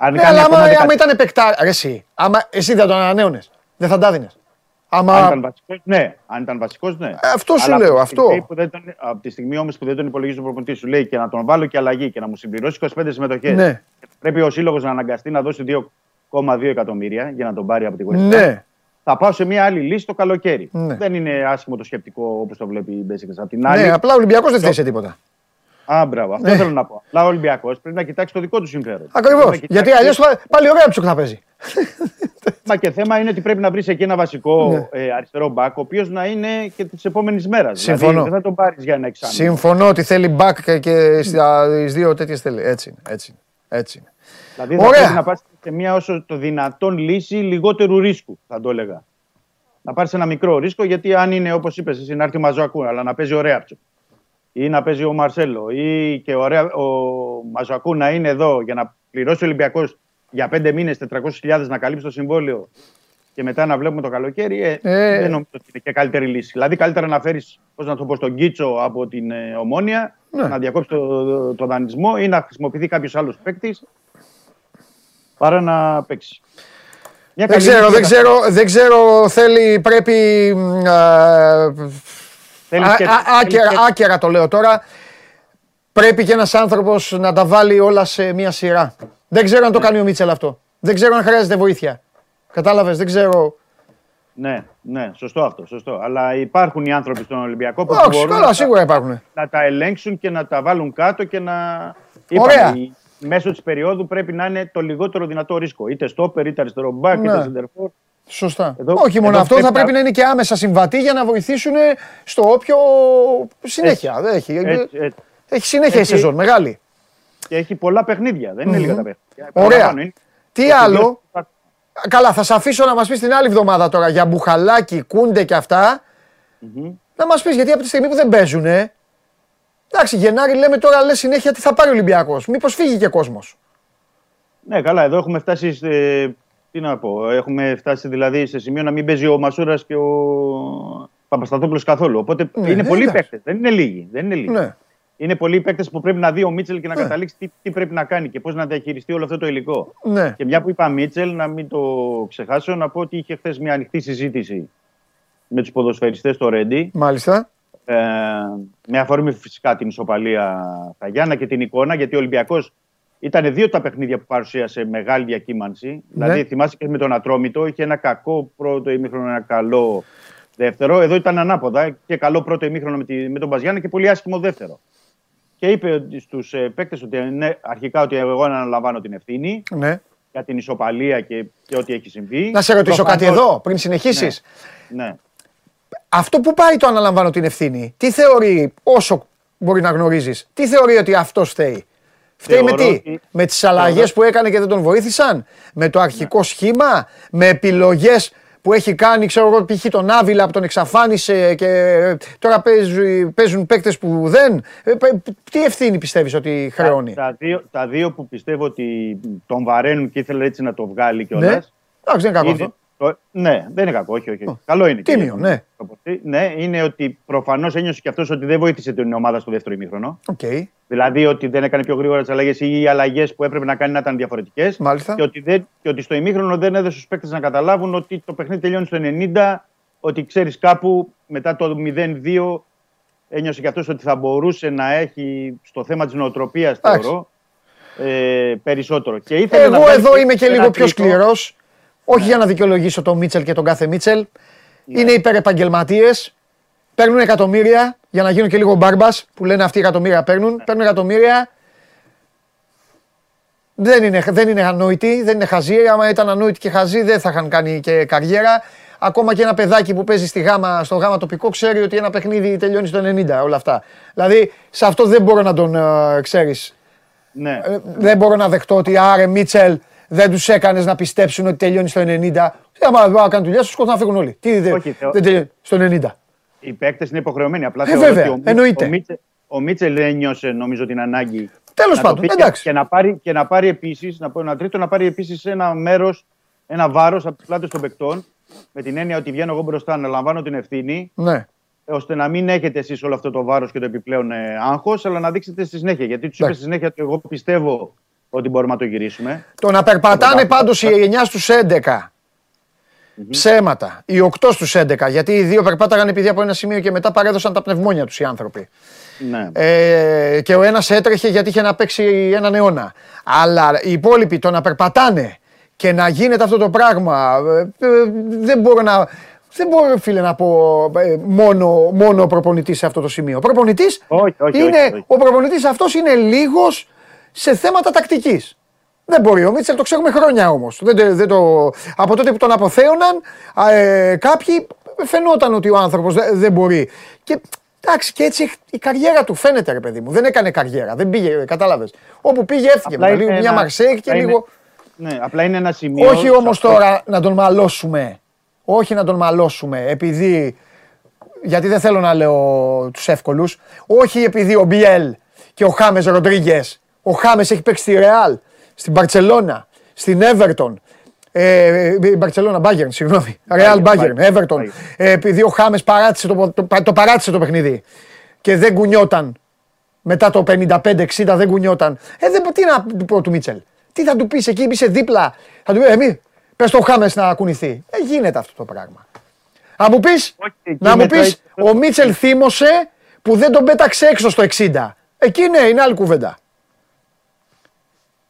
Αν Ναι, κάνει αλλά άμα, ακόμα άμα 10 ήταν παικτά, ρε εσύ, άμα, εσύ δεν τον ανανέωνες, δεν θα τα δίνες. Άμα, Αν ήταν βασικός, ναι. Αν ήταν βασικός, ναι. αυτό σου Αλλά λέω, από τη αυτό. στιγμή που δεν τον- Από τη στιγμή όμως που δεν τον υπολογίζει ο προπονητής, σου λέει και να τον βάλω και αλλαγή και να μου συμπληρώσει 25 συμμετοχές. Ναι. Πρέπει ο σύλλογος να αναγκαστεί να δώσει 2,2 εκατομμύρια για να τον πάρει από τη West Ham. ναι. Θα πάω σε μια άλλη λύση το καλοκαίρι. Ναι. Δεν είναι άσχημο το σκεπτικό όπως το βλέπει η Μπέσικας. Απ' την άλλη. Ναι, απλά ο Ολυμπιακός δεν φταίει σε τίποτα. Α, μπράβο. Αυτό Ναι. θέλω να πω. Αλλά ο Ολυμπιακός πρέπει να κοιτάξει το δικό του συμφέρον. Ακριβώς. Πρέπει να κοιτάξει- Γιατί αλλιώς θα- πάλι ωραία ψουκ θα παίζει. Μα και θέμα είναι ότι πρέπει να βρεις εκεί ένα βασικό Ναι. ε, αριστερό μπακ, ο οποίος να είναι και της επόμενης μέρας. Συμφωνώ. Δηλαδή, δεν θα τον πάρεις για ένα εξάμεινο. Συμφωνώ ότι θέλει back και- και στις δύο τέτοιες θέλει. Έτσι είναι, έτσι είναι. Έτσι είναι. Δηλαδή θα Ωραία. πρέπει να πάρει σε μια όσο το δυνατόν λύση λιγότερου ρίσκου, θα το έλεγα. Να πάρεις ένα μικρό ρίσκο, γιατί αν είναι όπως είπες, εσύ να έρθει ο Μαζουακού, αλλά να παίζει ο Ρέαπτσο ή να παίζει ο Μαρσέλο ή και ο, Ρέα- ο Μαζουακού να είναι εδώ για να πληρώσει ο Ολυμπιακός για πέντε μήνες 400.000 να καλύψει το συμβόλαιο και μετά να βλέπουμε το καλοκαίρι, ε, Ε. δεν νομίζω ότι είναι και καλύτερη λύση. Δηλαδή, καλύτερα να φέρεις, πώς να το πω, στον Κίτσο από την ε, Ομόνια, Ναι. να διακόψει το, το δανεισμό ή να χρησιμοποιηθεί κάποιος άλλος παίκτης παρά να παίξει. Μια Δεν καλή ξέρω, λύση δεν θα- ξέρω, δεν ξέρω, θέλει, πρέπει, μ, α, θέλεις α- σκέψη, α- θέλεις άκαιρα, σκέψη. άκαιρα το λέω τώρα, πρέπει και ένας άνθρωπος να τα βάλει όλα σε μία σειρά. Δεν ξέρω Ναι. αν το κάνει ο Μίτσελ αυτό. Δεν ξέρω αν χρειάζεται βοήθεια. Κατάλαβες, δεν ξέρω. Ναι, ναι, σωστό αυτό. Σωστό. Αλλά υπάρχουν οι άνθρωποι στον Ολυμπιακό που Όχι, μπορούν καλά, να, σίγουρα υπάρχουν. να τα ελέγξουν και να τα βάλουν κάτω και να. Ωραία. Είπαμε, η- μέσω της περίοδου πρέπει να είναι το λιγότερο δυνατό ρίσκο. Είτε στόπερ, είτε αριστερό μπακ, Ναι. είτε σεντερφόρ. Σωστά. Εδώ- Όχι μόνο εδώ αυτό, πρέπει θα πρέπει να- να είναι και άμεσα συμβατοί για να βοηθήσουν στο όποιο συνέχεια. Δεν έχει, Έτσι, έτσι. έχει συνέχεια η Έτσι. σεζόν, μεγάλη. Και έχει πολλά παιχνίδια. Δεν είναι λίγα τα παιχνίδια. Ωραία. Παραπάνω είναι. Τι Και άλλο, κυρίως- Καλά, θα σε αφήσω να μας πεις την άλλη εβδομάδα τώρα για μπουχαλάκι, κούντε και αυτά. Να μας πεις γιατί από τη στιγμή που δεν παίζουν. Εντάξει, Γενάρη λέμε τώρα λες συνέχεια τι θα πάρει ο Ολυμπιακός. Μήπως φύγει και κόσμος. Ναι, καλά, εδώ έχουμε φτάσει. Σε- τι να πω, έχουμε φτάσει δηλαδή σε σημείο να μην παίζει ο Μασούρας και ο Παπασταθόπουλος καθόλου. Οπότε Ναι, είναι ναι, πολλοί εντάξει. παίκτες. Δεν είναι λίγοι. Δεν είναι λίγοι. Ναι. Είναι πολλοί παίκτες που πρέπει να δει ο Μίτσελ και να Ναι. καταλήξει τι, τι πρέπει να κάνει και πώς να διαχειριστεί όλο αυτό το υλικό. Ναι. Και μια που είπα Μίτσελ, να μην το ξεχάσω, να πω ότι είχε χθες μια ανοιχτή συζήτηση με τους ποδοσφαιριστές στο Ρέντι. Μάλιστα. Ε, με αφορμή φυσικά την ισοπαλία στα Γιάννα και την εικόνα, γιατί ο Ολυμπιακός ήταν δύο τα παιχνίδια που παρουσίασε μεγάλη διακύμανση. Ναι. Δηλαδή, θυμάσαι και με τον Ατρόμητο, είχε ένα κακό πρώτο ημίχρονο, ένα καλό δεύτερο. Εδώ ήταν ανάποδα και καλό πρώτο ημίχρονο με, τη, με τον Μπαζιάννα και πολύ άσχημο δεύτερο. Και είπε στους ε, παίκτες ότι ναι, αρχικά ότι εγώ αναλαμβάνω την ευθύνη Ναι. για την ισοπαλία και, και ό,τι έχει συμβεί. Να σε ρωτήσω κάτι Προφανώς- εδώ πριν συνεχίσεις. Ναι. Αυτό που πάει το αναλαμβάνω την ευθύνη, τι θεωρεί, όσο μπορεί να γνωρίζεις, τι θεωρεί ότι αυτό φταίει. Φταίει με Θεωρώ τι, ότι- με τις αλλαγές θεωρώ- που έκανε και δεν τον βοήθησαν, με το αρχικό Ναι. σχήμα, με επιλογές που έχει κάνει, ξέρω εγώ, π.χ. τον Άβυλα που τον εξαφάνισε και ε, τώρα παίζουν, παίζουν παίκτες που δεν; Ε, πε- Τι ευθύνη πιστεύεις ότι χρεώνει; Τα, δύο, τα δύο που πιστεύω ότι τον βαραίνουν και ήθελε έτσι να το βγάλει Ναι, κιόλας. εντάξει δεν είναι κακό αυτό. το- ναι, δεν είναι κακό, όχι, όχι. Καλό είναι. και τίμιο, για τον ναι. προπονητή. Ναι, είναι ότι προφανώς ένιωσε και αυτός ότι δεν βοήθησε την ομάδα στο δεύτερο ημίχρονο. Οκ, Δηλαδή ότι δεν έκανε πιο γρήγορα τις αλλαγές ή οι αλλαγές που έπρεπε να κάνει να ήταν διαφορετικές. Μάλιστα. Και ότι, δεν, και ότι στο ημίχρονο δεν έδωσε στους παίκτες να καταλάβουν ότι το παιχνίδι τελειώνει στο 90, ότι ξέρεις κάπου μετά το 0-2 ένιωσε και αυτός ότι θα μπορούσε να έχει στο θέμα της νοοτροπίας, Εντάξει. θεωρώ, ε, περισσότερο. Και ήθελε να Εγώ βγάλει εδώ και είμαι και ένα λίγο πιο τρίτο. σκληρός. Όχι για να δικαιολογήσω τον Μίτσελ και τον κάθε Μίτσελ. Είναι υπερεπαγγελματίες. Παίρνουν εκατομμύρια για να γίνουν και λίγο μπάρμπας που λένε αυτοί οι εκατομμύρια παίρνουν. Παίρνουν εκατομμύρια. Δεν είναι, δεν είναι ανόητοι, δεν είναι χαζοί. Άμα ήταν ανόητοι και χαζοί, δεν θα είχαν κάνει και καριέρα. Ακόμα και ένα παιδάκι που παίζει στη γάμα, στο γάμα τοπικό ξέρει ότι ένα παιχνίδι τελειώνει στο 90, όλα αυτά. Δηλαδή, σε αυτό δεν μπορώ να τον ε, ξέρεις. Ναι. Ε, δεν μπορώ να δεχτώ ότι άρε Μίτσελ δεν τους έκανες να πιστέψουν ότι τελειώνει στο 90. Άμα δεν κάνουν δουλειά, σου σκοτώ να φύγουν όλοι. Τι δεν, Όχι, θεω- δεν τελειώνει στο 90. Οι παίκτες είναι υποχρεωμένοι. Απλά Ε, θεωρώ βέβαια, ότι ο, Μί- εννοείται. Ο, Μίτσελ, ο Μίτσελ ένιωσε νομίζω την ανάγκη. Τέλος να το πάντων, πει και- εντάξει. Και να πάρει, και να πάρει επίσης, να πω ένα τρίτο, να πάρει επίσης ένα μέρος, ένα βάρος από τις πλάτες των παικτών. Με την έννοια ότι βγαίνω εγώ μπροστά να λαμβάνω την ευθύνη, Ναι. ώστε να μην έχετε εσείς όλο αυτό το βάρος και το επιπλέον ε, άγχος, αλλά να δείξετε στη συνέχεια. Γιατί τους είπε Εντάξει. στη συνέχεια ότι εγώ πιστεύω ότι μπορούμε να το γυρίσουμε. Το να περπατάνε πάντως οι 9 στους 11. Ψέματα. Οι 8 στους 11. Γιατί οι δύο περπάταγαν επειδή από ένα σημείο και μετά παρέδωσαν τα πνευμόνια τους οι άνθρωποι. Ναι. Ε, και ο ένας έτρεχε γιατί είχε να παίξει έναν αιώνα. Αλλά οι υπόλοιποι το να περπατάνε και να γίνεται αυτό το πράγμα. ε, ε, δεν μπορώ να. Δεν μπορώ, φίλε, να πω ε, μόνο, μόνο ο προπονητής σε αυτό το σημείο. Ο προπονητής Όχι, όχι, είναι, όχι, όχι. ο προπονητής αυτός είναι λίγος σε θέματα τακτικής. Δεν μπορεί. Ο Μίτσελ το ξέρουμε χρόνια όμως. Δεν, το- δεν το... Από τότε που τον αποθέωναν, α, ε, κάποιοι φαινόταν ότι ο άνθρωπος δεν, δεν μπορεί. Και εντάξει, και έτσι η καριέρα του φαίνεται, ρε παιδί μου. Δεν έκανε καριέρα. Δεν πήγε, κατάλαβες. Όπου πήγε, έφυγε. Απλά Μετά, είναι λίγο, μια ένα- Μαρσέικ και απλά είναι- λίγο. ναι, απλά είναι ένα σημείο. Όχι όμως σε αυτό- τώρα να τον μαλώσουμε. Όχι να τον μαλώσουμε επειδή. Γιατί δεν θέλω να λέω τους εύκολους. Όχι επειδή ο Μπιέλ και ο Χάμες Ροντρίγκε. Ο Χάμες έχει παίξει στη Ρεάλ, στην Μπαρτσελώνα, στην Everton. Ε, Μπαρτσελώνα, Μπάγκερν, συγγνώμη. Ρεάλ Μπάγκερν, Bayern, Everton. Bayern. Ε, επειδή ο Χάμες παράτησε το, το, το παράτησε το παιχνίδι και δεν κουνιόταν μετά το 55-60 δεν κουνιόταν. Ε, δεν, τι να του πω του Μίτσελ. Τι θα του πεις εκεί, είσαι δίπλα. Θα του πει, εμεί, πες το Χάμες να κουνηθεί. Δεν γίνεται αυτό το πράγμα. Να μου πεις, εκεί να μου μετράει- πεις, ο Μίτσελ θύμωσε που δεν τον πέταξε έξω στο 60. Εκεί ναι, είναι άλλη κουβέντα.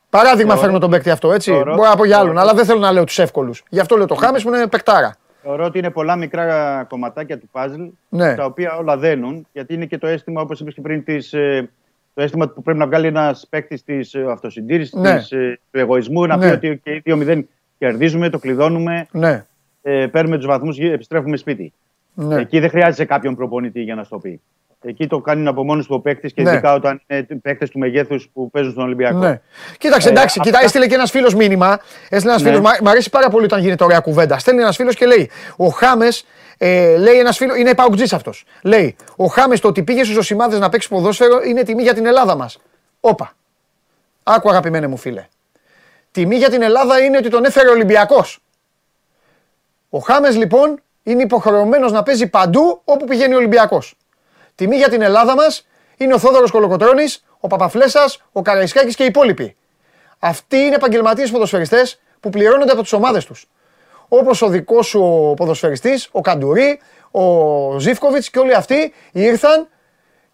Παράδειγμα Θεωρώ- φέρνω τον παίκτη αυτό, έτσι. θεωρώ- Μπορώ να πω για άλλον, θεωρώ- αλλά δεν θέλω να λέω τους εύκολους. Γι' αυτό λέω το Χάμες που είναι παικτάρα. Θεωρώ ότι είναι πολλά μικρά κομματάκια του puzzle, Ναι. τα οποία όλα δένουν, γιατί είναι και το αίσθημα, όπως είπες και πριν, της, ε, το αίσθημα που πρέπει να βγάλει ένας παίκτης της αυτοσυντήρησης, Ναι. της, ε, του εγωισμού, να Ναι. πει ότι και οι 2-0 κερδίζουμε, το κλειδώνουμε, Ναι, ε, παίρνουμε τους βαθμούς, επιστρέφουμε σπίτι. ναι. Εκεί δεν χρειάζεται κάποιον προπονητή για να στο πει. Εκεί το κάνει από μόνος του ο παίκτης και Ναι. ειδικά όταν είναι παίκτες του μεγέθους που παίζουν στον Ολυμπιακό. Ναι. Κοίταξε, Ε, εντάξει, αυτά- κοίτα, έστειλε και ένας φίλος μήνυμα. Έστειλε ένας Ναι. φίλος. Μ' αρέσει πάρα πολύ όταν γίνεται ωραία κουβέντα. Στέλνει ένας φίλος και λέει: Ο Χάμες, ε, λέει ένας φίλο, είναι παουτζή αυτός. Λέει: Ο Χάμες το ότι πήγε στους Οσημάδες να παίξει ποδόσφαιρο είναι τιμή για την Ελλάδα μας. Όπα. Άκου αγαπημένε μου φίλε. Τιμή για την Ελλάδα είναι ότι τον έφερε ο Ολυμπιακός. Ο Χάμες λοιπόν είναι υποχρεωμένος να παίζει παντού όπου πηγαίνει ο Ολυμπιακός. Τιμή για την Ελλάδα μας είναι ο Θόδωρος Κολοκοτρόνη, ο Παπαφλέσσα, ο Καραϊσκάκης και οι υπόλοιποι. Αυτοί είναι επαγγελματίες ποδοσφαιριστές που πληρώνονται από τις ομάδες τους. Όπως ο δικός σου ο ποδοσφαιριστής, ο Καντουρί, ο Ζήφκοβιτς και όλοι αυτοί ήρθαν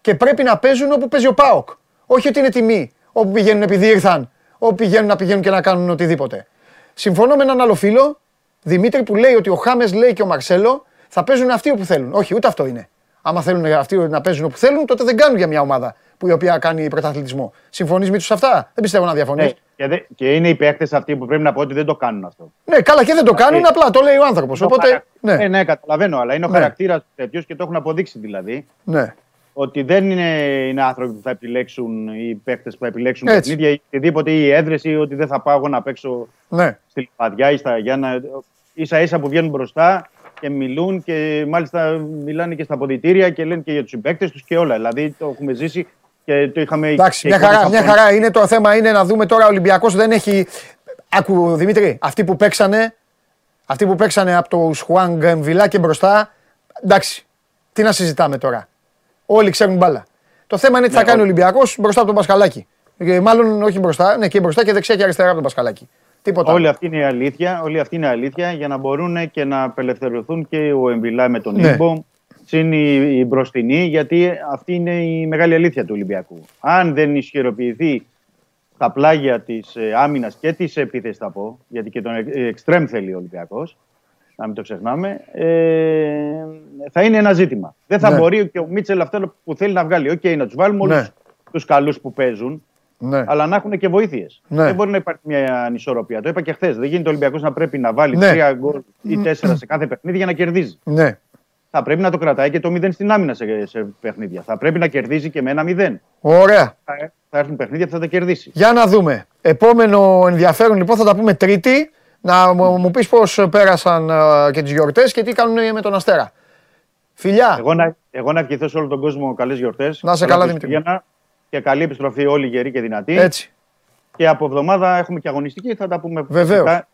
και πρέπει να παίζουν όπου παίζει ο Πάοκ. Όχι ότι είναι τιμή όπου πηγαίνουν επειδή ήρθαν, όπου πηγαίνουν να πηγαίνουν και να κάνουν οτιδήποτε. Συμφωνώ με έναν άλλο φίλο, Δημήτρη, που λέει ότι ο Χάμες λέει και ο Μαρσέλο θα παίζουν αυτοί όπου θέλουν. Όχι, ούτε αυτό είναι. Άμα θέλουν αυτοί να παίζουν όπου θέλουν, τότε δεν κάνουν για μια ομάδα που η οποία κάνει πρωταθλητισμό. Συμφωνείς με τους αυτά; Δεν πιστεύω να διαφωνείς. Ναι, και, δε- και είναι οι παίκτες αυτοί που πρέπει να πω ότι δεν το κάνουν αυτό. Ναι, καλά και δεν το κάνουν, Ε, απλά το λέει ο άνθρωπος. Είναι ο Οπότε. χαρα- Ναι, Ε, ναι, καταλαβαίνω, αλλά είναι ο Ναι. χαρακτήρας τέτοιο και το έχουν αποδείξει δηλαδή. ναι. Ότι δεν είναι, είναι άνθρωποι που θα επιλέξουν οι παίκτες που θα επιλέξουν Έτσι. παιχνίδια ή οτιδήποτε, ή έδρε ή ότι δεν θα πάω εγώ να παίξω ναι. στη Λιβαδιά ή στα Γιάννα. σα ίσα που βγαίνουν μπροστά και μιλούν και μάλιστα μιλάνε και στα αποδητήρια και λένε και για τους συμπαίκτες τους και όλα. Δηλαδή το έχουμε ζήσει και το είχαμε. Εντάξει, και μια εικόνες χαρά, από μια τον- χαρά είναι. Το θέμα είναι να δούμε τώρα ο Ολυμπιακός δεν έχει. Άκου Δημήτρη, αυτοί που παίξανε, αυτοί που παίξανε από το Σχουάνγκ Εμβιλά και μπροστά, εντάξει, τι να συζητάμε τώρα; Όλοι ξέρουν μπάλα. Το θέμα είναι τι θα Ναι, κάνει ο όλοι. Ολυμπιακός μπροστά από τον Πασχαλάκη. Ε, Μάλλον όχι μπροστά, ναι και μπροστά και δεξιά και αριστερά από τον Πασχαλάκη. Τίποτα. Όλη αυτή είναι η αλήθεια. Όλη αυτή είναι η αλήθεια για να μπορούν και να απελευθερωθούν και ο Εμβιλά με τον Ναι. Ήμπο συν η, η μπροστινή, γιατί αυτή είναι η μεγάλη αλήθεια του Ολυμπιακού. Αν δεν ισχυροποιηθεί τα πλάγια της ε, άμυνας και της επίθεσης, θα πω, γιατί και τον εξτρέμ θέλει ο Ολυμπιακός, να μην το ξεχνάμε, ε, θα είναι ένα ζήτημα. Δεν θα Ναι. μπορεί και ο Μίτσελ αυτό που θέλει να βγάλει. Οκ, να τους βάλουμε Ναι. όλους τους καλούς που παίζουν, Ναι. αλλά να έχουν και βοήθειες. Ναι. Δεν μπορεί να υπάρχει μια ανισορροπία. Το είπα και χθες. Δεν γίνεται ο Ολυμπιακός να πρέπει να βάλει Ναι. τρία γκολ ή τέσσερα σε κάθε παιχνίδι για να κερδίζει. ναι. Θα πρέπει να το κρατάει και το 0 στην άμυνα σε, σε παιχνίδια. Θα πρέπει να κερδίζει και με ένα 0. Ωραία. Θα, θα έρθουν παιχνίδια που θα τα κερδίσει. Για να δούμε. Επόμενο ενδιαφέρον λοιπόν θα τα πούμε Τρίτη. Να μου, μου πεις πώς πέρασαν ε, και τις γιορτές και τι κάνουν με τον Αστέρα. Φιλιά. Εγώ να, εγώ να ευχηθώ σε όλο τον κόσμο καλές γιορτές. Να είσαι καλά, Δημήτρη. Και καλή επιστροφή όλοι γεροί και δυνατοί. Έτσι. Και από εβδομάδα έχουμε και αγωνιστική. Θα τα πούμε Βεβαίως. φυσικά,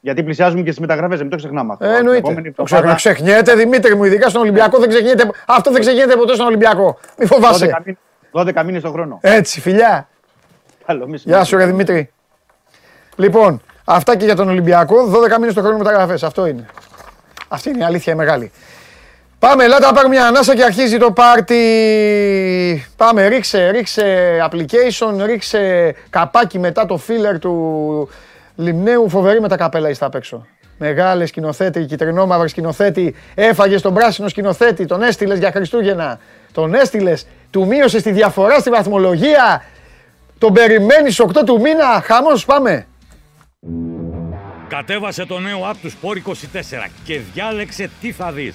Γιατί πλησιάζουμε και στις μεταγραφές, μην το ξεχνάμε αυτό. Ε, Την εννοείται. επόμενη Το εβδομάδα, ξε- ξεχνιέται Δημήτρη μου, ειδικά στον Ολυμπιακό δεν ξεχνιέται. Αυτό δεν ξεχνιέται ποτέ στον Ολυμπιακό. Μη 12 φοβάσαι. μήνες- 12 μήνες το χρόνο. Έτσι, φιλιά. Καλό μισή. Γεια σου, ρε Δημήτρη. Λοιπόν, αυτά και για τον Ολυμπιακό. 12 μήνες το χρόνο μεταγραφές. Αυτό είναι. Αυτή είναι η αλήθεια η μεγάλη. Πάμε, ελάτε να πάρουμε μια ανάσα και αρχίζει το πάρτι. Πάμε, ρίξε, ρίξε application, ρίξε καπάκι μετά το filler του Λιμνέου. Φοβερή με τα καπέλα είστε απ' έξω. Μεγάλες σκηνοθέτη, κυτρινόμαυρη σκηνοθέτη. Έφαγες τον πράσινο σκηνοθέτη, τον έστειλες για Χριστούγεννα. Τον έστειλες, του μείωσες τη διαφορά στη βαθμολογία. Τον περιμένεις 8 του μήνα. Χαμός, πάμε. Κατέβασε το νέο app του Sport 24 και διάλεξε τι θα δεις.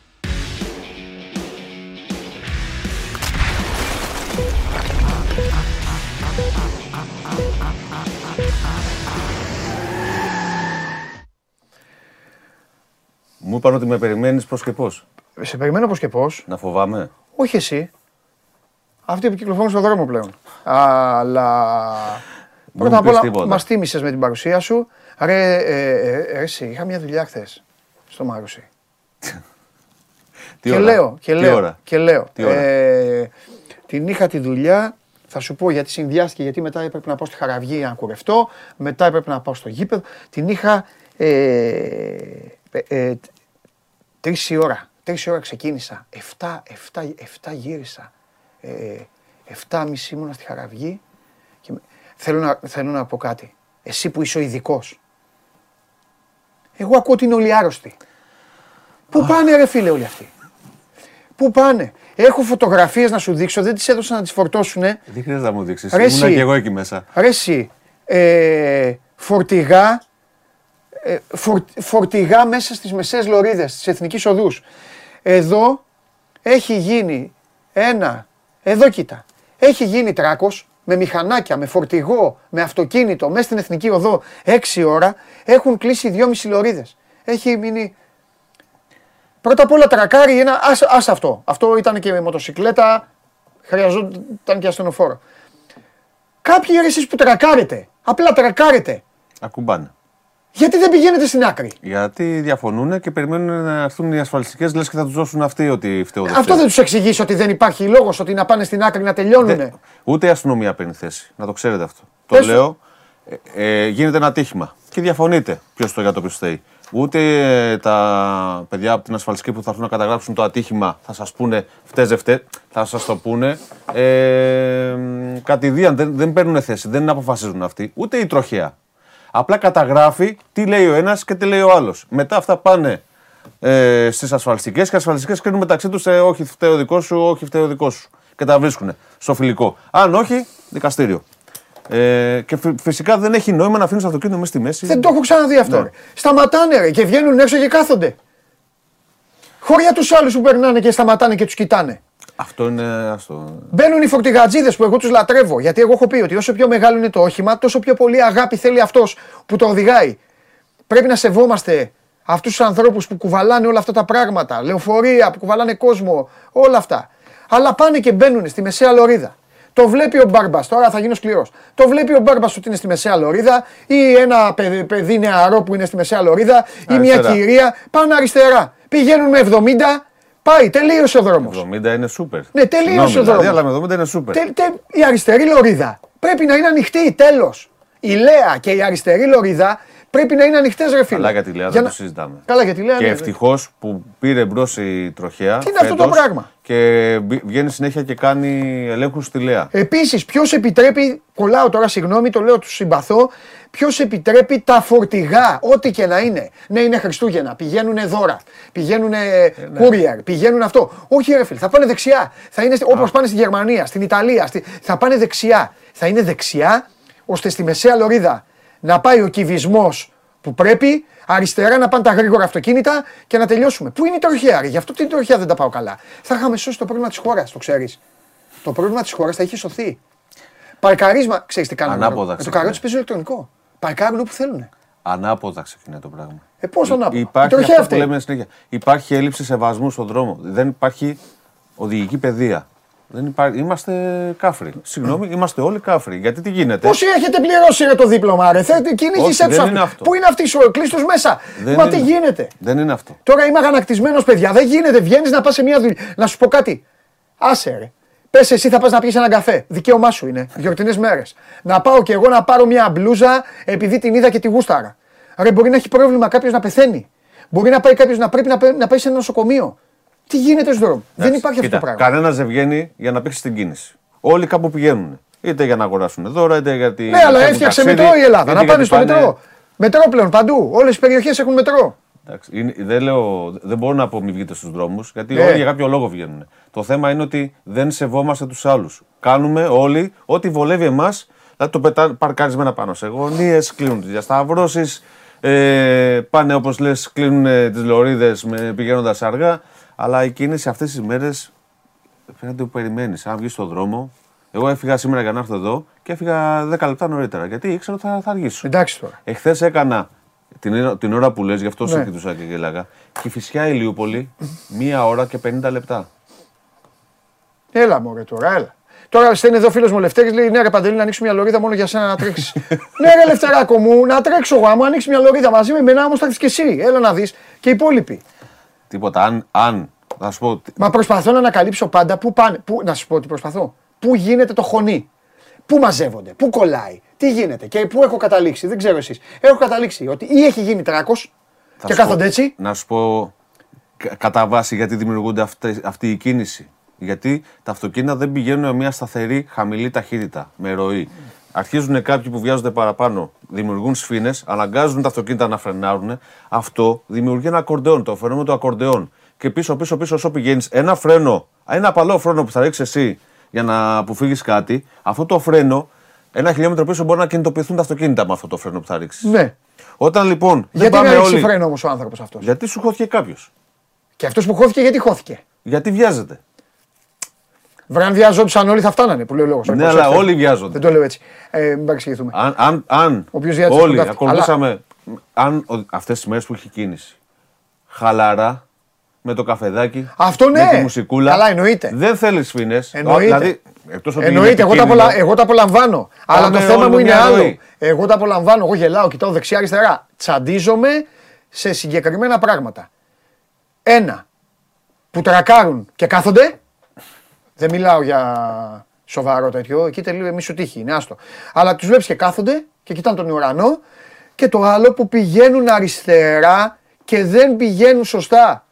Μου είπαν ότι με περιμένεις πώς και πώς. Σε περιμένω πώς και πώς. Να φοβάμαι; Όχι εσύ. Αυτοί που κυκλοφορούν στον δρόμο πλέον. Αλλά. Μην Πρώτα μου απ' πεις όλα, τίποτα. μας τίμησε με την παρουσία σου. Ρε, ε, ε, ε, εσύ, είχα μια δουλειά χθες στο Μάρουσι. Τι και ώρα; λέω, και Τι λέω, ώρα; και λέω. Τι ώρα; Ε, την είχα τη δουλειά, θα σου πω γιατί συνδυάστηκε, γιατί μετά έπρεπε να πάω στη Χαραυγή να κουρευτώ, μετά έπρεπε να πάω στο γήπεδο. Την είχα ε, ε, ε, τρεις η ώρα. Τρεις η ώρα ξεκίνησα. Εφτά, εφτά, εφτά γύρισα. Ε, εφτά μισή ήμουνα στη Χαραυγή. Και με- θέλω, να, θέλω να πω κάτι. Εσύ που είσαι ο ειδικός. Εγώ ακούω ότι είναι όλοι άρρωστοι. Πού πάνε ρε φίλε όλοι αυτοί; Πού πάνε; Έχω φωτογραφίες να σου δείξω, δεν τις έδωσα να τις φορτώσουνε. Δεν χρειάζεται να μου δείξεις. Ρε Ήμουνα εσύ. και εγώ εκεί μέσα. Ρε εσύ, ε, φορτηγά, ε, φορ- φορτηγά μέσα στις μεσαίες λωρίδες της Εθνικής Οδούς. Εδώ έχει γίνει ένα, εδώ κοίτα, έχει γίνει τράκος με μηχανάκια, με φορτηγό, με αυτοκίνητο, μέσα στην Εθνική Οδό, έξι ώρα, έχουν κλείσει δυόμιση λωρίδες. Έχει μείνει... Πρώτα απ' όλα τρακάρει ένα, ας, ας αυτό. Αυτό ήταν και με μοτοσυκλέτα, χρειαζόταν και ασθενοφόρο. Κάποιοι ρε εσείς που τρακάρετε, απλά τρακάρετε, Ακουμπάνε. Γιατί δεν πηγαίνετε στην άκρη; Γιατί διαφωνούν και περιμένουν να έρθουν οι ασφαλιστικές λες και θα τους δώσουν αυτοί ότι φταίω. Αυτό δεν τους εξηγήσει ότι δεν υπάρχει λόγος, ότι να πάνε στην άκρη να τελειώνουνε; Δεν- Ούτε η αστυνομία παίρνει θέση. Να το ξέρετε αυτό. Το Πες- λέω. Ε, ε, γίνεται ένα ατύχημα και διαφωνείτε ποιος το για το ποιος φταίει. Ούτε ε, τα παιδιά από την ασφαλιστική που θα έρθουν να καταγράψουν το ατύχημα θα σας πούνε φταίει, δεν φταίει. Θα σας το πούνε. Ε, μ, κατηδίαν δεν, δεν παίρνουν θέση, δεν αποφασίζουν αυτοί. Ούτε η τροχέα. Απλά καταγράφει τι λέει ο ένας και τι λέει ο άλλος. Μετά αυτά πάνε ε, στις ασφαλιστικές και οι ασφαλιστικές κρίνουν μεταξύ τους ε, όχι φταίει ο δικός σου, όχι φταίει ο δικός σου. Και τα βρίσκουν στο φιλικό. Αν όχι, δικαστήριο. Ε, και φυ- φυσικά δεν έχει νόημα να αφήνει το αυτοκίνητο μέσα στη μέση. Δεν το έχω ξαναδεί αυτό. Ναι. ρε. Σταματάνε ρε, και βγαίνουν έξω και κάθονται. Χωριά τους άλλους που περνάνε και σταματάνε και τους κοιτάνε. Αυτό είναι. Αυτό. Μπαίνουν οι φορτηγατζίδες που εγώ τους λατρεύω. Γιατί εγώ έχω πει ότι όσο πιο μεγάλο είναι το όχημα, τόσο πιο πολύ αγάπη θέλει αυτός που το οδηγάει. Πρέπει να σεβόμαστε αυτούς τους ανθρώπους που κουβαλάνε όλα αυτά τα πράγματα. Λεωφορεία που κουβαλάνε κόσμο, όλα αυτά. Αλλά πάνε και μπαίνουν στη μεσαία λωρίδα. Το βλέπει ο Μπάρμπας. Τώρα θα γίνω σκληρός. Το βλέπει ο Μπάρμπας ότι είναι στη μεσαία λωρίδα ή ένα παιδί, παιδί νεαρό που είναι στη μεσαία λωρίδα ή μια Αριστερά. κυρία. Πάνε αριστερά. Πηγαίνουν με 70. Πάει, τελείωσε ο δρόμος. 70 είναι σούπερ. Ναι, τελείωσε Συγγνώμη, ο δηλαδή, δρόμος. αλλά με 70 είναι σούπερ. Τε, τε, η αριστερή λωρίδα πρέπει να είναι ανοιχτή. Τέλος. Η Λέα και η αριστερή λωρίδα πρέπει να είναι ανοιχτές, ρε φίλε. Καλά για τη Λέα Για δεν να- το συζητάμε. Καλά για τη Λέα. Και ναι. ευτυχώς που πήρε μπρος η τροχέα. Τι είναι αυτό το φέτος πράγμα; Και μπη- βγαίνει συνέχεια και κάνει ελέγχους στη Λέα. Επίσης, ποιος επιτρέπει, κολλάω τώρα, συγγνώμη, το λέω, του συμπαθώ, ποιος επιτρέπει τα φορτηγά, ό,τι και να είναι. Ναι, είναι Χριστούγεννα, πηγαίνουν δώρα, πηγαίνουν courier, πηγαίνουν αυτό. Όχι, ρε φίλε, θα πάνε δεξιά. Θα είναι όπως πάνε στη Γερμανία, στην Ιταλία, στη... θα πάνε δεξιά. Θα είναι δεξιά, ώστε στη μεσαία λωρίδα να πάει ο κυβισμός που πρέπει, αριστερά να πάνε τα γρήγορα αυτοκίνητα και να τελειώσουμε. Πού είναι η τροχέα, ρε, γι' αυτό την τροχέα δεν τα πάω καλά. Θα είχαμε σώσει το πρόβλημα της χώρας, το ξέρεις. Το πρόβλημα της χώρας θα είχε σωθεί. Παρκαρίσμα, ξέρεις τι κάνουν. Ανάποδα Με το ξεκινάει. καρότσι παίζει ηλεκτρονικό. Παρκάρουν όπου θέλουν. Ανάποδα ξεκινάει το πράγμα. Ε, πώς ανάποδα; Υπάρχει η τροχέα αυτό αυτή. που λέμε συνέχεια. Υπάρχει έλλειψη σεβασμού στον δρόμο. Δεν υπάρχει οδηγική παιδεία. Δεν υπάρχει... Είμαστε κάφροι. Συγγνώμη, είμαστε όλοι κάφροι. Γιατί τι γίνεται; Πόσοι έχετε πληρώσει ρε, το δίπλωμα, ρε; Θέλετε κινήσει Όχι, δεν έψα. είναι αυτό. Πού είναι αυτή η κλείστο μέσα; Δεν Μα είναι. τι γίνεται; Δεν είναι αυτό. Τώρα είμαι αγανακτισμένος, παιδιά. Δεν γίνεται. Βγαίνεις να πας σε μια δουλειά. Να σου πω κάτι. Άσε, ρε. Πες εσύ θα πας να πιεις έναν καφέ. Δικαίωμά σου είναι. Γιορτινές μέρες. Να πάω κι εγώ να πάρω μια μπλούζα επειδή την είδα και τη γούσταρα. Ρε, μπορεί να έχει πρόβλημα κάποιος να πεθαίνει. Μπορεί να πάει κάποιος να πρέπει να, πέ- να πάει σε ένα νοσοκομείο. Τι γίνεται στον δρόμο; Δεν Εντάξει, υπάρχει αυτό κοίτα, το πράγμα. Κανένας δεν βγαίνει για να παίξει την κίνηση. Όλοι κάπου πηγαίνουν. Είτε για να αγοράσουν δώρα, είτε γιατί. Ναι, αλλά έφτιαξε μετρό η Ελλάδα. Να πάνε στο πάνε... μετρό. Μετρό πλέον παντού. Όλες οι περιοχές έχουν μετρό. Εντάξει, είναι, δεν, λέω, δεν μπορώ να πω μη βγείτε στους δρόμους, γιατί Ναι. όλοι για κάποιο λόγο βγαίνουν. Το θέμα είναι ότι δεν σεβόμαστε τους άλλους. Κάνουμε όλοι ό,τι βολεύει εμάς. Δηλαδή το πετά, παρκάρισμένα πάνω σε γωνίες, κλείνουν τις διασταυρώσεις. Ε, πάνε όπως λες, κλείνουν τις λωρίδες πηγαίνοντας αργά. Αλλά η κίνηση αυτές τις μέρες πρέπει να το περιμένεις. Αν βγεις στον δρόμο. Εγώ έφυγα σήμερα για να έρθω εδώ και έφυγα 10 λεπτά νωρίτερα. Γιατί ήξερα ότι θα, θα αργήσω. Εντάξει τώρα. Εχθές έκανα την, ώρα- την ώρα που λες, γι' αυτό Ναι. σε κοιτούσα και γέλαγα. Και φυσικά Ηλιούπολη, μία ώρα και 50 λεπτά. Έλα μωρέ τώρα, έλα. Τώρα στέλνει εδώ φίλος μου ο Λευτέρης, λέει: Ναι, ρε Παντελή, να ανοίξω μια λωρίδα μόνο για σένα να τρέξεις. <laughs> ναι, ρε Λευτεράκο μου, να τρέξω εγώ. Άμα ανοίξεις μια λωρίδα μαζί με εμένα, όμως θα έρθεις και εσύ. Έλα να δεις και οι υπόλοιποι. Τίποτα. Αν, αν θα σου πω. τι- Μα προσπαθώ να ανακαλύψω πάντα πού πάνε. Πού, να σου πω τι προσπαθώ. Πού γίνεται το χωνί; Πού μαζεύονται, πού κολλάει, τι γίνεται; Και πού έχω καταλήξει; Δεν ξέρω εσείς. Έχω καταλήξει ότι ή έχει γίνει τράκος θα και σου πω- κάθονται έτσι. Να σου πω κα- κατά βάση γιατί δημιουργούνται αυτές, αυτή η κίνηση. Γιατί τα αυτοκίνητα δεν πηγαίνουν με μια σταθερή χαμηλή ταχύτητα, με ροή. Αρχίζουν κάποιοι που βιάζονται παραπάνω, δημιουργούν σφήνες, αναγκάζουν τα αυτοκίνητα να φρενάρουν. Αυτό δημιουργεί ένα ακορντεόν, το φαινόμενο του ακορντεόν. Και πίσω, πίσω, πίσω, όσο πηγαίνεις, ένα φρένο, ένα απαλό φρένο που θα ρίξεις εσύ για να αποφύγεις κάτι, αυτό το φρένο, ένα χιλιόμετρο πίσω μπορεί να κινητοποιηθούν τα αυτοκίνητα με αυτό το φρένο που θα ρίξεις. Ναι. Όταν λοιπόν. δεν Γιατί πάμε να ρίξει όλοι. φρένο όμως ο άνθρωπος αυτός; Γιατί σου χώθηκε κάποιος. Και αυτός που χώθηκε, γιατί χώθηκε; Γιατί βιάζεται. Βρε, αν βιαζόντουσαν όλοι θα φτάνανε που λέει ο λόγος. Ναι, αλλά όλοι βιάζονται. Δεν το λέω έτσι. Ε, μην παρεξηγηθούμε. Αν, αν, αν Όποιος βιάζεται όλοι στον τάφτη. ακολουθούσαμε. Αν αυτές τις μέρες που έχει κίνηση. Χαλαρά, με το καφεδάκι. Αυτό ναι. Με τη μουσικούλα. Καλά, εννοείται. Δεν θέλεις σφίνε. Εννοείται. Δηλαδή, εκτός ότι είναι Εννοείται, εγώ τα, επικίνδυνο, απολα... εγώ τα απολαμβάνω. Αλλά το Πάμε θέμα όλοι μου με είναι μια άλλο. ροή. Εγώ τα απολαμβάνω. Εγώ γελάω, κοιτάω δεξιά-αριστερά. Τσαντίζομαι σε συγκεκριμένα πράγματα. Ένα. Που τρακάρουν και κάθονται. Δεν μιλάω για σοβαρό τέτοιο. Εκεί τελείω μη σου τύχει, είναι άστο. Αλλά τους βλέπεις και κάθονται και κοιτάνε τον ουρανό. Και το άλλο που πηγαίνουν αριστερά και δεν πηγαίνουν σωστά.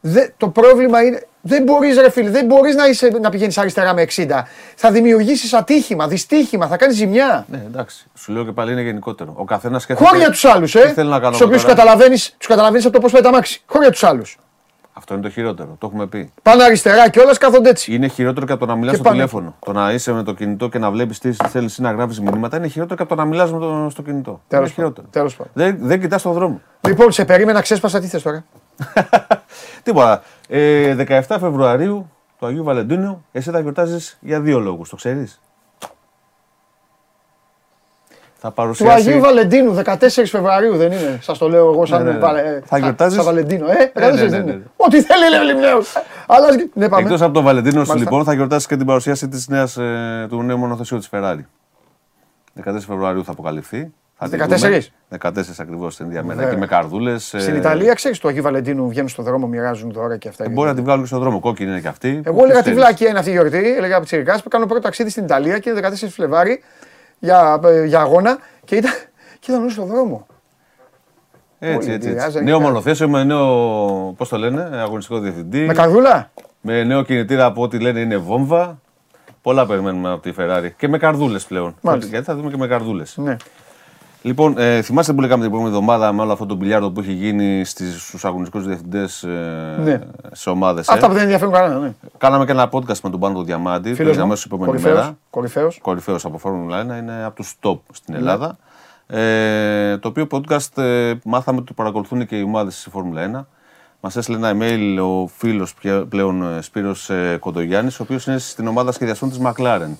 Δε, το πρόβλημα είναι. Δεν μπορείς, ρε φίλε, δεν μπορείς να, είσαι, να πηγαίνεις αριστερά με 60. Θα δημιουργήσεις ατύχημα, δυστύχημα, θα κάνεις ζημιά. Ναι, εντάξει. Σου λέω και πάλι είναι γενικότερο. Ο καθένας σκέφτεται. Χώρια τους άλλους, Τι ε! θέλω να κάνω Στου οποίους τώρα. καταλαβαίνει τους καταλαβαίνεις από το πώς πάει τα μάξι. Χώρια τους άλλους. Αυτό είναι το χειρότερο. Το έχουμε πει. Πάνε αριστερά και όλα κάθονται έτσι. Είναι χειρότερο και από το να μιλάς Και στο πάνε. τηλέφωνο. Το να είσαι με το κινητό και να βλέπεις τι θέλεις να γράφεις μηνύματα είναι χειρότερο και από το να μιλάς στο κινητό. Τέλος είναι πάντων. χειρότερο. Τέλος πάντων. Δεν, δεν κοιτάς τον δρόμο. Λοιπόν, σε περίμενα, ξέσπασα τι θες τώρα; <laughs> Τίποτα. Ε, 17 Φεβρουαρίου του Αγίου Βαλεντίνου, εσύ θα γιορτάζεις για δύο λόγους. Το ξέρεις; Θα Του παρουσιάσει. Αγίου Βαλεντίνου, 14 Φεβρουαρίου δεν είναι; Σας το λέω εγώ σαν Ναι, ναι, ναι. βαλε- Θα γιορτάζεις; Σαν Βαλεντίνο. Ε, 14 ναι, ναι, δεν ναι. είναι. Ό,τι θέλει λέει ο Λιμνέος. Αλλάς ναι, πάμε. Εκτός από τον Βαλεντίνο σου, Μάλιστα. λοιπόν, θα γιορτάσεις και την παρουσίαση της νέας, ε, του νέου μονοθεσίου της Ferrari. 14 Φεβρουαρίου θα αποκαλυφθεί. Θα τη 14? δούμε. 14 ακριβώς την ίδια μέρα. Βέβαια. Και με καρδούλες. Στην Ιταλία ξέρεις του Αγίου Βαλεντίνου βγαίνουν στον δρόμο, μοιράζουν δώρα και αυτά. Ε, Μπορεί να τη βγάλουν και στον δρόμο. Κόκκινη είναι και αυτή. Εγώ Ποιος έλεγα τη θέλεις. βλάκια είναι αυτή η γιορτή, έλεγα από Τσιρικάς που κάνω πρώτο ταξίδι στην Ιταλία και είναι 14 Φλεβάρι για, ε, για αγώνα και ήταν, <laughs> και ήταν όλοι στον δρόμο. Έτσι, Όλοι έτσι. ευνηδιάζαν έτσι. και Νέο κάνουν. μονοθέσιο με νέο. Πώς το λένε, αγωνιστικό διευθυντή. Με καρδούλα; Με νέο κινητήρα από ό,τι λένε είναι βόμβα. Πολλά περιμένουμε από τη Ferrari. Και με καρδούλες πλέον. Μάλιστα. Γιατί θα δούμε και με καρδούλες. Ναι. Λοιπόν, ε, θυμάστε που λέγαμε την προηγούμενη εβδομάδα με όλο αυτό το μπιλιάρδο που έχει γίνει στους αγωνιστικούς διευθυντές ε, Ναι. σε ομάδες. Αυτά που δεν ενδιαφέρουν κανένα. Ναι. Κάναμε και ένα podcast με τον Πάνο Διαμάντη. Το Φίλος έγινε μου, αμέσω την επόμενη κορυφαίος, μέρα. κορυφαίος. Κορυφαίος από Φόρμουλα 1, είναι από τους top στην Ναι. Ελλάδα. Ε, το οποίο podcast ε, μάθαμε ότι το παρακολουθούν και οι ομάδες στη Φόρμουλα 1. Μας έστειλε ένα email ο φίλος πλέον ε, Σπύρος ε, Κοντογιάννης, ο οποίος είναι στην ομάδα σχεδιαστών της McLaren.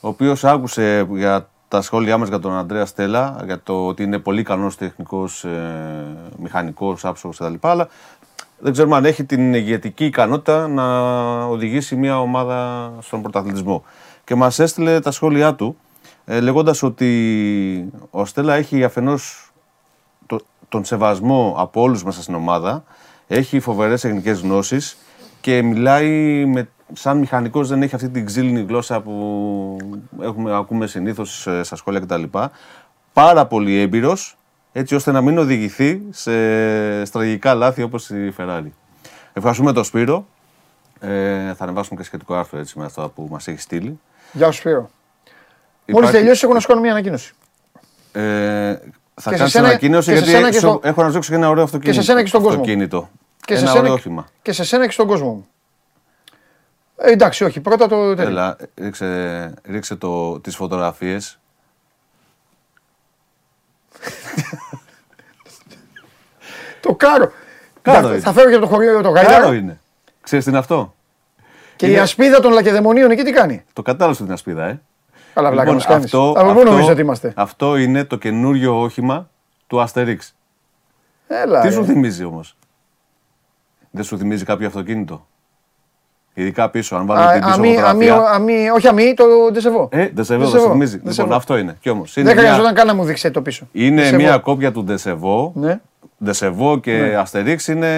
Ο οποίος άκουσε για τα σχόλιά μας για τον Αντρέα Στέλλα, για το ότι είναι πολύ καλός τεχνικός, ε, μηχανικός, άψογος κτλ. Αλλά δεν ξέρουμε αν έχει την ηγετική ικανότητα να οδηγήσει μια ομάδα στον πρωταθλητισμό. Και μας έστειλε τα σχόλιά του, ε, λέγοντας ότι ο Στέλλα έχει αφενός το, τον σεβασμό από όλους μέσα στην ομάδα, έχει φοβερές τεχνικές γνώσεις και μιλάει με, σαν μηχανικός δεν έχει αυτή την ξύλινη γλώσσα που έχουμε, ακούμε συνήθως ε, στα σχόλια κτλ. Πάρα πολύ έμπειρος, έτσι ώστε να μην οδηγηθεί σε στραγικά λάθη όπως η Ferrari. Ευχαριστούμε τον Σπύρο. Ε, θα ανεβάσουμε και σχετικό άρθρο έτσι με αυτό που μας έχει στείλει. Γεια σου Σπύρο. Μόλις Υπάρχει- τελειώσει, έχω να σου κάνω μια ανακοίνωση. Ε, θα Και σε κάνεις σένα- ανακοίνωση και σε γιατί σένα και σου- στο- έχω να σου δείξω και ένα ωραίο αυτοκίνητο. σε σένα και στον κόσμο. Αυτοκίνητο. Και σε, ένα σένα, ωραίο και- όχημα. και σε σένα και στον κόσμο μου. Ε, εντάξει, όχι. Πρώτα το τέτοιο. Έλα, ρίξε, ρίξε το, τις φωτογραφίες. <laughs> Το κάρο. Κάρο θα, είναι. θα φέρω και από το χωριό το Κάρο γάιδαρο. είναι. Ξέρεις τι είναι αυτό; Και η Είναι- ασπίδα των λακεδαιμονίων εκεί τι κάνει; Το κατάλαβες την ασπίδα, ε; Καλά, βλάκα μας κάνεις. αυτό, Από πού αυτό- νομίζεις ότι είμαστε; αυτό είναι το καινούριο όχημα του Αστερίξ. Έλα. Τι ρε. σου θυμίζει όμως; Δεν σου θυμίζει κάποιο αυτοκίνητο; Ειδικά πίσω, αν Α, βάλουμε την πίσω αμή, αμή, φωτογραφία. αμή, όχι αμή, το ντεσεβό. Ε, δεν σε βέβαια, Ντεσεβό, σου θυμίζει. ντεσεβό. Λοιπόν, αυτό είναι. Κι όμως, είναι Δεν μια- χρειαζόταν καν να μου δείξει το πίσω. Είναι Ντεσεβό. μια κόπια του Ντεσεβό. Ναι. Ντεσεβό και Αστερίξ είναι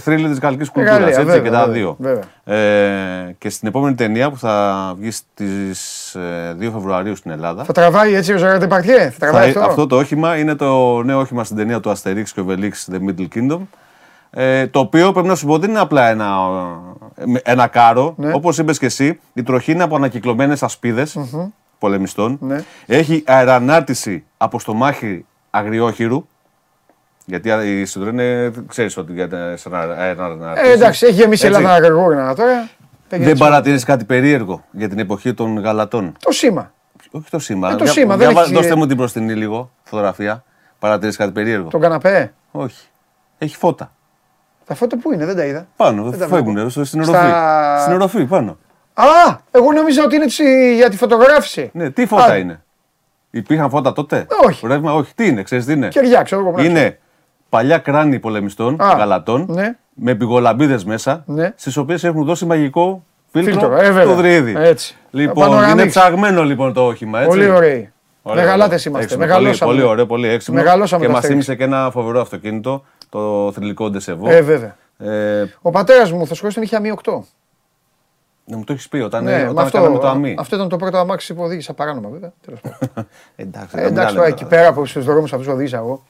θρύλοι της γαλλικής κουλτούρας. Γαλλία, Έτσι βέβαια, και τα βέβαια, δύο. βέβαια. Ε, και στην επόμενη ταινία που θα βγει στις 2 Φεβρουαρίου στην Ελλάδα. Θα τραβάει έτσι ο Ζεράρ Παρτιέ. Θα θα- τραβάει αυτό; αυτό το όχημα είναι το νέο όχημα στην ταινία του Αστερίξ και ο Βελίξ The Middle Kingdom. Ε, το οποίο πρέπει να σου πω δεν είναι απλά ένα, ε, ένα κάρο. Ναι. Όπως είπες και εσύ, η τροχή είναι από ανακυκλωμένες ασπίδες πολεμιστών. Ναι. Έχει αερανάρτηση από στομάχι αγριόχειρου. Γιατί η Citroën είναι, ξέρεις ότι για τα σε ένα αερανάρτηση. Ε, εντάξει, έχει γεμίσει η Έτσι. Ελλάδα γρηγόρινα τώρα. Έχει Δεν έτσι. παρατηρείς κάτι περίεργο για την εποχή των γαλατών; Το σήμα. Όχι το σήμα. Ε, το Για- σήμα, δεν για- έχει- Δώστε μου την μπροστινή λίγο φωτογραφία. Παρατηρείς κάτι περίεργο; Τον καναπέ; Όχι. Έχει φώτα. Τα φώτα πού είναι, δεν τα είδα. Πάνω, Δεν τα φεύγουν βλέπω. στο- στην Στα- οροφή. Στην οροφή, πάνω. Α, εγώ νόμιζα ότι είναι τσι- για τη φωτογράφηση. Ναι, τι φώτα Α, είναι; Υπήρχαν φώτα τότε; Όχι. Ρεύμα, όχι. Τι είναι, ξέρεις τι είναι; Κεριά, ξέρω εγώ. Είναι παλιά κράνη πολεμιστών, Α, γαλατών, ναι. με πυγολαμπίδες μέσα, Ναι. στις οποίες έχουν δώσει μαγικό φίλτρο, Φίλτρο, ε, βέβαια. το δρύδι. Έτσι. Λοιπόν, Πανοραμίξ. είναι ψαγμένο λοιπόν το όχημα, έτσι. Πολύ ωραίοι. Ωραία, Μεγαλάτες ωραία. είμαστε. Έξυπνο, Μεγαλώσαμε. Πολύ, πολύ ωραίο, πολύ έξυπνο. Μεγαλώσαμε Και τα μας αστέρια. θύμισε και ένα φοβερό αυτοκίνητο, το θρηλυκό Ντεσεβό. Ε, βέβαια. Ε, Ο πατέρας μου, θα σου τον είχε αμύ 8. να μου το έχεις πει όταν, Ναι, όταν με αυτό, κάναμε το αμύ. αυτό ήταν το πρώτο αμάξι που οδήγησα παράνομα, βέβαια. Τέλος πάντων. <laughs> Εντάξει, Ε, δεν εντάξει, μιλάμε τώρα εκεί τώρα. πέρα από στους δρόμους αυτούς οδήγησα εγώ.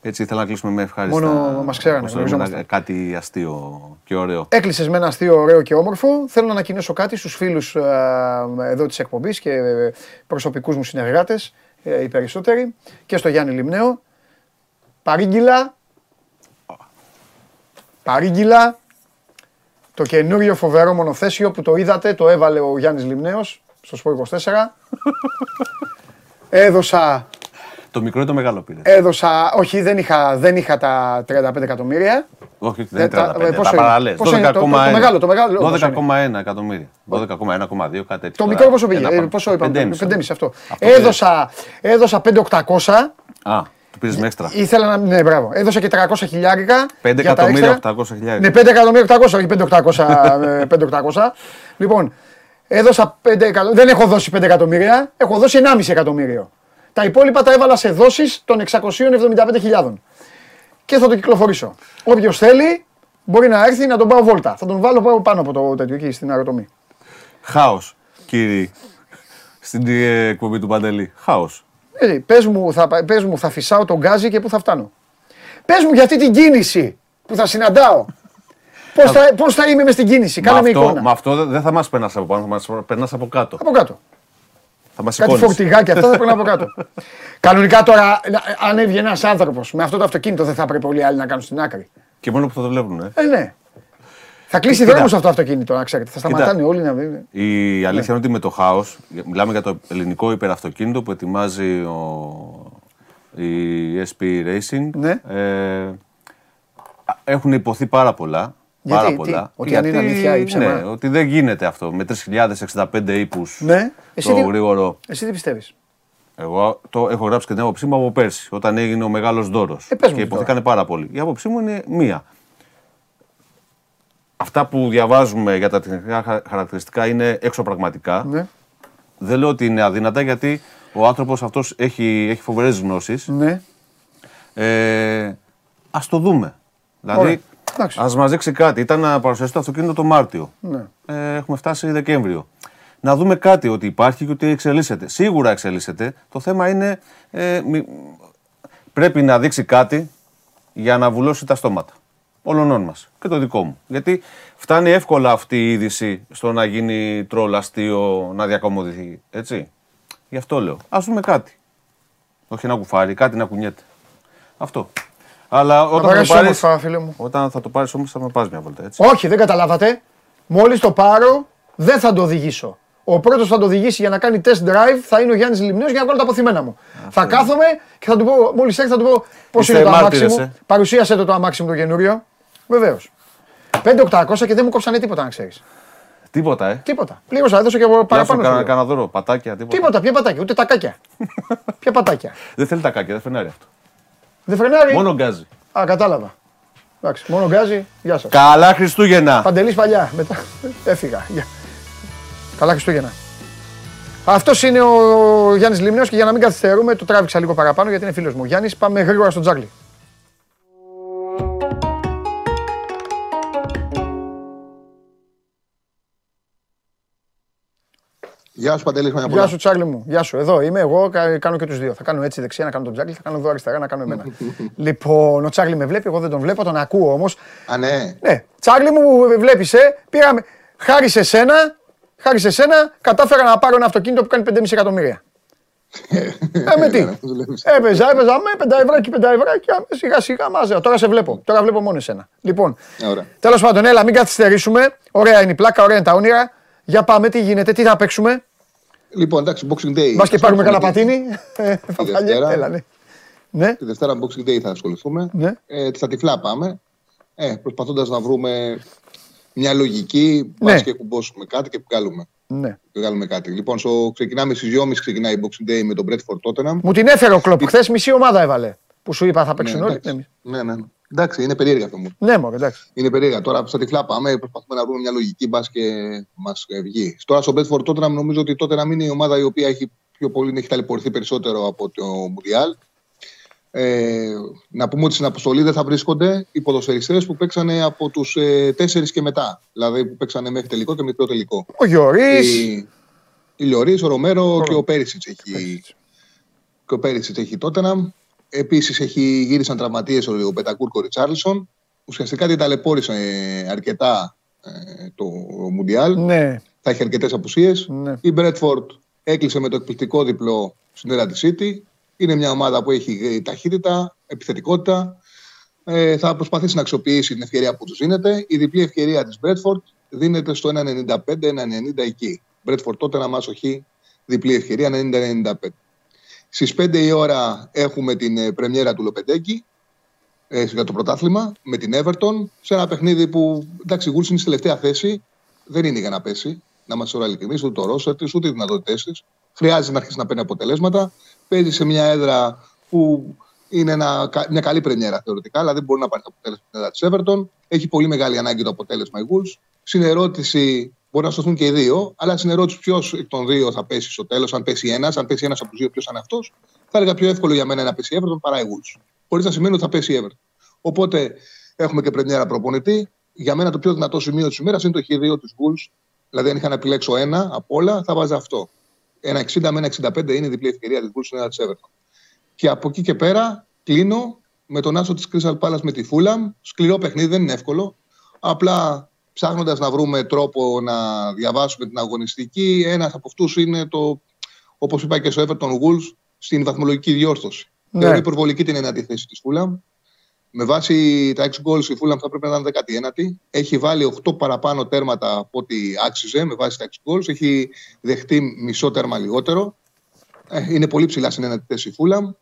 Έτσι ήθελα να κλείσουμε με ευχάριστα. Μόνο μας ξέρανε, πώς το λέμε, γνωριζόμασταν. Κάτι αστείο και ωραίο. Έκλεισες με ένα αστείο ωραίο και όμορφο. Θέλω να ανακοινώσω κάτι στους φίλους εδώ της εκπομπής και προσωπικούς μου συνεργάτες, οι περισσότεροι, και στο Γιάννη Λιμνέο. Παρήγγυλα. Παρήγγυλα. Το καινούριο φοβερό μονοθέσιο που το είδατε, το έβαλε ο Γιάννης Λιμνέος στο Σπορ 24. Έδωσα Το μικρό ή το μεγάλο πήρε; Έδωσα, όχι δεν είχα, δεν είχα τα 35 εκατομμύρια. Όχι, δεν είναι Ε, τα- 35. ε, πόσο τα είναι; παραλές. Πόσο είναι το- το- το 12,1. μεγάλο, το μεγάλο, πόσο 12,1 εκατομμύρια. 12,1,2 κάτι τέτοιο. Το Τώρα, μικρό πόσο πήγε, ένα ε, πάνω. πόσο είπαμε, 5,5. 5,5 αυτό. Αυτό Έδωσα, έδωσα 5.800, Α, το πήρες με έξτρα. ήθελα να, ναι μπράβο, έδωσα και 300 χιλιάρικα. 5 για τα εκατομμύρια έξτρα. 800 χιλιάδες. Ναι, 5 εκατομμύρια 800, όχι 5.800. ε, <laughs> 5.800. Λοιπόν, έδωσα 5 εκατομμύρια, δεν έχω δώσει 5 εκατομμύρια, έχω δώσει 1,5 εκατομμύριο. Τα υπόλοιπα τα έβαλα σε δόσεις των 675.000. Και θα το κυκλοφορήσω. Όποιος θέλει μπορεί να έρθει να τον πάω βόλτα. Θα τον βάλω πάνω από το τέτοιο εκεί στην αεροτομή. Χάος, κύριε. Στην ε, εκπομπή του Παντελή. Χάος. Ε, πες, μου, θα, πες μου, θα φυσάω τον γκάζι και πού θα φτάνω. Πες μου για αυτή την κίνηση που θα συναντάω. Πώς θα, πώς θα είμαι μες στην κίνηση, κάνε με αυτό, εικόνα. με αυτό δεν θα μας περνάς από πάνω, θα μας περνάς από κάτω. Από κάτω. Θα μας Κάτι σηκώνει. φορτηγάκια αυτά θα <laughs> πρέπει από κάτω. Κανονικά τώρα, να- αν έβγαινε ένας άνθρωπος με αυτό το αυτοκίνητο, δεν θα έπρεπε όλοι οι άλλοι να κάνουν στην άκρη. Και μόνο που θα το βλέπουν. Ε. Ε, ναι. Θα κλείσει Κοίτα. δρόμος αυτό το αυτοκίνητο, να ξέρετε. Θα σταματάνε όλοι να δουν. Η αλήθεια Ναι. είναι ότι με το χάος, μιλάμε για το ελληνικό υπεραυτοκίνητο που ετοιμάζει ο, η SP Racing. Ναι. Ε, έχουν υποθεί πάρα πολλά. Γιατί, πάρα τι, πολλά. ότι αν είναι αλήθεια ή ψέμα; Ναι, ότι δεν γίνεται αυτό με 3.065 ύπους Ναι. Εσύ το τι- γρήγορο. Εσύ τι πιστεύεις; Εγώ το έχω γράψει και την άποψή μου από πέρσι, όταν έγινε ο μεγάλος δώρος. Ε, πες μου και τώρα. υποθήκανε πάρα πολύ. Η άποψή μου είναι μία. Αυτά που διαβάζουμε για τα τεχνικά χα- χαρακτηριστικά είναι εξωπραγματικά. Ναι. Δεν λέω ότι είναι αδύνατα γιατί ο άνθρωπος αυτός έχει, έχει φοβερές γνώσεις. Ναι. Ε, Α το δούμε. Ωραία. Δηλαδή, Εντάξει. ας μα δείξει κάτι. Ήταν να παρουσιαστεί το αυτοκίνητο το Μάρτιο. Ναι. Ε, έχουμε φτάσει Δεκέμβριο. Να δούμε κάτι ότι υπάρχει και ότι εξελίσσεται. Σίγουρα εξελίσσεται. Το θέμα είναι ε, μη- πρέπει να δείξει κάτι για να βουλώσει τα στόματα. Όλων μας. Και το δικό μου. Γιατί φτάνει εύκολα αυτή η είδηση στο να γίνει τρόλ αστείο, να διακομωδηθεί. Έτσι. Γι' αυτό λέω. Α δούμε κάτι. Όχι ένα κουφάρι, κάτι να κουνιέται. Αυτό. Αλλά όταν θα, το περάσεις πάρεις, όμορφα, φίλε μου. όταν θα το πάρεις όμως θα με πας μια βολτά. Έτσι. Όχι, δεν καταλάβατε. Μόλις το πάρω, δεν θα το οδηγήσω. Ο πρώτος θα το οδηγήσει για να κάνει test drive θα είναι ο Γιάννης Λιμνέος για να βάλω τα αποθυμένα μου. Θα κάθομαι και θα του πω, μόλις έρθει, θα του πω πώς Είστε είναι το αμάξι μάρτυρες, μου. ε. Παρουσίασε το το αμάξι μου το καινούριο. Βεβαίως. 5.800 και δεν μου κόψανε τίποτα, να ξέρεις. Τίποτα, ε. Τίποτα. Πλήρωσα, έδωσα και εγώ Γεια σου, παραπάνω. κάνα, σου λέω. κάνα δώρο, πατάκια, τίποτα. Τίποτα, ποια πατάκια, ούτε τα κάκια. <laughs> ποια πατάκια. Δεν θέλει τα κάκια, δεν φρενάρει αυτό. Δεν φρενάρει; Μόνο γκάζι. Α, κατάλαβα. Εντάξει, μόνο γκάζι, γεια σας. Καλά Χριστούγεννα! Παντελής παλιά. Μετά <laughs> έφυγα. Γεια. Καλά Χριστούγεννα. Αυτός είναι ο Γιάννης Λίμνεος και για να μην καθυστερούμε, το τράβηξα λίγο παραπάνω γιατί είναι φίλος μου. Γιάννης, πάμε γρήγορα στο τζάγκλι. Γεια σου Παντελή, χρόνια Γεια πολλά. σου, Τσάρλι μου. Γεια σου. Εδώ είμαι εγώ. κα- Κάνω και τους δύο. Θα κάνω έτσι δεξιά να κάνω τον τζάγκλι, θα κάνω εδώ αριστερά να κάνω εμένα. <laughs> λοιπόν, ο Τσάρλι με βλέπει, εγώ δεν τον βλέπω, τον ακούω όμως. Α, ναι. Ναι, Τσάρλι μου βλέπεις, ε; Πήραμε. Χάρη σε σένα, χάρη σε σένα, κατάφερα να πάρω ένα αυτοκίνητο που κάνει 5,5 εκατομμύρια. Ε, με τι; δουλεύεις. Έπαιζα, έπαιζα με πενταευράκι, πενταευράκι, σιγά σιγά μάζα. Τώρα σε βλέπω. Τώρα βλέπω μόνο εσένα. Λοιπόν, Ωραία. τέλος πάντων, έλα, μην καθυστερήσουμε. Ωραία είναι η πλάκα, ωραία είναι τα όνειρα. Για πάμε, τι γίνεται, τι θα παίξουμε; Λοιπόν, εντάξει, Boxing Day. Μπα και θα πάρουμε κανένα ασχοληθούμε. πατίνι. <laughs> Ε, Παπάλια, Δευτέρα. έλα, ναι. Ναι, Τη Δευτέρα Boxing Day θα ασχοληθούμε. Ναι. Ε, στα τυφλά πάμε. Ε, Προσπαθώντας να βρούμε μια λογική, Ναι. ναι. και κουμπώσουμε κάτι και βγάλουμε, ναι. βγάλουμε κάτι. Λοιπόν, στο, ξεκινάμε στις 2.30 ξεκινάει η Boxing Day με τον Bradford Tottenham. Μου την έφερε ο κλοπ. Χθες μισή ομάδα έβαλε. Που σου είπα θα παίξουν όλοι. εντάξει. Ναι, ναι, ναι, ναι. Εντάξει, είναι περίεργο αυτό μου. Ναι, μωρέ, εντάξει. Είναι περίεργα. Τώρα στα τυφλά πάμε, προσπαθούμε να βρούμε μια λογική μπας και μας βγει. Τώρα στο Bedford Tottenham νομίζω ότι τότε να μην είναι η ομάδα η οποία έχει πιο πολύ έχει ταλαιπωρηθεί περισσότερο από το Μουντιάλ. Ε, να πούμε ότι στην αποστολή δεν θα βρίσκονται οι ποδοσφαιριστές που παίξανε από τους ε, τέσσερις και μετά. Δηλαδή που παίξανε μέχρι τελικό και μικρό τελικό. Ο Γιωρή. Η, η Λιωρής, ο Ρομέρο και ο Πέρισιτ έχει, και ο Πέρισιτ έχει Tottenham. Επίσης έχει γύρισαν τραυματίες ο Πετακούρκο Ριτσάρλσον. Ουσιαστικά την ταλαιπώρησε ε, αρκετά ε, το Μουντιάλ. Ναι, Θα έχει αρκετές απουσίες. Ναι. Η Μπρέτφορντ έκλεισε με το εκπληκτικό διπλό στην Έρα τη City. Είναι μια ομάδα που έχει ταχύτητα, επιθετικότητα. Ε, θα προσπαθήσει να αξιοποιήσει την ευκαιρία που τους δίνεται. Η διπλή ευκαιρία της Μπρέτφορντ δίνεται στο 1,95-1,90 εκεί. Μπρέτφορντ τότε να μας οχεί διπλή ευκαιρία 90-95. Στις 5 η ώρα έχουμε την ε, πρεμιέρα του Λοπεντέκη. ε, για το πρωτάθλημα με την Everton σε ένα παιχνίδι που εντάξει, η Wolves είναι στη τελευταία θέση. Δεν είναι για να πέσει. Να είμαστε όλα ειλικρινείς, ούτε το ρόσερ της, ούτε οι δυνατότητές της. Χρειάζεται να αρχίσει να παίρνει αποτελέσματα. Παίζει σε μια έδρα που είναι ένα, μια καλή πρεμιέρα θεωρητικά, αλλά δεν μπορεί να πάρει το αποτέλεσμα την έδρα της Everton. Έχει πολύ μεγάλη ανάγκη το αποτέλεσμα η Wolves. Στην ερώτηση, μπορεί να σωθούν και οι δύο, αλλά στην ερώτηση ποιος εκ των δύο θα πέσει στο τέλος, αν πέσει ένας, αν πέσει ένας από τους δύο, ποιος είναι αυτός, θα έλεγα πιο εύκολο για μένα να πέσει η Everton παρά η Wolves. Χωρίς να σημαίνει ότι θα πέσει η Everton. Οπότε έχουμε και πρεμιέρα προπονητή. Για μένα το πιο δυνατό σημείο της ημέρας είναι το Χ2 της Wolves. Δηλαδή, αν είχα να επιλέξω ένα από όλα, θα βάζα αυτό. Ένα 60 με ένα 65 είναι η διπλή ευκαιρία της Wolves στην έδρα της Everton. Και από εκεί και πέρα κλείνω με τον άσο της Crystal Palace με τη Fulham. Σκληρό παιχνίδι, δεν είναι εύκολο. Απλά ψάχνοντας να βρούμε τρόπο να διαβάσουμε την αγωνιστική, ένας από αυτούς είναι το, όπως είπα και στο Everton Wolves, στην βαθμολογική διόρθωση. Ναι. Θεωρώ υπερβολική την εναντί θέση της Fulham. Με βάση τα 6 goals η Fulham θα πρέπει να ήταν 19η. Έχει βάλει 8 παραπάνω τέρματα από ό,τι άξιζε με βάση τα 6 goals. Έχει δεχτεί μισό τέρμα λιγότερο. Ε, είναι πολύ ψηλά στην ένατη θέση η Fulham.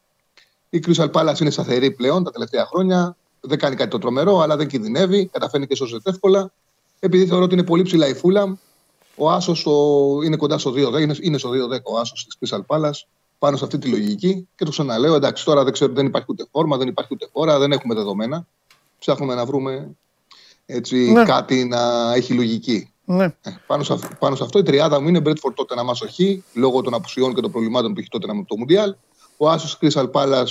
Η Crystal Palace είναι σταθερή πλέον τα τελευταία χρόνια. Δεν κάνει κάτι το τρομερό, αλλά δεν κινδυνεύει. Καταφέρνει και σώζεται εύκολα. Επειδή θεωρώ ότι είναι πολύ ψηλά η Fulham, ο Άσος είναι κοντά στο 2-10. Είναι, είναι στο 2-10 ο Άσος της Crystal Palace πάνω σε αυτή τη λογική. Και το ξαναλέω, εντάξει, τώρα δεν ξέρω, δεν υπάρχει ούτε φόρμα, δεν υπάρχει ούτε φόρα, δεν έχουμε δεδομένα. Ψάχνουμε να βρούμε έτσι, ναι. κάτι να έχει λογική. Ναι. Ε, πάνω, σε, πάνω σε αυτό η τριάδα μου είναι Μπρέτφορντ τότε να μας οχεί, λόγω των απουσιών και των προβλημάτων που έχει τότε με το Μουντιάλ. Ο Άσος Κρίσαλ Πάλα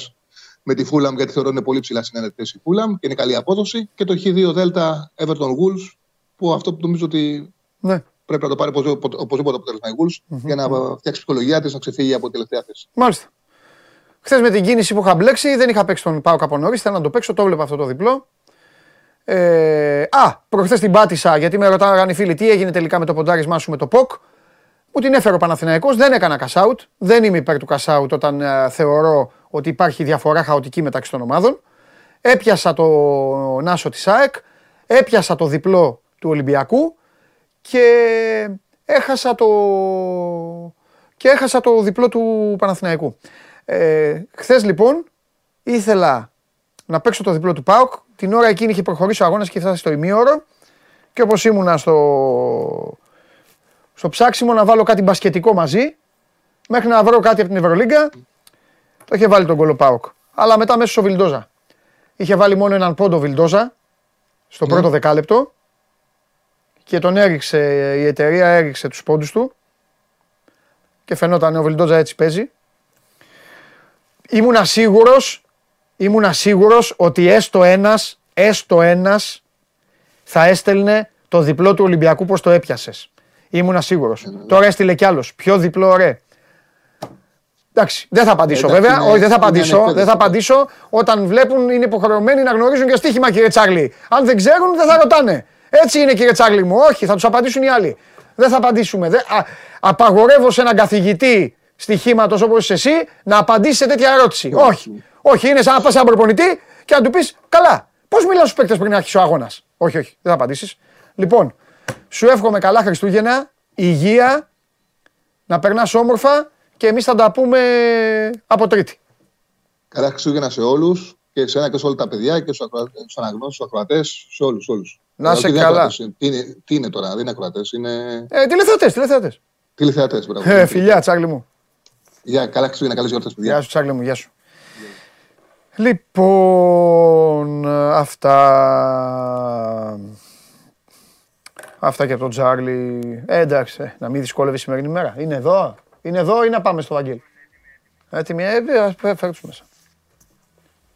με τη Φούλαμ, γιατί θεωρώ είναι πολύ ψηλά συνένετες η Φούλαμ και είναι καλή απόδοση. Και το Χ2 Δέλτα Everton Wolves, που αυτό που νομίζω ότι ναι πρέπει να το πάρει οπωσδήποτε αποτέλεσμα η Wolves για να φτιάξει ψυχολογία της να ξεφύγει από τη τελευταία θέση. Μάλιστα. Χθες με την κίνηση που είχα μπλέξει, δεν είχα παίξει τον Πάο από νωρί. Θέλω να το παίξω, το έβλεπα αυτό το διπλό. Ε, α, προχθές την πάτησα γιατί με ρωτάγανε οι φίλοι τι έγινε τελικά με το ποντάρισμά σου με το ΠΟΚ. Μου την έφερε ο Παναθηναϊκός, δεν έκανα cash out. Δεν είμαι υπέρ του cash out όταν ε, θεωρώ ότι υπάρχει διαφορά χαοτική μεταξύ των ομάδων. Έπιασα το Νάσο της ΑΕΚ, έπιασα το διπλό του Ολυμπιακού και έχασα το, και έχασα το διπλό του Παναθηναϊκού. Ε, χθες λοιπόν ήθελα να παίξω το διπλό του ΠΑΟΚ. Την ώρα εκείνη είχε προχωρήσει ο αγώνας και φτάσει στο ημίωρο και όπως ήμουνα στο, στο ψάξιμο να βάλω κάτι μπασκετικό μαζί μέχρι να βρω κάτι από την Ευρωλίγκα το είχε βάλει τον κολο ΠΑΟΚ. Αλλά μετά μέσα στο Βιλντόζα. Είχε βάλει μόνο έναν πόντο Βιλντόζα στο ναι. πρώτο δεκάλεπτο και τον έριξε, η εταιρεία έριξε τους πόντους του και φαινόταν ο Βιλντόζα έτσι παίζει. Ήμουνα σίγουρος, ήμουνα σίγουρος ότι έστω ένας, έστω ένας θα έστελνε το διπλό του Ολυμπιακού πως το έπιασες. Ήμουνα σίγουρος. Τώρα έστειλε κι άλλος. Πιο διπλό ρε. Εντάξει, δεν θα απαντήσω βέβαια. Όχι, δεν θα απαντήσω. Δεν θα απαντήσω. Όταν βλέπουν είναι υποχρεωμένοι να γνωρίζουν και στοίχημα, κύριε Τσάρλι. Αν δεν ξέρουν, δεν θα ρωτάνε. Έτσι είναι κύριε Τσάγλι μου. Όχι, θα τους απαντήσουν οι άλλοι. Δεν θα απαντήσουμε. Δεν, α, απαγορεύω σε έναν καθηγητή στοιχήματος όπως εσύ να απαντήσει σε τέτοια ερώτηση. Όχι. όχι. είναι σαν να πας σε έναν προπονητή και να του πεις καλά. Πώς μιλάς στους παίκτες πριν να αρχίσει ο αγώνας; Όχι, όχι, δεν θα απαντήσεις. Λοιπόν, σου εύχομαι καλά Χριστούγεννα, υγεία, να περνάς όμορφα και εμείς θα τα πούμε από Τρίτη. Καλά Χριστούγεννα σε όλους και σε ένα και σε όλα τα παιδιά και στους αναγνώστου, στους ακροατές, σε όλους. όλους. Να είσαι καλά. Τι είναι, τι είναι τώρα, δεν είναι ακροατές. Είναι... Ε, τηλεθεατές, τηλεθεατές. Τηλεθεατές, μπράβο. Ε, φιλιά, τσάγλι μου. Γεια, καλά Χριστούγεννα, καλές γιορτές, παιδιά. Γεια σου, τσάγλι μου, γεια σου. Λοιπόν, αυτά. Αυτά και από τον Τζάρλι. Ε, εντάξει, ε, να μην δυσκόλευε η σημερινή μέρα. Είναι εδώ, είναι εδώ ή να πάμε στο Βαγγέλ. Έτοιμοι, ε, ε, φέρτε μέσα.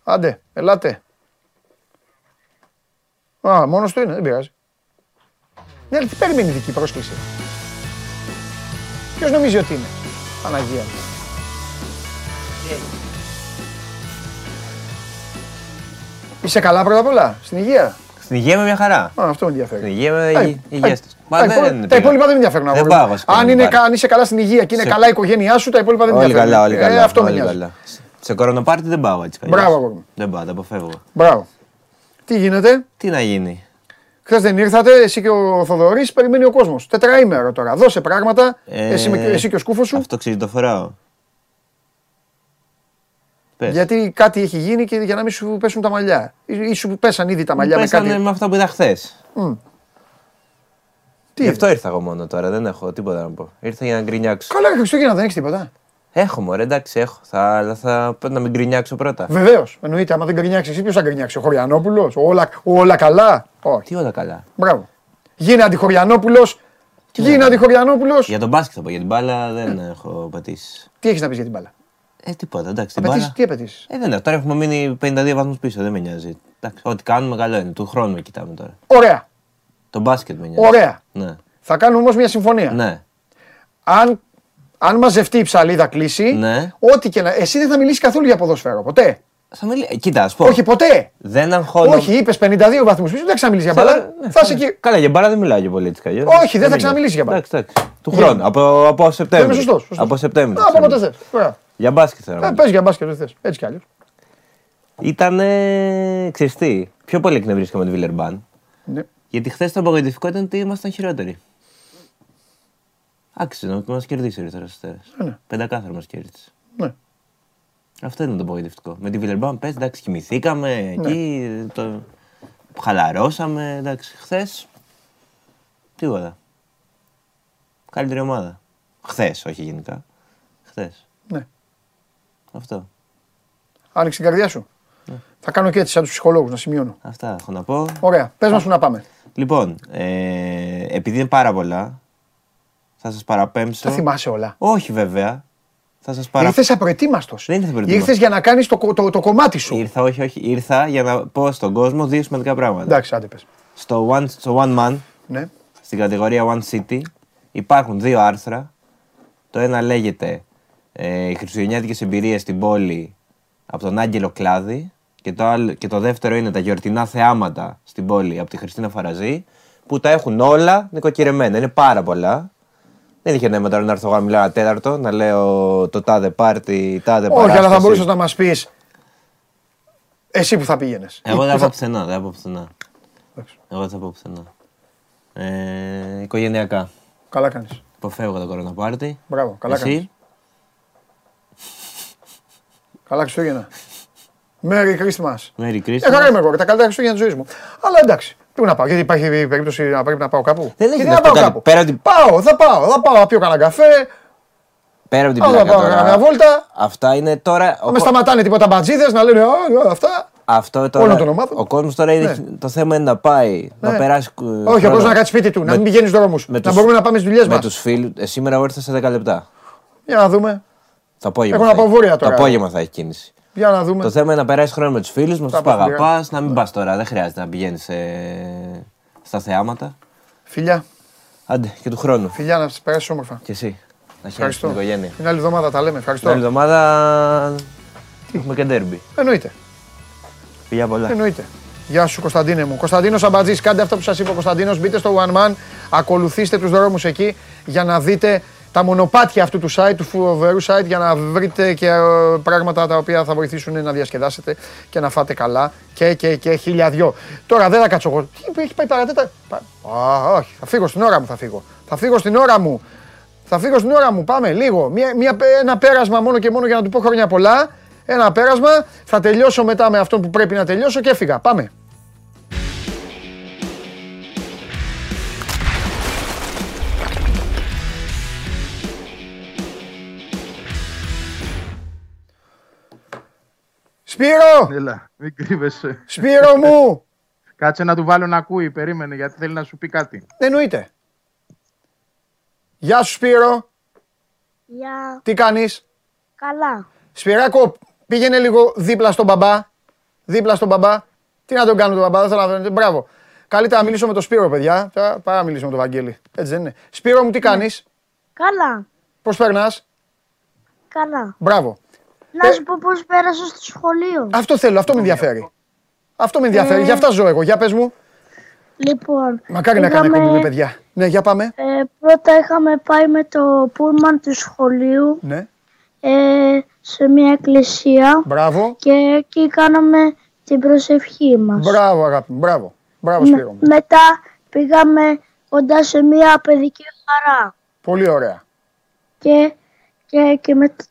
Άντε, ελάτε. Α, μόνος του είναι, δεν πειράζει. Ναι, αλλά τι περιμένει δική πρόσκληση; Ποιος νομίζει ότι είναι; Παναγία μου. Είσαι καλά πρώτα απ' όλα, στην υγεία; Στην υγεία με μια χαρά. Α, αυτό με ενδιαφέρει. Στην υγεία με υγείας Μα δεν Τα υπόλοιπα δεν ενδιαφέρουν. Δεν πάω Αν, είναι, αν είσαι καλά στην υγεία και είναι καλά η οικογένειά σου, τα υπόλοιπα δεν ενδιαφέρουν. Όλοι καλά, όλοι καλά. Ε, αυτό με νοιάζει. Σε κορονοπάρτι δεν πάω έτσι. Μπράβο, Δεν πάω, τα αποφεύγω. Μπράβο. Τι γίνεται; Τι να γίνει; Χθες δεν ήρθατε, εσύ και ο Θοδωρής, περιμένει ο κόσμος. Τετραήμερο τώρα. Δώσε πράγματα. Ε, εσύ, εσύ και ο σκούφος σου. Αυτό ξέρει το φοράω. Πες. Γιατί κάτι έχει γίνει και για να μην σου πέσουν τα μαλλιά. Ή, ή σου πέσαν ήδη τα μαλλιά με Πέσανε κάτι. με αυτά που είδα χθες. Τι Γι' αυτό ήρθα εγώ μόνο τώρα, δεν έχω τίποτα να πω. Ήρθα για να γκρινιάξω. Καλά, ρε Χριστούγεννα δεν έχεις τίποτα. Έχω μωρέ, εντάξει, έχω. Θα, αλλά θα πρέπει να μην γκρινιάξω πρώτα. Βεβαίως. Εννοείται, άμα δεν γκρινιάξεις, εσύ ποιος θα γκρινιάξει, ο Χωριανόπουλος, όλα, όλα καλά; Όχι. Τι όλα καλά; Μπράβο. Γίνε αντιχωριανόπουλος. Γίνε αντιχωριανόπουλος. Για τον μπάσκετ θα πω, για την μπάλα δεν έχω πατήσει. Τι έχεις να πεις για την μπάλα; Ε, τίποτα, εντάξει. Την Απαιτήσει, μπάλα. τι απαιτήσει. Ε, δεν έχω. Τώρα έχουμε μείνει 52 βαθμούς πίσω, δεν με νοιάζει. Εντάξει, ό,τι κάνουμε καλό είναι. Του χρόνου με κοιτάμε τώρα. Ωραία. Το μπάσκετ με νοιάζει. Ωραία. Ναι. Θα κάνουμε όμως μια συμφωνία. ναι. Αν, αν μαζευτεί η ψαλίδα κλείσει, Ναι. ό,τι και να. Εσύ δεν θα μιλήσεις καθόλου για ποδόσφαιρο. Ποτέ. Θα μιλ... ε, Κοίτα, ας πω. Όχι, ποτέ. Δεν αγχώνω. Όχι, είπες 52 βαθμούς πίσω, δεν θα ξαναμιλήσεις για μπάλα. Ναι, Θα είσαι εκεί. Καλά, για μπάλα δεν μιλάω για πολύ έτσι κι αλλιώς. Όχι, δεν θα είναι. ξαναμιλήσεις για μπάλα. Εντάξει, εντάξει. Του Για- χρόνου. Από, από Σεπτέμβρη. Είναι σωστός. σωστός. Από Σεπτέμβρη. Α, Από όποτε θες. Ωραία. Για μπάσκετ θέλω. να Ε, μιλήσω. Πες για μπάσκετ, δεν θες. Έτσι κι αλλιώς. Ήταν. Ξέρεις τι, πιο πολύ εκνευρίστηκα με τη Βιλερμπάν. Ναι. Γιατί χθες το απογοητευτικό ήταν ότι ήμασταν χειρότεροι. Άξιζε να μας κερδίσει ο Ερυθρό Αστέρα. ναι. Πεντακάθαρο μας κέρδισε. Ναι. Αυτό ήταν το απογοητευτικό. Με τη Βιλερμπάν, πες εντάξει, κοιμηθήκαμε Ναι. εκεί. Το... Χαλαρώσαμε. Εντάξει, χθες. Τίποτα. Καλύτερη ομάδα. Χθες, όχι γενικά. Χθες. Ναι. Αυτό. Άνοιξε την καρδιά σου. Ναι. Θα κάνω και έτσι σαν τους ψυχολόγους να σημειώνω. Αυτά έχω να πω. Ωραία. Πες μας που να πάμε. Λοιπόν, ε, επειδή είναι πάρα πολλά, θα σας παραπέμψω. Τα θυμάσαι όλα. Όχι βέβαια. Θα σας παρα... Ήρθες απροετοίμαστος. Δεν ήρθα απροετοίμαστος. Ήρθες για να κάνεις το, κο- το, το κομμάτι σου. Ήρθα, όχι, όχι. Ήρθα για να πω στον κόσμο δύο σημαντικά πράγματα. Εντάξει, άντε πες. Στο one, στο one Man, Ναι. στην κατηγορία One City, υπάρχουν δύο άρθρα. Το ένα λέγεται ε, «Οι Χριστουγεννιάτικες εμπειρίες στην πόλη» από τον Άγγελο Κλάδη και το, άλλο, και το δεύτερο είναι «Τα γιορτινά θεάματα στην πόλη» από τη Χριστίνα Φαραζή που τα έχουν όλα νοικοκυρεμένα. Είναι πάρα πολλά. Δεν είχε νόημα τώρα να έρθω εγώ να μιλάω ένα τέταρτο, να λέω το τάδε πάρτι, τάδε Όχι, αλλά θα παράσταση. μπορούσες να μας πεις εσύ που θα πήγαινες. Εγώ δεν θα πω πουθενά, δεν θα πω πουθενά. Εγώ δεν θα πω πουθενά. Ε, οικογενειακά. Καλά κάνεις. Υποφεύγω το κορονα πάρτι. Μπράβο, καλά Εσύ; κάνεις. Καλά Χριστούγεννα. Merry Christmas. Merry Ε, χαρά Christmas. είμαι εγώ, τα καλύτερα Χριστούγεννα της ζωής μου. Αλλά εντάξει, πού να πάω, γιατί υπάρχει περίπτωση να πρέπει να πάω κάπου; Δεν έχει γιατί να να πάω αυτό κάπου; πέρα ότι- Πάω, θα πάω, θα πάω, θα πιω κανένα καφέ, Πέρα από την θα πλάκα πάω κανένα τώρα. βόλτα. Αυτά είναι τώρα. Θα ο με κο- σταματάνε τίποτα μπατζίδες να λένε «Α, αυτά. Αυτό τώρα. όλων των ομάδων. Ο κόσμος τώρα είναι. Ναι. Το θέμα είναι να πάει, να Ναι. περάσει. ε, Όχι, ο χρόνος κόσμος να κάτσει σπίτι του, να με- μην πηγαίνει στους δρόμους. με Να τους- μπορούμε να πάμε στις δουλειές Με μας. τους φίλους. Ε, σήμερα εγώ ήρθα σε 10 λεπτά. Για να δούμε. Το απόγευμα. Έχω θα να πάω έχει. βόρεια τώρα. Το απόγευμα θα έχει κίνηση. Για να δούμε. Το θέμα είναι να περάσεις χρόνο με τους φίλους, με Τα αυτού που πας αγαπάς, δουλειά. να μην πας τώρα. Δεν χρειάζεται να πηγαίνεις στα θεάματα. Φιλιά, Άντε και του χρόνου. φιλιά να σε περάσει όμορφα. Και εσύ. Να χαίρεσαι Ευχαριστώ. την οικογένεια. Την άλλη εβδομάδα τα λέμε. Την Ευχαριστώ. άλλη εβδομάδα έχουμε και ντέρμπι. Εννοείται. Φιλιά πολλά. Εννοείται. Γεια σου Κωνσταντίνε μου. Κωνσταντίνος Αμπατζής, κάντε αυτό που σας είπε ο Κωνσταντίνος. Μπείτε στο One Man, ακολουθήστε τους δρόμους εκεί για να δείτε τα μονοπάτια αυτού του site, του φοβερού site, για να βρείτε και ε, πράγματα τα οποία θα βοηθήσουν να διασκεδάσετε και να φάτε καλά και, και, και χίλια δυο. Τώρα δεν θα κάτσω εγώ. Τι έχει πάει παρατέτα. Πα- Α, όχι, θα φύγω στην ώρα μου. Θα φύγω. Θα φύγω στην ώρα μου. Θα φύγω στην ώρα μου. Πάμε λίγο. Μια, μια, ένα πέρασμα μόνο και μόνο για να του πω χρόνια πολλά. Ένα πέρασμα. Θα τελειώσω μετά με αυτό που πρέπει να τελειώσω και έφυγα. Πάμε. Σπύρο! Έλα, μην κρύβεσαι. Σπύρο μου! <laughs> Κάτσε να του βάλω να ακούει, περίμενε, γιατί θέλει να σου πει κάτι. Εννοείται. Γεια σου Σπύρο. Γεια. Τι κάνεις; Καλά. Σπυράκο, πήγαινε λίγο δίπλα στον μπαμπά. Δίπλα στον μπαμπά. Τι να τον κάνω τον μπαμπά, δεν θέλω να φαίνεται. Μπράβο. Καλύτερα να μιλήσω με τον Σπύρο, παιδιά, τώρα, παρά να μιλήσω με τον Βαγγέλη. Έτσι δεν είναι. Σπύρο μου, τι κάνεις; Καλά. Πώς περνάς; Καλά. Μπράβο. Να σου πω πώς πέρασα στο σχολείο. Αυτό θέλω, αυτό με ενδιαφέρει. Αυτό με ενδιαφέρει. Γι' αυτά ζω εγώ. Για πες μου. Λοιπόν, Μακάρι να κάνω είχαμε- εκπομπή με παιδιά. Ναι, για πάμε. ε, πρώτα είχαμε πάει με το πούλμαν του σχολείου Ναι. ε, σε μια εκκλησία Μπράβο. και εκεί κάναμε την προσευχή μας. Μπράβο, αγάπη μου. Μπράβο. Μπράβο, Με- Σπύρο μου. μετά πήγαμε κοντά σε μια παιδική χαρά Πολύ ωραία. και, και, και μετά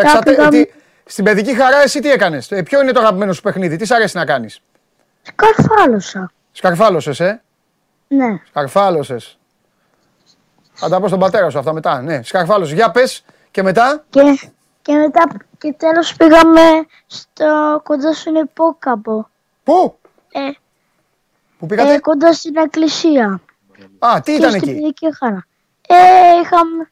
Παίξατε, πήγαμε- τι, Στην παιδική χαρά, εσύ τι έκανες; Ποιο είναι το αγαπημένο σου παιχνίδι, τι σ' αρέσει να κάνεις; Σκαρφάλωσα. Σκαρφάλωσες, ε; Ναι. Σκαρφάλωσες. Θα τα πω στον πατέρα σου αυτά μετά. Ναι, σκαρφάλωσες. Για πες και μετά. Και, και μετά και τέλος πήγαμε στο κοντά στον υπόκαπο. Πού; Ε, Πού πήγατε; ε, κοντά στην εκκλησία. Α, τι και ήταν στην εκεί; παιδική χαρά. Ε, είχαμε...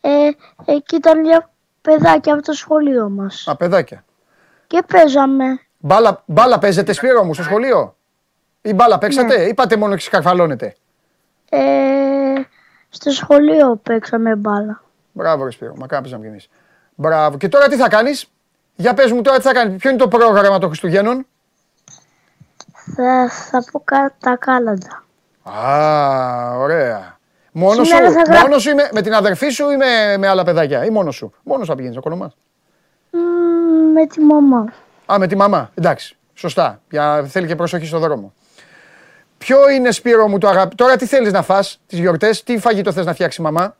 Ε, εκεί ήταν λίγα παιδάκια από το σχολείο μας. Α, παιδάκια. Και παίζαμε. Μπάλα, μπάλα παίζετε Σπύρο μου στο σχολείο; Ή μπάλα παίξατε; Ή πάτε μόνο και σκαρφαλώνετε. Ε, στο σχολείο παίξαμε μπάλα. Μπράβο ρε Σπύρο, μακρά παίζαμε κι εμείς. Μπράβο. Και τώρα τι θα κάνεις; Για πες μου τώρα τι θα κάνεις. Ποιο είναι το πρόγραμμα των Χριστουγέννων; Θα, θα πω κα, τα κάλαντα. Α, ωραία. Μόνος σου, Σήμερα θα γρα- μόνος σου ή με, με την αδερφή σου ή με, με άλλα παιδάκια; Ή μόνος σου; Μόνος θα πηγαίνεις ο κονομάς. Μμμ, με τη μαμά. Α, με τη μαμά. Εντάξει. Σωστά. Για, θέλει και προσοχή στον δρόμο. Ποιο είναι Σπύρο μου το αγαπη... Τώρα τι θέλεις να φας τις γιορτές, τι φαγητό θες να φτιάξει η μαμά;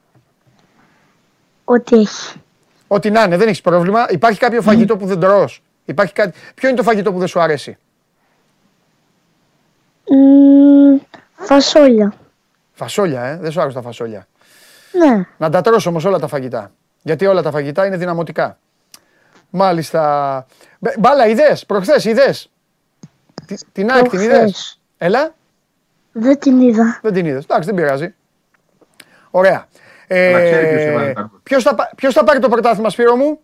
Ό,τι έχει. Ό,τι να είναι, δεν έχεις πρόβλημα. Υπάρχει κάποιο φαγητό που δεν τρως; Υπάρχει κάτι... Ποιο είναι το φαγητό που δεν σου αρέσει; Μμμ, φασόλια. Φασόλια, ε. Δεν σου άρεσαν τα φασόλια. Ναι. Να τα τρως όμως όλα τα φαγητά. Γιατί όλα τα φαγητά είναι δυναμωτικά. Μάλιστα. Μπε- Μπάλα, είδες, προχθές, είδες. Τι- Την ΑΕΚ την είδες. Προχθές. Έλα. Δεν την είδα. Δεν την είδες. Εντάξει, δεν πειράζει. Ωραία. Ε, Να ξέρει ποιος έβαλε τα γκολ. ποιος, θα, πα- ποιος θα πάρει το πρωτάθλημα, Σπύρο μου;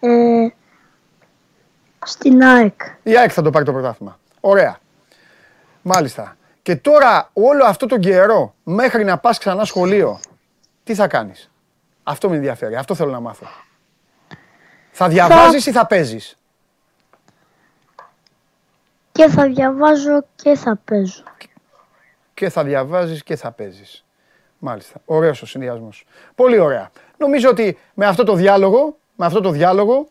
Ε, στην ΑΕΚ. Η ΑΕΚ θα το πάρει το πρωτάθλημα. Ωραία. Μάλιστα. Και τώρα όλο αυτό τον καιρό μέχρι να πας ξανά σχολείο, τι θα κάνεις; Αυτό με ενδιαφέρει. Αυτό θέλω να μάθω. Θα διαβάζεις ή θα παίζεις; Και θα διαβάζω και θα παίζω. Και θα διαβάζεις και θα παίζεις. Μάλιστα. Ωραίος ο συνδυασμός. Πολύ ωραία. Νομίζω ότι με αυτό το διάλογο, με αυτό το διάλογο,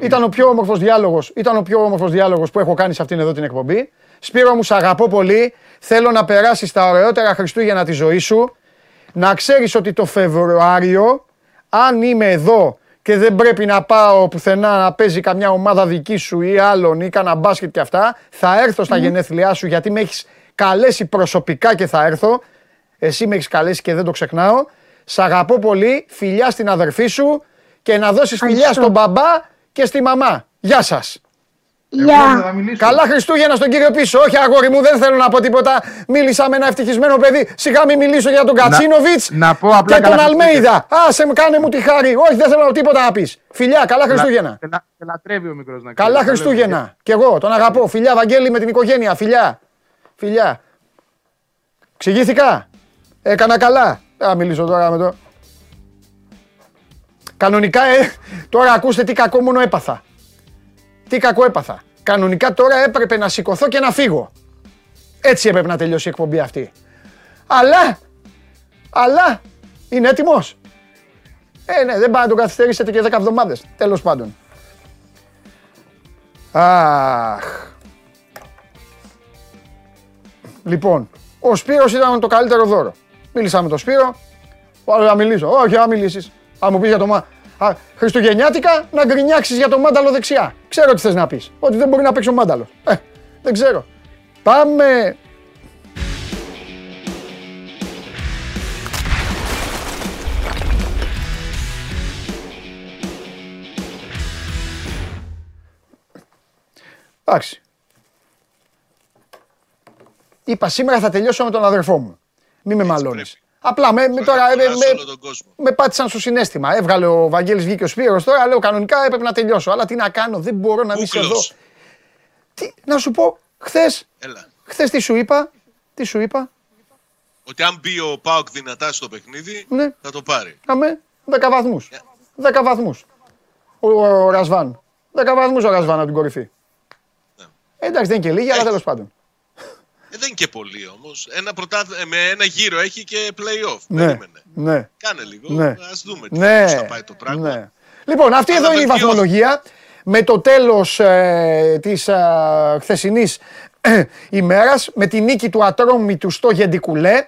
ήταν ο πιο όμορφος διάλογος, ήταν ο πιο όμορφος διάλογος που έχω κάνει σε αυτήν εδώ την εκπομπή. Σπύρο μου, σ' αγαπώ πολύ. Θέλω να περάσεις τα ωραιότερα Χριστούγεννα της ζωής σου. Να ξέρεις ότι το Φεβρουάριο, αν είμαι εδώ και δεν πρέπει να πάω πουθενά να παίζει καμιά ομάδα δική σου ή άλλον ή κανένα μπάσκετ και αυτά, θα έρθω στα γενέθλιά σου γιατί με έχεις καλέσει προσωπικά και θα έρθω. Εσύ με έχεις καλέσει και δεν το ξεχνάω. Σ' αγαπώ πολύ, φιλιά στην αδερφή σου και να δώσεις φιλιά Ευχαριστώ. στον μπαμπά και στη μαμά. Γεια σας. Γεια. Καλά Χριστούγεννα στον κύριο πίσω. Όχι, αγόρι μου, δεν θέλω να πω τίποτα. Μίλησα με ένα ευτυχισμένο παιδί. Σιγά μην μιλήσω για τον Κατσίνοβιτς να πω απλά και τον καλά Αλμέιδα. Άσε με, κάνε μου τη χάρη. Όχι, δεν θέλω τίποτα να πεις. Φιλιά, καλά Χριστούγεννα. Σε λα- σε λατρεύει ο μικρός να Καλά ξέρεις. Χριστούγεννα. Κι εγώ τον αγαπώ. Φιλιά, Βαγγέλη με την οικογένεια. Φιλιά. Φιλιά. Ξηγήθηκα. Έκανα καλά. Δεν θα μιλήσω τώρα με το. Κανονικά, ε, τώρα ακούστε τι κακό μόνο έπαθα. Τι κακό έπαθα. Κανονικά τώρα έπρεπε να σηκωθώ και να φύγω. Έτσι έπρεπε να τελειώσει η εκπομπή αυτή. Αλλά, αλλά, είναι έτοιμος. Ε, ναι, δεν πάει να τον καθυστερήσετε και 10 εβδομάδες. Τέλος πάντων. Αχ. Λοιπόν, ο Σπύρος ήταν το καλύτερο δώρο. Μίλησα με τον Σπύρο. Πάω να μιλήσω. Όχι, να μιλήσεις. Αν μου πεις για το μα... Α, Χριστουγεννιάτικα να γκρινιάξεις για το μάνταλο δεξιά. Ξέρω τι θες να πεις. Ότι δεν μπορεί να παίξει ο μάνταλος. Ε, δεν ξέρω. Πάμε. Εντάξει. Είπα σήμερα θα τελειώσω με τον αδερφό μου. Μη με μαλώνεις. Απλά με, με τώρα, με, κολλάς με- όλο τον κόσμο. με πάτησαν στο συνέστημα. Έβγαλε ο Βαγγέλης βγήκε ο Σπύρος τώρα, λέω κανονικά έπρεπε να τελειώσω. Αλλά τι να κάνω, δεν μπορώ να μην σε δω. Κούκλος. Τι, να σου πω, χθες, Έλα. χθες τι σου είπα, τι σου είπα, Ότι αν μπει ο Πάοκ δυνατά στο παιχνίδι, Ναι. θα το πάρει. Αμέ, 10 βαθμούς. 10 βαθμούς. Ο, ο Ρασβάν. 10 βαθμούς ο Ρασβάν από την κορυφή. Ναι. Ε, εντάξει, δεν είναι και λίγοι, αλλά Έχει. τέλος πάντων. Ε, δεν είναι και πολύ όμως. Ένα πρωτάθ- ε, με ένα γύρο έχει και play-off. Ναι, Περίμενε. ναι. Κάνε λίγο. Ναι. Ας δούμε τι Ναι, πώς θα πάει το πράγμα. ναι. Λοιπόν, αυτή Αλλά εδώ είναι η βελτιώθηκε. βαθμολογία. Με το τέλος ε, της ε, χθεσινής ε, ημέρας, με τη νίκη του Ατρόμητου στο Γεντικουλέ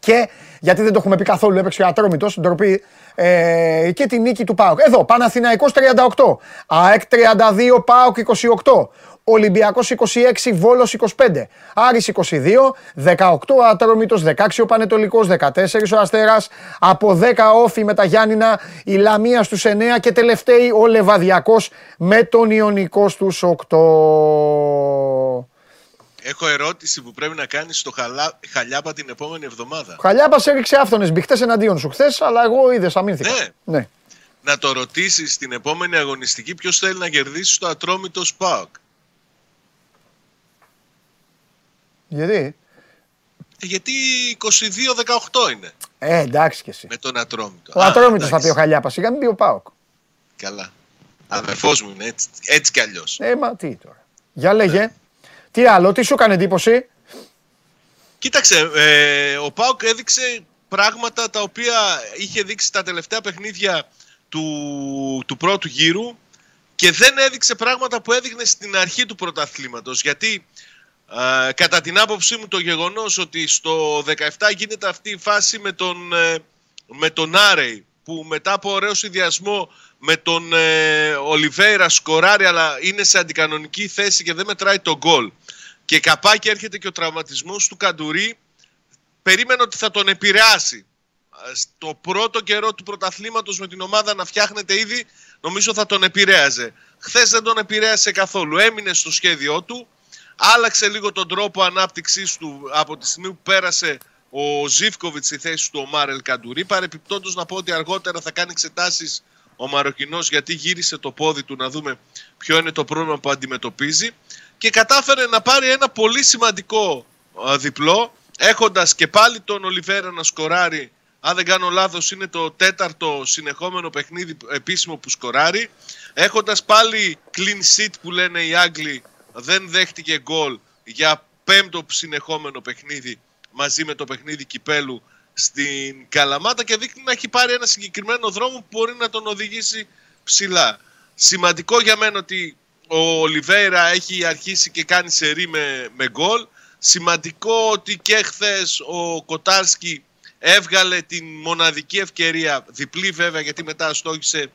και γιατί δεν το έχουμε πει καθόλου, έπαιξε ο Ατρόμητος, ντροπή, ε, και τη νίκη του ΠΑΟΚ. Εδώ, Παναθηναϊκός 38, ΑΕΚ 32, ΠΑΟΚ 28, Ολυμπιακός 26, Βόλος 25, Άρης 22, 18 ο Ατρόμητος, 16 ο Πανετολικός, 14 ο Αστέρας, από 10 όφη με τα Γιάννηνα, η Λαμία στους 9 και τελευταίοι ο Λεβαδιακός με τον Ιωνικός στους 8. Έχω ερώτηση που πρέπει να κάνεις στο χαλά... Χαλιάπα την επόμενη εβδομάδα. Ο Χαλιάπας έριξε άφθονες μπηχτές εναντίον σου χθες, αλλά εγώ είδες αμήνθηκα. Ναι. ναι. Να το ρωτήσεις στην επόμενη αγωνιστική ποιος θέλει να κερδίσει στο Ατρόμητο ΠΑΟΚ. Γιατί; Ε, Γιατί 22-18 είναι Ε, εντάξει κι εσύ. με τον Ατρόμητο. Ο Α, Ατρόμητος θα εντάξει. πει ο Χαλιάπας, σιγά μην πει ο ΠΑΟΚ. Καλά. Αδερφός μου είναι έτσι, έτσι κι αλλιώς. Ε, μα τι τώρα. Για λέγε. Τι άλλο, τι σου έκανε εντύπωση; Κοίταξε, ε, ο Πάουκ έδειξε πράγματα τα οποία είχε δείξει τα τελευταία παιχνίδια του, του πρώτου γύρου και δεν έδειξε πράγματα που έδειχνε στην αρχή του πρωταθλήματος. Γιατί ε, κατά την άποψή μου το γεγονός ότι στο 17 γίνεται αυτή η φάση με τον, ε, με τον Άρεϊ που μετά από ωραίο συνδυασμό με τον ε, Ολιβέηρα σκοράρει αλλά είναι σε αντικανονική θέση και δεν μετράει τον γκολ. Και καπάκι έρχεται και ο τραυματισμός του Καντουρί. Περίμενα ότι θα τον επηρεάσει. Ε, στο πρώτο καιρό του πρωταθλήματος με την ομάδα να φτιάχνεται ήδη νομίζω θα τον επηρέαζε. Χθες δεν τον επηρέασε καθόλου. Έμεινε στο σχέδιό του. Άλλαξε λίγο τον τρόπο ανάπτυξής του. Από τη στιγμή που πέρασε ο Ζίβκοβιτ στη θέση του ο Μάρελ Καντουρί. Παρεπιπτόντως να πω ότι αργότερα θα κάνει εξετάσεις ο Μαροκινός γιατί γύρισε το πόδι του να δούμε ποιο είναι το πρόβλημα που αντιμετωπίζει και κατάφερε να πάρει ένα πολύ σημαντικό α, διπλό έχοντας και πάλι τον Ολιβέρα να σκοράρει. Αν δεν κάνω λάθος είναι το τέταρτο συνεχόμενο παιχνίδι επίσημο που σκοράρει. Έχοντας πάλι clean sheet που λένε οι Άγγλοι δεν δέχτηκε γκολ για πέμπτο συνεχόμενο παιχνίδι μαζί με το παιχνίδι Κυπέλου στην Καλαμάτα και δείχνει να έχει πάρει ένα συγκεκριμένο δρόμο που μπορεί να τον οδηγήσει ψηλά. Σημαντικό για μένα ότι ο Ολιβέηρα έχει αρχίσει και κάνει σερί με, με γκολ. Σημαντικό ότι και χθες ο Κοτάρσκι έβγαλε την μοναδική ευκαιρία, διπλή βέβαια γιατί μετά στόχισε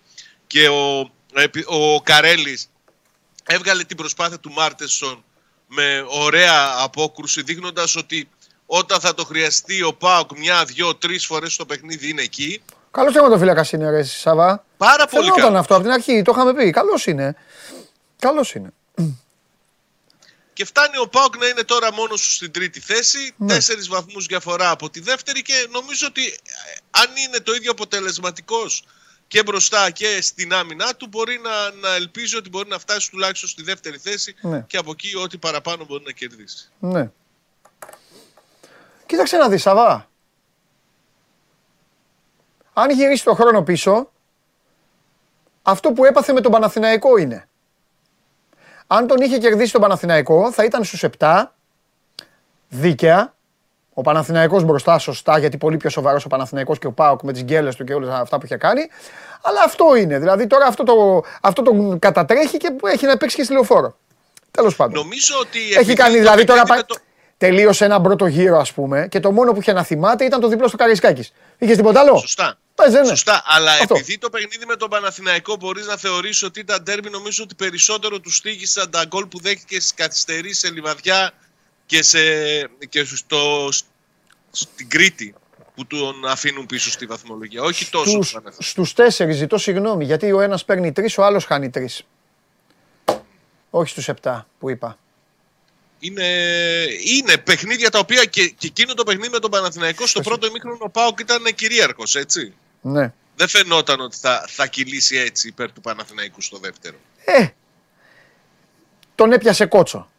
και ο, ο Καρέλης έβγαλε την προσπάθεια του Μάρτεσον με ωραία απόκρουση δείχνοντας ότι όταν θα το χρειαστεί ο Πάοκ μια, δυο, τρεις φορές στο παιχνίδι είναι εκεί. Καλός τερματοφύλακα είναι, ρε Σαββά. Πάρα πολύ Φαινόταν καλό. αυτό από την αρχή, το είχαμε πει. Καλός είναι. Καλός είναι. Και φτάνει ο Πάοκ να είναι τώρα μόνος του στην τρίτη θέση. Ναι. Τέσσερις βαθμούς διαφορά από τη δεύτερη και νομίζω ότι ε, αν είναι το ίδιο αποτελεσματικός και μπροστά και στην άμυνά του, μπορεί να, να ελπίζει ότι μπορεί να φτάσει τουλάχιστον στη δεύτερη θέση Ναι. και από εκεί ό,τι παραπάνω μπορεί να κερδίσει. Ναι. Κοίταξε να δεις, Σαββά. Αν γυρίσει το χρόνο πίσω, αυτό που έπαθε με τον Παναθηναϊκό είναι. Αν τον είχε κερδίσει τον Παναθηναϊκό, θα ήταν στους 7, δίκαια. Ο Παναθηναϊκός μπροστά σωστά, γιατί πολύ πιο σοβαρός ο Παναθηναϊκός και ο Πάοκ με τις γκέλες του και όλα αυτά που είχε κάνει. Αλλά αυτό είναι. Δηλαδή τώρα αυτό το, αυτό τον κατατρέχει και έχει να παίξει και στη λεωφόρο. Τέλος πάντων. Νομίζω ότι. Έχει επειδή κάνει το δηλαδή τώρα. παιχνίδι πα- με το- Τελείωσε έναν πρώτο γύρο, ας πούμε, και το μόνο που είχε να θυμάται ήταν το διπλό στο Καρισκάκης. Είχες τίποτα άλλο; Σωστά. Πες, δεν είναι. Σωστά. Αλλά Αυτό. επειδή το παιχνίδι με τον Παναθηναϊκό μπορείς να θεωρήσει ότι ήταν τέρμι, νομίζω ότι περισσότερο του στήγησαν τα γκολ που δέχτηκε στις καθυστερήσεις σε λιβαδιά και, σε, και στο, στην Κρήτη που τον αφήνουν πίσω στη βαθμολογία. Όχι τόσο Στους, του Παναθηναϊκού. στους τέσσερις ζητώ συγγνώμη, γιατί ο ένας παίρνει τρεις, ο άλλος χάνει τρεις. Όχι στους επτά που είπα. Είναι, είναι παιχνίδια τα οποία και, και εκείνο το παιχνίδι με τον Παναθηναϊκό στο πρώτο ημίχρονο ο Πάοκ ήταν κυρίαρχος, έτσι. Ναι. Δεν φαινόταν ότι θα, θα κυλήσει έτσι υπέρ του Παναθηναϊκού στο δεύτερο. Ε, τον έπιασε κότσο.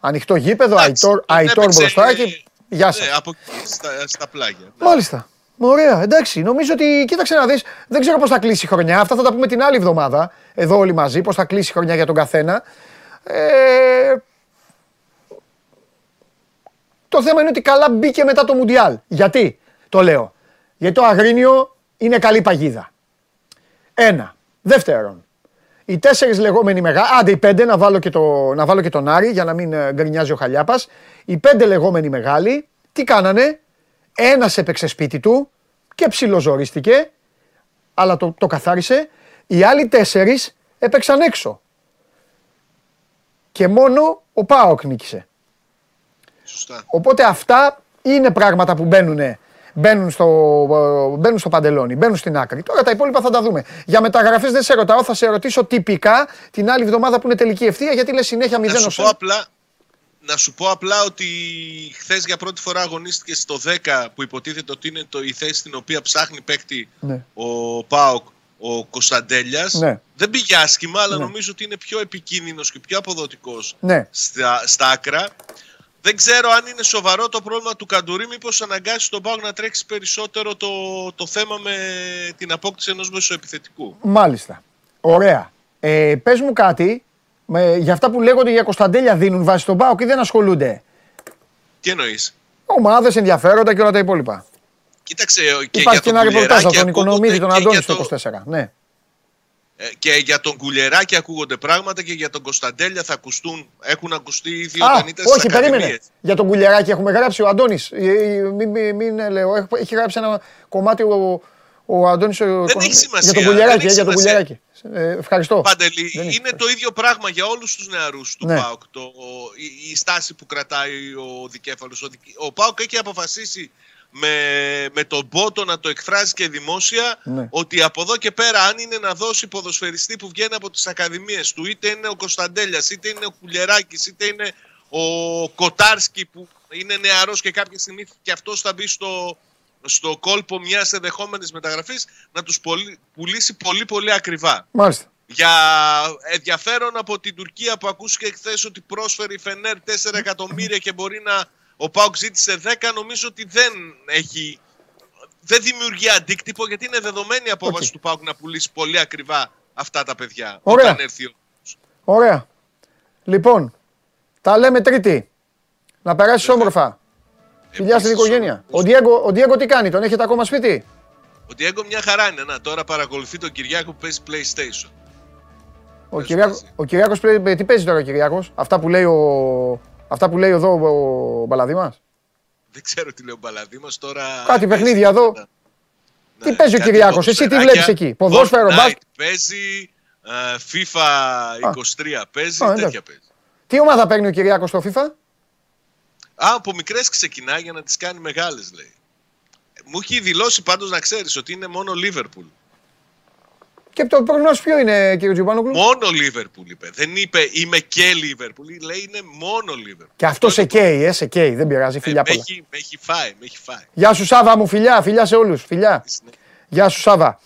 Ανοιχτό γήπεδο, Εντάξει, Αϊτόρ, τον Αϊτόρ έπαιξε, μπροστά και γεια Ναι, σας. από εκεί στα, στα πλάγια. Μάλιστα. Ωραία, εντάξει. Νομίζω ότι κοίταξε να δεις, δεν ξέρω πώς θα κλείσει η χρονιά. Αυτά θα τα πούμε την άλλη εβδομάδα, εδώ όλοι μαζί, πώς θα κλείσει η χρονιά για τον καθένα. Ε, το θέμα είναι ότι καλά μπήκε μετά το Μουντιάλ. Γιατί, το λέω. Γιατί το Αγρίνιο είναι καλή παγίδα. Ένα. Δεύτερον, οι τέσσερις λεγόμενοι μεγάλοι, άντε οι πέντε, να βάλω, και το, να βάλω και τον Άρη για να μην ε, γκρινιάζει ο Χαλιάπας. Οι πέντε λεγόμενοι μεγάλοι, τι κάνανε, Ένας έπαιξε σπίτι του και ψιλοζορίστηκε, αλλά το, το καθάρισε. Οι άλλοι τέσσερις έπαιξαν έξω. Και μόνο ο Πάοκ νίκησε. Σωστά. Οπότε αυτά είναι πράγματα που μπαίνουν, μπαίνουν, στο, ε, μπαίνουν στο παντελόνι, μπαίνουν στην άκρη. Τώρα τα υπόλοιπα θα τα δούμε. Για μεταγραφές δεν σε ρωτάω, θα σε ρωτήσω τυπικά την άλλη εβδομάδα που είναι τελική ευθεία, γιατί λες συνέχεια 0 Να σου, ως πω ένα. απλά, να σου πω απλά ότι χθες για πρώτη φορά αγωνίστηκε στο 10 που υποτίθεται ότι είναι το, η θέση στην οποία ψάχνει παίκτη Ναι. ο Πάοκ ο Κωνσταντέλιας. Ναι. Δεν πήγε άσχημα, αλλά Ναι. νομίζω ότι είναι πιο επικίνδυνος και πιο αποδοτικός Ναι. στα, στα άκρα. Δεν ξέρω αν είναι σοβαρό το πρόβλημα του Καντουρί, μήπως αναγκάσει τον Πάοκ να τρέξει περισσότερο το, το θέμα με την απόκτηση ενός μεσοεπιθετικού. Μάλιστα. Ωραία. Ε, Πες μου κάτι, με, για αυτά που λέγονται για Κωνσταντέλια δίνουν βάση στον Πάοκ ή δεν ασχολούνται; Τι εννοείς; Ομάδες, ενδιαφέροντα και όλα τα υπόλοιπα. Κοίταξε, ε, και Υπάρχει και για ένα τον ρεπορτάζ από Κουλεράκη τον Οικονομίδη, ακούγονται τον και Αντώνης για στο το- 24. Ναι. Ε, Και για τον Κουλεράκη ακούγονται πράγματα και για τον Κωνσταντέλια θα ακουστούν, έχουν ακουστεί ήδη Α, όταν ήταν στις όχι, περίμενε. ακαδημίες. Για τον Κουλιαράκη έχουμε γράψει ο Αντώνης. Μην, μην, μην ε, λέω. Έχει- Έχει γράψει ένα κομμάτι ο, ο Αντώνης. Δεν έχει σημασία, Για τον δεν Κουλιαράκη. έχει ε, Για τον σημασία. Κουλιαράκη. Ε, ευχαριστώ. Παντελή, Δεν έχει είναι το ίδιο πράγμα για όλους τους νεαρούς του Ναι. ΠΑΟΚ. Το, η, η στάση που κρατάει ο δικέφαλος. Ο, δικ- ο ΠΑΟΚ έχει αποφασίσει με, με τον Μπότο να το εκφράζει και δημόσια Ναι. ότι από εδώ και πέρα αν είναι να δώσει ποδοσφαιριστή που βγαίνει από τις ακαδημίες του είτε είναι ο Κωνσταντέλιας, είτε είναι ο Κουλεράκης, είτε είναι ο Κοτάρσκι που είναι νεαρός και κάποια στιγμή και αυτός θα μπει στο, στο κόλπο μιας ενδεχόμενης μεταγραφής να τους πολυ- πουλήσει πολύ πολύ ακριβά. Μάλιστα. Για ενδιαφέρον από την Τουρκία που ακούστηκε χθες ότι πρόσφερε η Φενέρ 4 εκατομμύρια και μπορεί να. Ο ΠΑΟΚ ζήτησε 10, νομίζω ότι δεν έχει. Δεν δημιουργεί αντίκτυπο γιατί είναι δεδομένη η απόφαση Οκ. του ΠΑΟΚ να πουλήσει πολύ ακριβά αυτά τα παιδιά. Ωραία. Όταν έρθει ο. Ωραία. Λοιπόν, τα λέμε Τρίτη. Να περάσει όμορφα. Φιλιά στην Επίσης, οικογένεια. Ο Διέγκο, ο Διέγκο τι κάνει, τον έχετε ακόμα σπίτι; Ο Διέγκο μια χαρά είναι. Να, τώρα παρακολουθεί τον Κυριάκο που παίζει PlayStation. Ο, Πες, Κυριάκο, παίζει. ο Κυριάκος πλέ- τι παίζει τώρα ο Κυριάκος; Αυτά που λέει, ο, αυτά που λέει εδώ ο, ο Μπαλαδήμας. Δεν ξέρω τι λέει ο Μπαλαδήμος τώρα. Κάτι παίζει παιχνίδια εδώ. τα- Τι Ναι, παίζει ο κάτι Κυριάκος, εσύ τι ποδοσφαιράκια. βλέπεις εκεί, ποδόσφαιρο, Fortnite μπάσκετ. Παίζει, ε, FIFA 23 παίζει, Α, τέτοια εντάξει. παίζει. Τι ομάδα παίρνει ο Κυριάκος στο FIFA; Α, από μικρές ξεκινάει για να τις κάνει μεγάλες λέει. Μου έχει δηλώσει πάντως να ξέρεις ότι είναι μόνο Liverpool. Και το προγνώση ποιο είναι κύριε Τζιουμπάνογλου; Μόνο Liverpool είπε. Δεν είπε είμαι και Liverpool. Λέει είναι μόνο Liverpool. Και αυτό σε καίει, ε, σε καίει, δεν πειράζει, Ε, φιλιά με, πολλά. έχει, με έχει φάει, με έχει φάει. Γεια σου Σάβα μου, φιλιά, φιλιά σε όλους, φιλιά. Γεια σου Σάβα.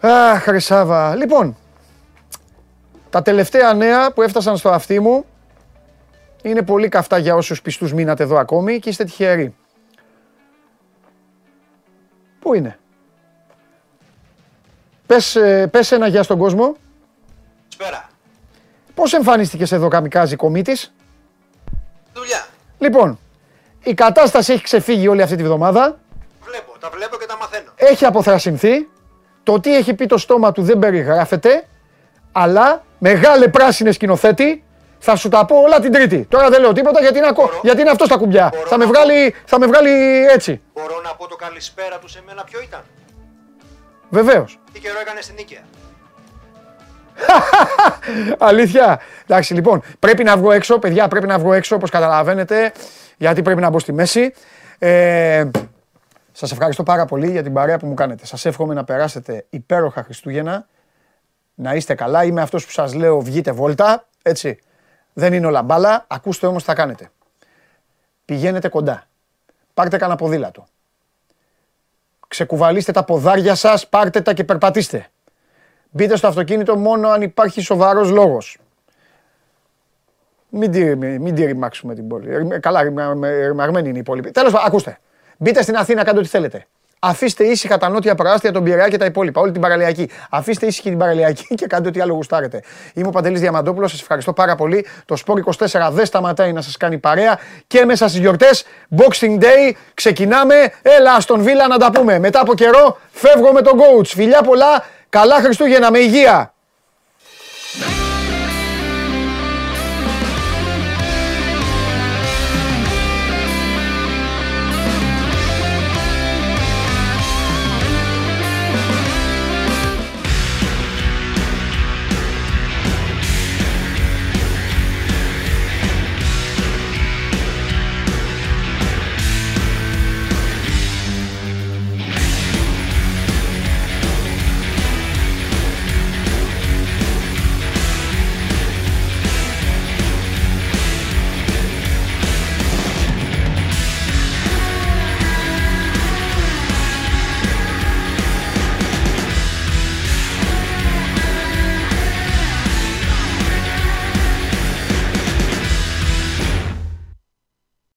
Αχ, ρε Σάβα. Λοιπόν, τα τελευταία νέα που έφτασαν στο αυτί μου είναι πολύ καυτά για όσους πιστούς μείνατε εδώ ακόμη και είστε τυχεροί. Πού είναι; Πες, ε, πες ένα γεια στον κόσμο. Σπέρα. Πώς εμφανίστηκες εδώ καμικάζι κομίτης; Δουλειά. Λοιπόν, η κατάσταση έχει ξεφύγει όλη αυτή τη βδομάδα. Βλέπω, τα βλέπω και τα μαθαίνω. Έχει αποθρασινθεί. Το τι έχει πει το στόμα του δεν περιγράφεται. Αλλά μεγάλε πράσινες σκηνοθέτη, θα σου τα πω όλα την Τρίτη. Τώρα δεν λέω τίποτα γιατί είναι, ακό... γιατί είναι αυτός στα κουμπιά. Θα με, βγάλει, θα με βγάλει έτσι. Μπορώ να πω το καλησπέρα του σε μένα ποιο ήταν; Βεβαίως. Τι καιρό έκανες στην Νίκαια. <laughs> Αλήθεια. Εντάξει, λοιπόν, πρέπει να βγω έξω, παιδιά, πρέπει να βγω έξω, όπως καταλαβαίνετε, γιατί πρέπει να μπω στη μέση. Ε, σας ευχαριστώ πάρα πολύ για την παρέα που μου κάνετε. Σας εύχομαι να περάσετε υπέροχα Χριστούγεννα, να είστε καλά. Είμαι αυτός που σας λέω βγείτε βόλτα, έτσι. Δεν είναι όλα μπάλα, ακούστε όμως τι θα κάνετε. Πηγαίνετε κοντά. Πάρτε κανένα ποδήλατο. Ξεκουβαλήστε τα ποδάρια σας, πάρτε τα και περπατήστε. Μπείτε στο αυτοκίνητο μόνο αν υπάρχει σοβαρός λόγος. Μην τη, μην τη ρημάξουμε την πόλη. Ρημα- Καλά, ρημα- με- ρημαγμένη είναι η πόλη. Τέλος πάντων, ακούστε. Μπείτε στην Αθήνα, κάντε ό,τι θέλετε. Αφήστε ήσυχα τα νότια προάστια, τον Πειραιά και τα υπόλοιπα, όλη την παραλιακή. Αφήστε ήσυχη την παραλιακή και κάντε ό,τι άλλο γουστάρετε. Είμαι ο Παντελής Διαμαντόπουλος, σας ευχαριστώ πάρα πολύ. Το Sport 24 δεν σταματάει να σας κάνει παρέα και μέσα στις γιορτές Boxing Day ξεκινάμε. Έλα στον Βίλα να τα πούμε. Μετά από καιρό φεύγω με τον coach. Φιλιά πολλά, καλά Χριστούγεννα με υγεία.